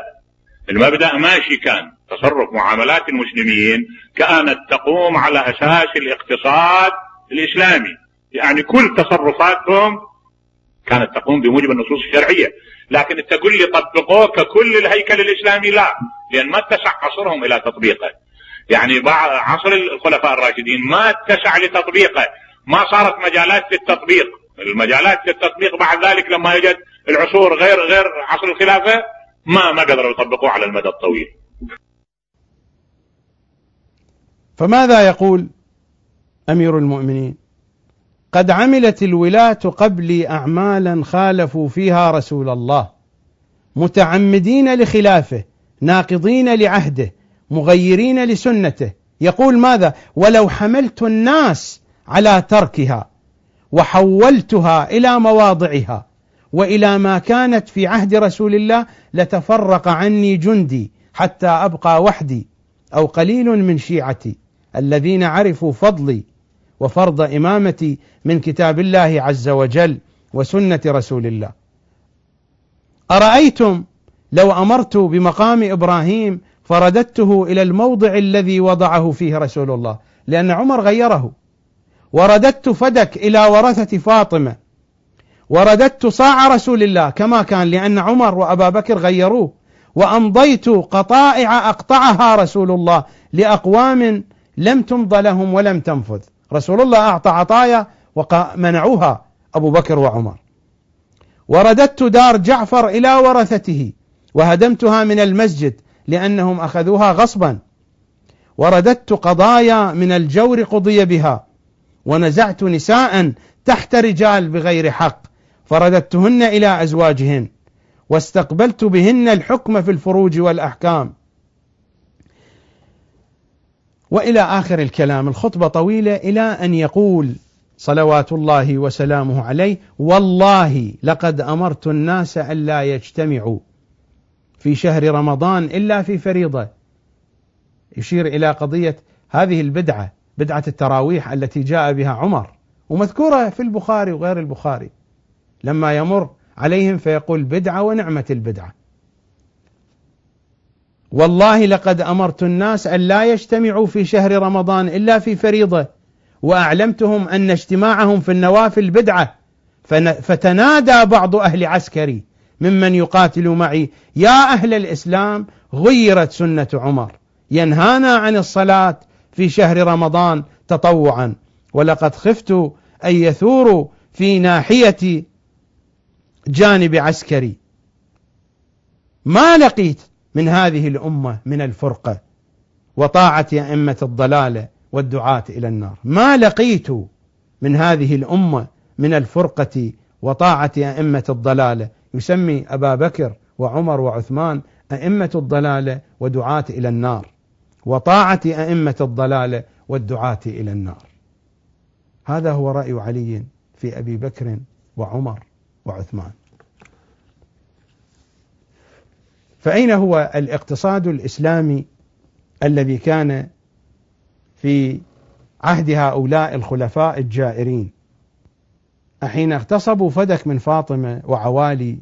المبدأ ماشي كان تصرف معاملات المسلمين كانت تقوم على أساس الاقتصاد الإسلامي. يعني كل تصرفاتهم كانت تقوم بموجب النصوص الشرعية. لكن تقول لي طبقوه ككل الهيكل الإسلامي لا. لأن ما اتسع عصرهم إلى تطبيقه. يعني عصر الخلفاء الراشدين ما اتسع لتطبيقه. ما صارت مجالات للتطبيق المجالات للتطبيق بعد ذلك لما يجد العصور غير غير عصر الخلافة ما ما قدروا يطبقوه على المدى الطويل. فماذا يقول أمير المؤمنين؟ قد عملت الولاة قبلي اعمالا خالفوا فيها رسول الله متعمدين لخلافه ناقضين لعهده مغيرين لسنته يقول ماذا ولو حملت الناس على تركها وحولتها إلى مواضعها وإلى ما كانت في عهد رسول الله لتفرق عني جندي حتى أبقى وحدي أو قليل من شيعتي الذين عرفوا فضلي وفرض إمامتي من كتاب الله عز وجل وسنة رسول الله. أرأيتم لو أمرت بمقام إبراهيم فرددته إلى الموضع الذي وضعه فيه رسول الله، لأن عمر غيره. ورددت فدك إلى ورثة فاطمة. ورددت صاع رسول الله كما كان لأن عمر وأبا بكر غيروه. وأمضيت قطائع أقطعها رسول الله لأقوام لم تمض لهم ولم تنفذ رسول الله أعطى عطايا ومنعوها أبو بكر وعمر ورددت دار جعفر إلى ورثته وهدمتها من المسجد لأنهم أخذوها غصبا. ورددت قضايا من الجور قضي بها. ونزعت نساء تحت رجال بغير حق. فرددتهن إلى أزواجهن. واستقبلت بهن الحكم في الفروج والأحكام. وإلى آخر الكلام. الخطبة طويلة إلى أن يقول صلوات الله وسلامه عليه والله لقد أمرت الناس الا يجتمعوا. في شهر رمضان إلا في فريضة. يشير إلى قضية هذه البدعة بدعة التراويح التي جاء بها عمر ومذكورة في البخاري وغير البخاري. لما يمر عليهم فيقول بدعة ونعمة البدعة. والله لقد أمرت الناس أن لا يجتمعوا في شهر رمضان إلا في فريضة وأعلمتهم أن اجتماعهم في النوافل بدعة فتنادى بعض أهل عسكري. ممن يقاتل معي. يا أهل الإسلام غيرت سنة عمر. ينهانا عن الصلاة في شهر رمضان تطوعا. ولقد خفت أن يثوروا في ناحية جانب عسكري. ما لقيت من هذه الأمة من الفرقة وطاعة أئمة الضلالة والدعاة إلى النار. ما لقيت من هذه الأمة من الفرقة وطاعة أئمة الضلالة يسمي أبا بكر وعمر وعثمان أئمة الضلالة ودعاة إلى النار وطاعة أئمة الضلالة والدعاة إلى النار. هذا هو رأي علي في أبي بكر وعمر وعثمان. فأين هو الاقتصاد الإسلامي الذي كان في عهد هؤلاء الخلفاء الجائرين؟ أحين اغتصبوا فدك من فاطمة وعوالي.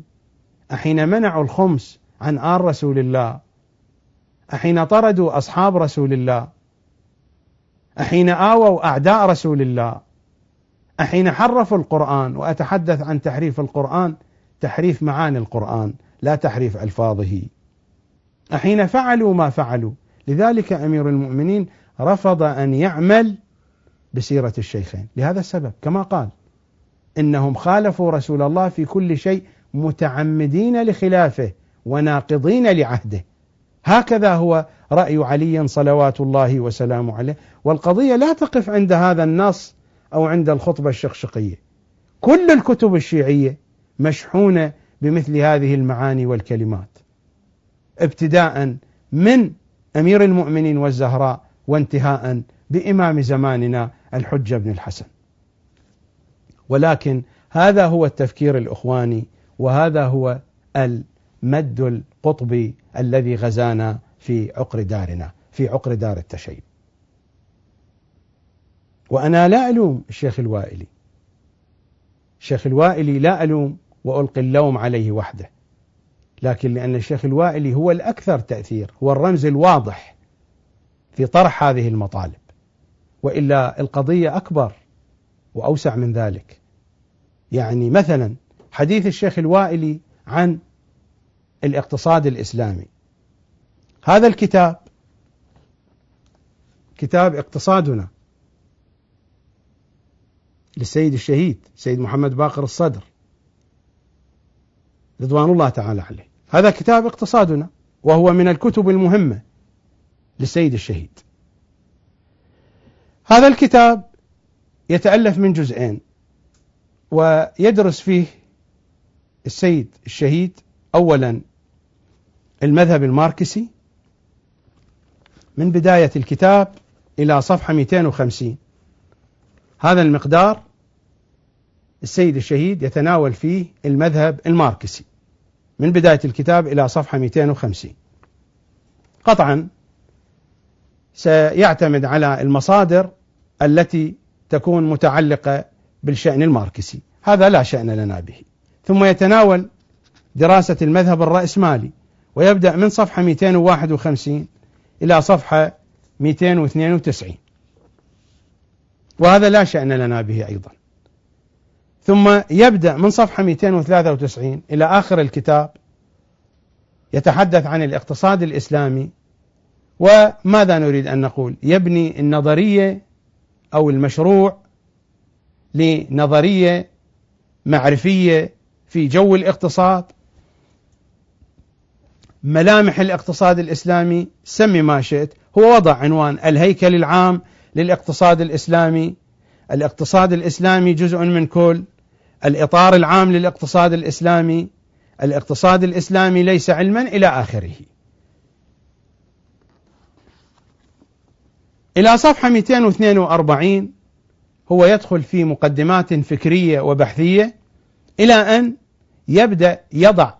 أحين منعوا الخمس عن آل رسول الله. أحين طردوا أصحاب رسول الله. أحين آووا أعداء رسول الله. أحين حرفوا القرآن وأتحدث عن تحريف القرآن تحريف معاني القرآن لا تحريف ألفاظه. أحين فعلوا ما فعلوا. لذلك أمير المؤمنين رفض أن يعمل بسيرة الشيخين. لهذا السبب كما قال إنهم خالفوا رسول الله في كل شيء متعمدين لخلافه وناقضين لعهده. هكذا هو رأي علي صلوات الله وسلامه عليه. والقضية لا تقف عند هذا النص أو عند الخطبة الشقشقية. كل الكتب الشيعية مشحونة بمثل هذه المعاني والكلمات. ابتداء من أمير المؤمنين والزهراء وانتهاء بإمام زماننا الحجة بن الحسن. ولكن هذا هو التفكير الإخواني وهذا هو المد القطبي الذي غزانا في عقر دارنا في عقر دار التشيع وأنا لا ألوم الشيخ الوائلي. الشيخ الوائلي لا ألوم وألقي اللوم عليه وحده. لكن لأن الشيخ الوائلي هو الأكثر تأثير هو الرمز الواضح في طرح هذه المطالب. وإلا القضية أكبر. وأوسع من ذلك. يعني مثلا حديث الشيخ الوائلي عن الاقتصاد الإسلامي. هذا الكتاب كتاب اقتصادنا للسيد الشهيد سيد محمد باقر الصدر رضوان الله تعالى عليه. هذا كتاب اقتصادنا وهو من الكتب المهمة للسيد الشهيد. هذا الكتاب يتألف من جزئين ويدرس فيه السيد الشهيد أولا المذهب الماركسي من بداية الكتاب إلى صفحة 250 هذا المقدار السيد الشهيد يتناول فيه المذهب الماركسي من بداية الكتاب إلى صفحة 250 قطعا سيعتمد على المصادر التي تكون متعلقة بالشأن الماركسي. هذا لا شأن لنا به. ثم يتناول دراسة المذهب الرأسمالي ويبدأ من صفحة 251 إلى صفحة 292 وهذا لا شأن لنا به أيضا. ثم يبدأ من صفحة 293 إلى آخر الكتاب يتحدث عن الاقتصاد الإسلامي وماذا نريد أن نقول؟ يبني النظرية أو المشروع لنظرية معرفية في جو الاقتصاد. ملامح الاقتصاد الإسلامي سمي ما شئت هو وضع عنوان الهيكل العام للاقتصاد الإسلامي. الاقتصاد الإسلامي جزء من كل. الإطار العام للاقتصاد الإسلامي. الاقتصاد الإسلامي ليس علما إلى آخره. إلى صفحة 242 هو يدخل في مقدمات فكرية وبحثية إلى أن يبدأ يضع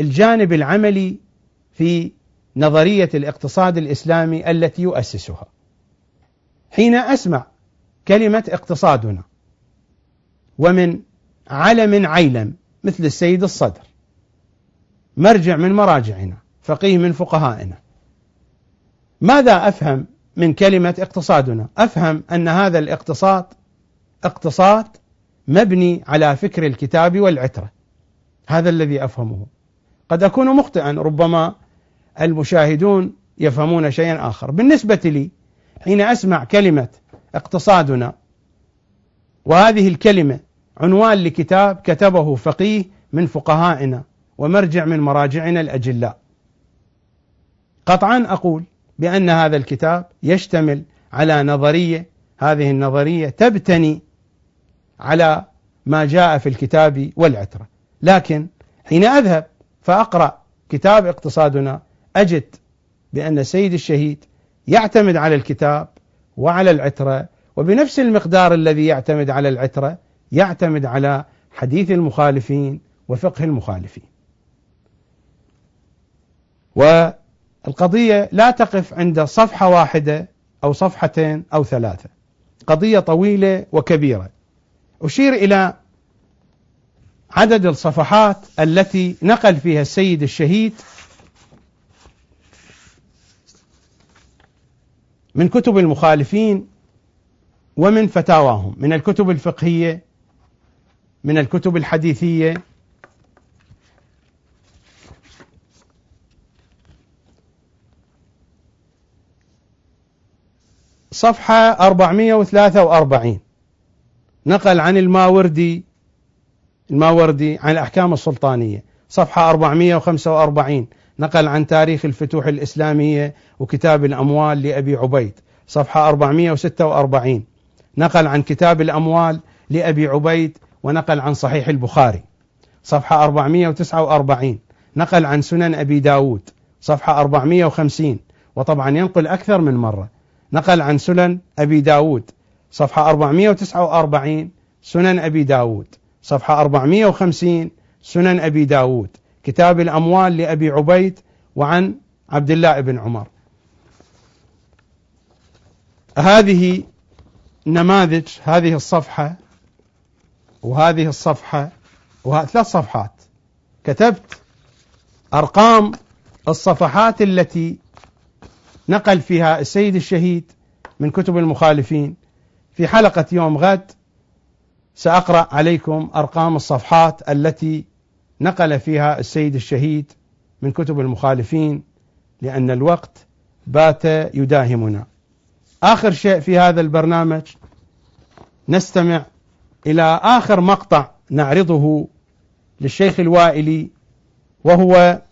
الجانب العملي في نظرية الاقتصاد الإسلامي التي يؤسسها. حين أسمع كلمة اقتصادنا ومن علم عيلم مثل السيد الصدر مرجع من مراجعنا فقيه من فقهائنا ماذا أفهم من كلمة اقتصادنا. أفهم أن هذا الاقتصاد اقتصاد مبني على فكر الكتاب والعترة. هذا الذي أفهمه. قد أكون مخطئا ربما المشاهدون يفهمون شيئا آخر. بالنسبة لي حين أسمع كلمة اقتصادنا وهذه الكلمة عنوان لكتاب كتبه فقيه من فقهائنا ومرجع من مراجعنا الأجلاء. قطعا أقول بأن هذا الكتاب يشتمل على نظرية هذه النظرية تبتني على ما جاء في الكتاب والعترة لكن حين أذهب فأقرأ كتاب اقتصادنا أجد بأن السيد الشهيد يعتمد على الكتاب وعلى العترة وبنفس المقدار الذي يعتمد على العترة يعتمد على حديث المخالفين وفقه المخالفين. والقضية لا تقف عند صفحة واحدة أو صفحتين أو ثلاثة. قضية طويلة وكبيرة. أشير إلى عدد الصفحات التي نقل فيها السيد الشهيد من كتب المخالفين ومن فتاواهم من الكتب الفقهية من الكتب الحديثية صفحة 443 نقل عن الماوردي الماوردي عن الأحكام السلطانية. صفحة 445 نقل عن تاريخ الفتوح الإسلامية وكتاب الأموال لأبي عبيد. صفحة 446 نقل عن كتاب الأموال لأبي عبيد ونقل عن صحيح البخاري. صفحة 449 نقل عن سنن أبي داود. صفحة 450 وطبعا ينقل أكثر من مرة. نقل عن سنن أبي داود صفحة 449 سنن أبي داود صفحة 450 سنن أبي داود كتاب الأموال لأبي عبيد وعن عبد الله بن عمر. هذه نماذج هذه الصفحة وهذه الصفحة وثلاث صفحات. كتبت أرقام الصفحات التي نقل فيها السيد الشهيد من كتب المخالفين في حلقة يوم غد سأقرأ عليكم أرقام الصفحات التي نقل فيها السيد الشهيد من كتب المخالفين لأن الوقت بات يداهمنا. آخر شيء في هذا البرنامج نستمع إلى آخر مقطع نعرضه للشيخ الوائلي وهو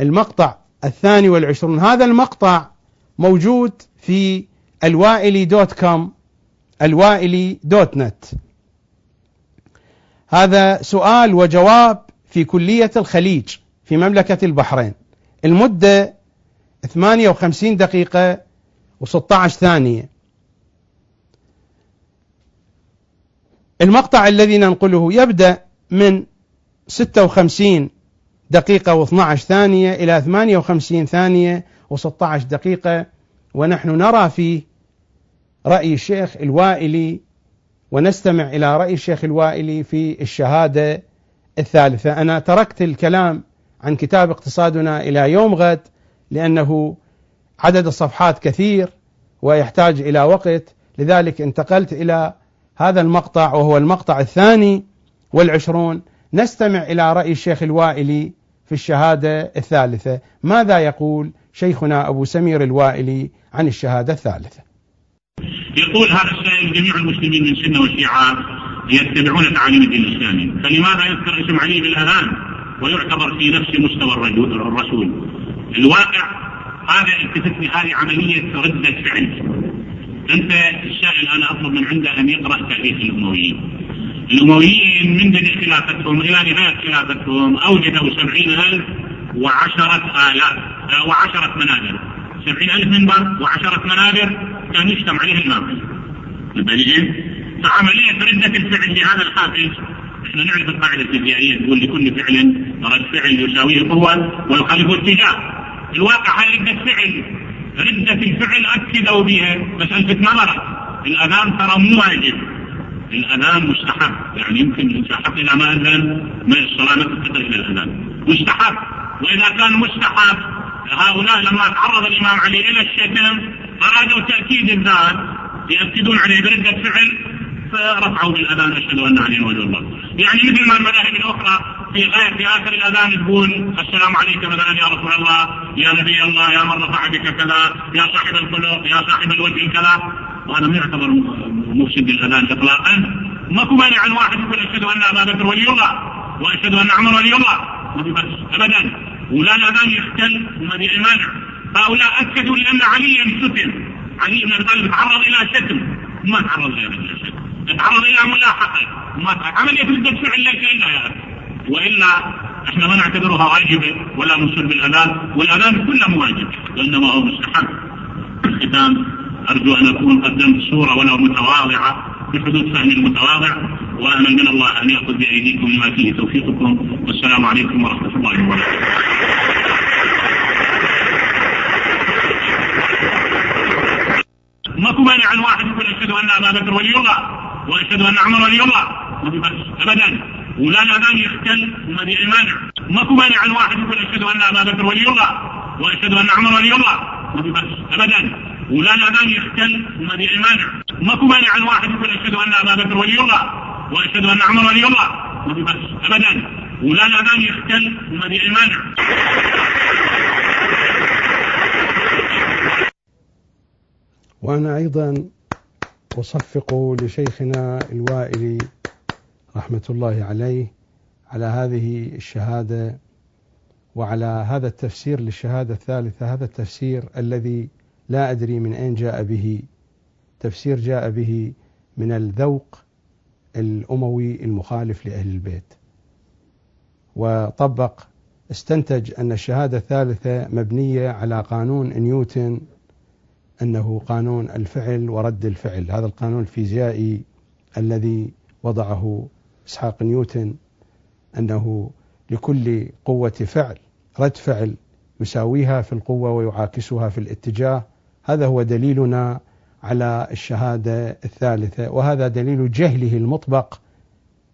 المقطع الثاني والعشرون. هذا المقطع موجود في الوائلي دوت كوم الوائلي دوت نت. هذا سؤال وجواب في كلية الخليج في مملكة البحرين. المدة 58 دقيقة و16 ثانية. المقطع الذي ننقله يبدأ من 56 دقيقة و12 ثانية إلى 58 ثانية و16 دقيقة. ونحن نرى فيه رأي الشيخ الوائلي ونستمع إلى رأي الشيخ الوائلي في الشهادة الثالثة. أنا تركت الكلام عن كتاب اقتصادنا إلى يوم غد لأنه عدد الصفحات كثير ويحتاج إلى وقت. لذلك انتقلت إلى هذا المقطع وهو المقطع الثاني والعشرون. نستمع إلى رأي الشيخ الوائلي في الشهادة الثالثة ماذا يقول شيخنا أبو سمير الوائلي عن الشهادة الثالثة يقول هذا السائل جميع المسلمين من سنة وشيعة يتبعون تعاليم الدين الإسلامي، فلماذا يذكر اسم علي بالاذان ويعتبر في نفس مستوى الرسول؟ الواقع هذا التفت هذه عملية ردة فعل. أنت السائل أنا أطلب من عنده أن يقرأ تاريخ الامويين. الامويين من بدء خلافتهم إلى نهاية خلافتهم أوجدوا سبعين ألف وعشرة آلاف وعشرة منابر. سبعين ألف منبر وعشرة منابر كان يجتمع عليه الإمام البالغين فعملية ردة الفعل لهذا الحافز. إحنا نعرف القاعدة الفيزيائية تقول لكل فعل رد فعل يساويه قوة والخلف اتجاه. الواقع هاي ردة فعل ردة الفعل أكدوا بها؟ بس ألفت نظرك الأذان ترى مو واجب. الأذان مستحب. يعني يمكن الإنسان إذا ما أذن ما الصلاة ما إلى الأذان. مستحب. وإذا كان مستحب هؤلاء لما تعرض الإمام علي إلى الشتم أرادوا تأكيد الذات يأكدون عليه بردة فعل فرفعوا بالأذان أشهد أن عليا وجه الله. يعني مثل ما المذاهب الأخرى في غير في آخر الأذان تقول السلام عليك مثلا يا رسول الله يا نبي الله يا من رفع بك كذا يا صاحب الخلق يا صاحب الوجه كذا. وهذا ما يعتبر مفسد للأذان اطلاقا. ماكو مانع عن واحد يقول أشهد أن ابا بكر ولي الله وأشهد أن عمر ولي الله. ما في بس ابدا. ولا الأذان يختل وما في مانع. هؤلاء اكدوا لأن عليا فتن علي بن أبي طالب تعرض إلى شتم. ما تعرض إلى شتم. تعرض إلى ملاحقة. ما عمليه ردة فعل ليس إلا يا أخي. وإلا إحنا ما نعتبرها واجبة ولا نصر بالاذان والأذان كله واجب وإنما هو مستحب. الختام. أرجو أن أكون قدمت صورة ولو متواضعة بحدود فهم المتواضع وامل من الله أن يأخذ بأيديكم لما فيه توفيقكم والسلام عليكم ورحمة الله وبركاته. ماكو مانع عن واحد يقول أشهد أن أبا بكر ولي الله وأشهد أن عمر ولي الله. ما في بس ابدا. ولا الأذان يختل وما في مانع. ماكو مانع عن واحد يقول أشهد أن أبا بكر ولي الله وأشهد أن عمر ولي الله. ما في بس ابدا. ولا الاذان يختل وما في مانع. ماكو مانع عن واحد يقول أشهد أن ابا بكر ولي الله وأشهد أن عمر ولي الله. ما في بس ابدا. ولا الاذان يختل وما في مانع. وأنا أيضا أصفق لشيخنا الوائلي رحمة الله عليه على هذه الشهادة وعلى هذا التفسير للشهادة الثالثة هذا التفسير الذي لا أدري من أين جاء به تفسير جاء به من الذوق الأموي المخالف لأهل البيت. وطبق استنتج أن الشهادة الثالثة مبنية على قانون نيوتن أنه قانون الفعل ورد الفعل. هذا القانون الفيزيائي الذي وضعه إسحاق نيوتن أنه لكل قوة فعل رد فعل يساويها في القوة ويعاكسها في الاتجاه هذا هو دليلنا على الشهادة الثالثة وهذا دليل جهله المطبق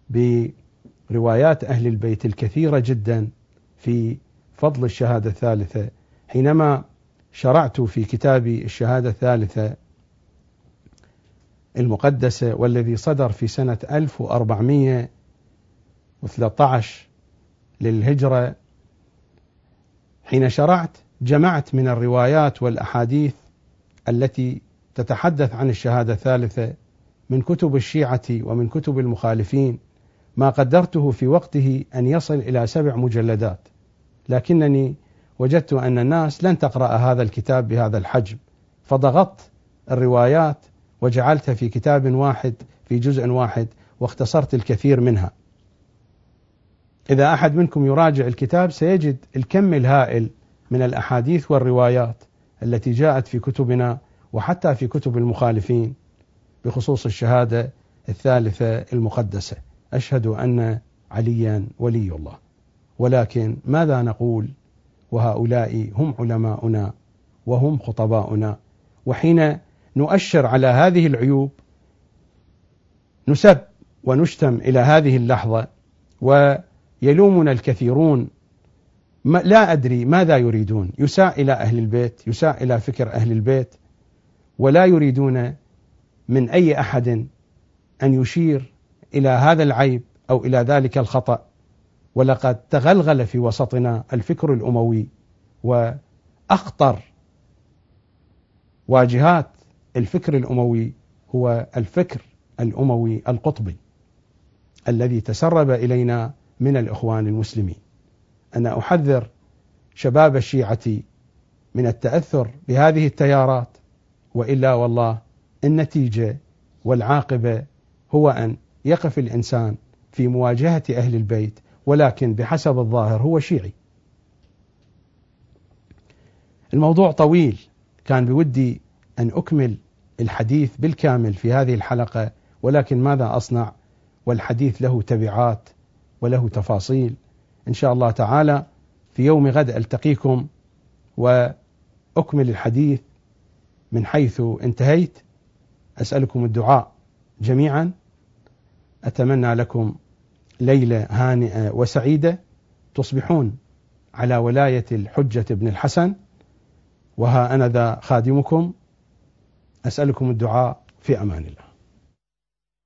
بروايات أهل البيت الكثيرة جدا في فضل الشهادة الثالثة. حينما شرعت في كتابي الشهادة الثالثة المقدسة والذي صدر في سنة 1413 للهجرة حين شرعت جمعت من الروايات والأحاديث التي تتحدث عن الشهادة الثالثة من كتب الشيعة ومن كتب المخالفين ما قدرته في وقته أن يصل إلى سبع مجلدات. لكنني وجدت أن الناس لن تقرأ هذا الكتاب بهذا الحجم. فضغطت الروايات وجعلتها في كتاب واحد في جزء واحد واختصرت الكثير منها. إذا أحد منكم يراجع الكتاب سيجد الكم الهائل من الأحاديث والروايات. التي جاءت في كتبنا وحتى في كتب المخالفين بخصوص الشهادة الثالثة المقدسة. أشهد أن عليا ولي الله. ولكن ماذا نقول؟ وهؤلاء هم علماؤنا وهم خطباؤنا. وحين نؤشر على هذه العيوب نسب ونشتم إلى هذه اللحظة ويلومنا الكثيرون لا أدري ماذا يريدون يساء إلى أهل البيت يساء إلى فكر أهل البيت ولا يريدون من أي أحد أن يشير إلى هذا العيب أو إلى ذلك الخطأ ولقد تغلغل في وسطنا الفكر الأموي وأخطر واجهات الفكر الأموي هو الفكر الأموي القطبي الذي تسرب إلينا من الإخوان المسلمين. أنا أحذر شباب الشيعة من التأثر بهذه التيارات وإلا والله النتيجة والعاقبة هو أن يقف الإنسان في مواجهة أهل البيت ولكن بحسب الظاهر هو شيعي. الموضوع طويل كان بودي أن أكمل الحديث بالكامل في هذه الحلقة ولكن ماذا أصنع؟ والحديث له تبعات وله تفاصيل. إن شاء الله تعالى في يوم غد ألتقيكم وأكمل الحديث من حيث انتهيت. أسألكم الدعاء جميعا. أتمنى لكم ليلة هانئة وسعيدة. تصبحون على ولاية الحجة بن الحسن. وها أنا ذا خادمكم. أسألكم الدعاء في أمان الله.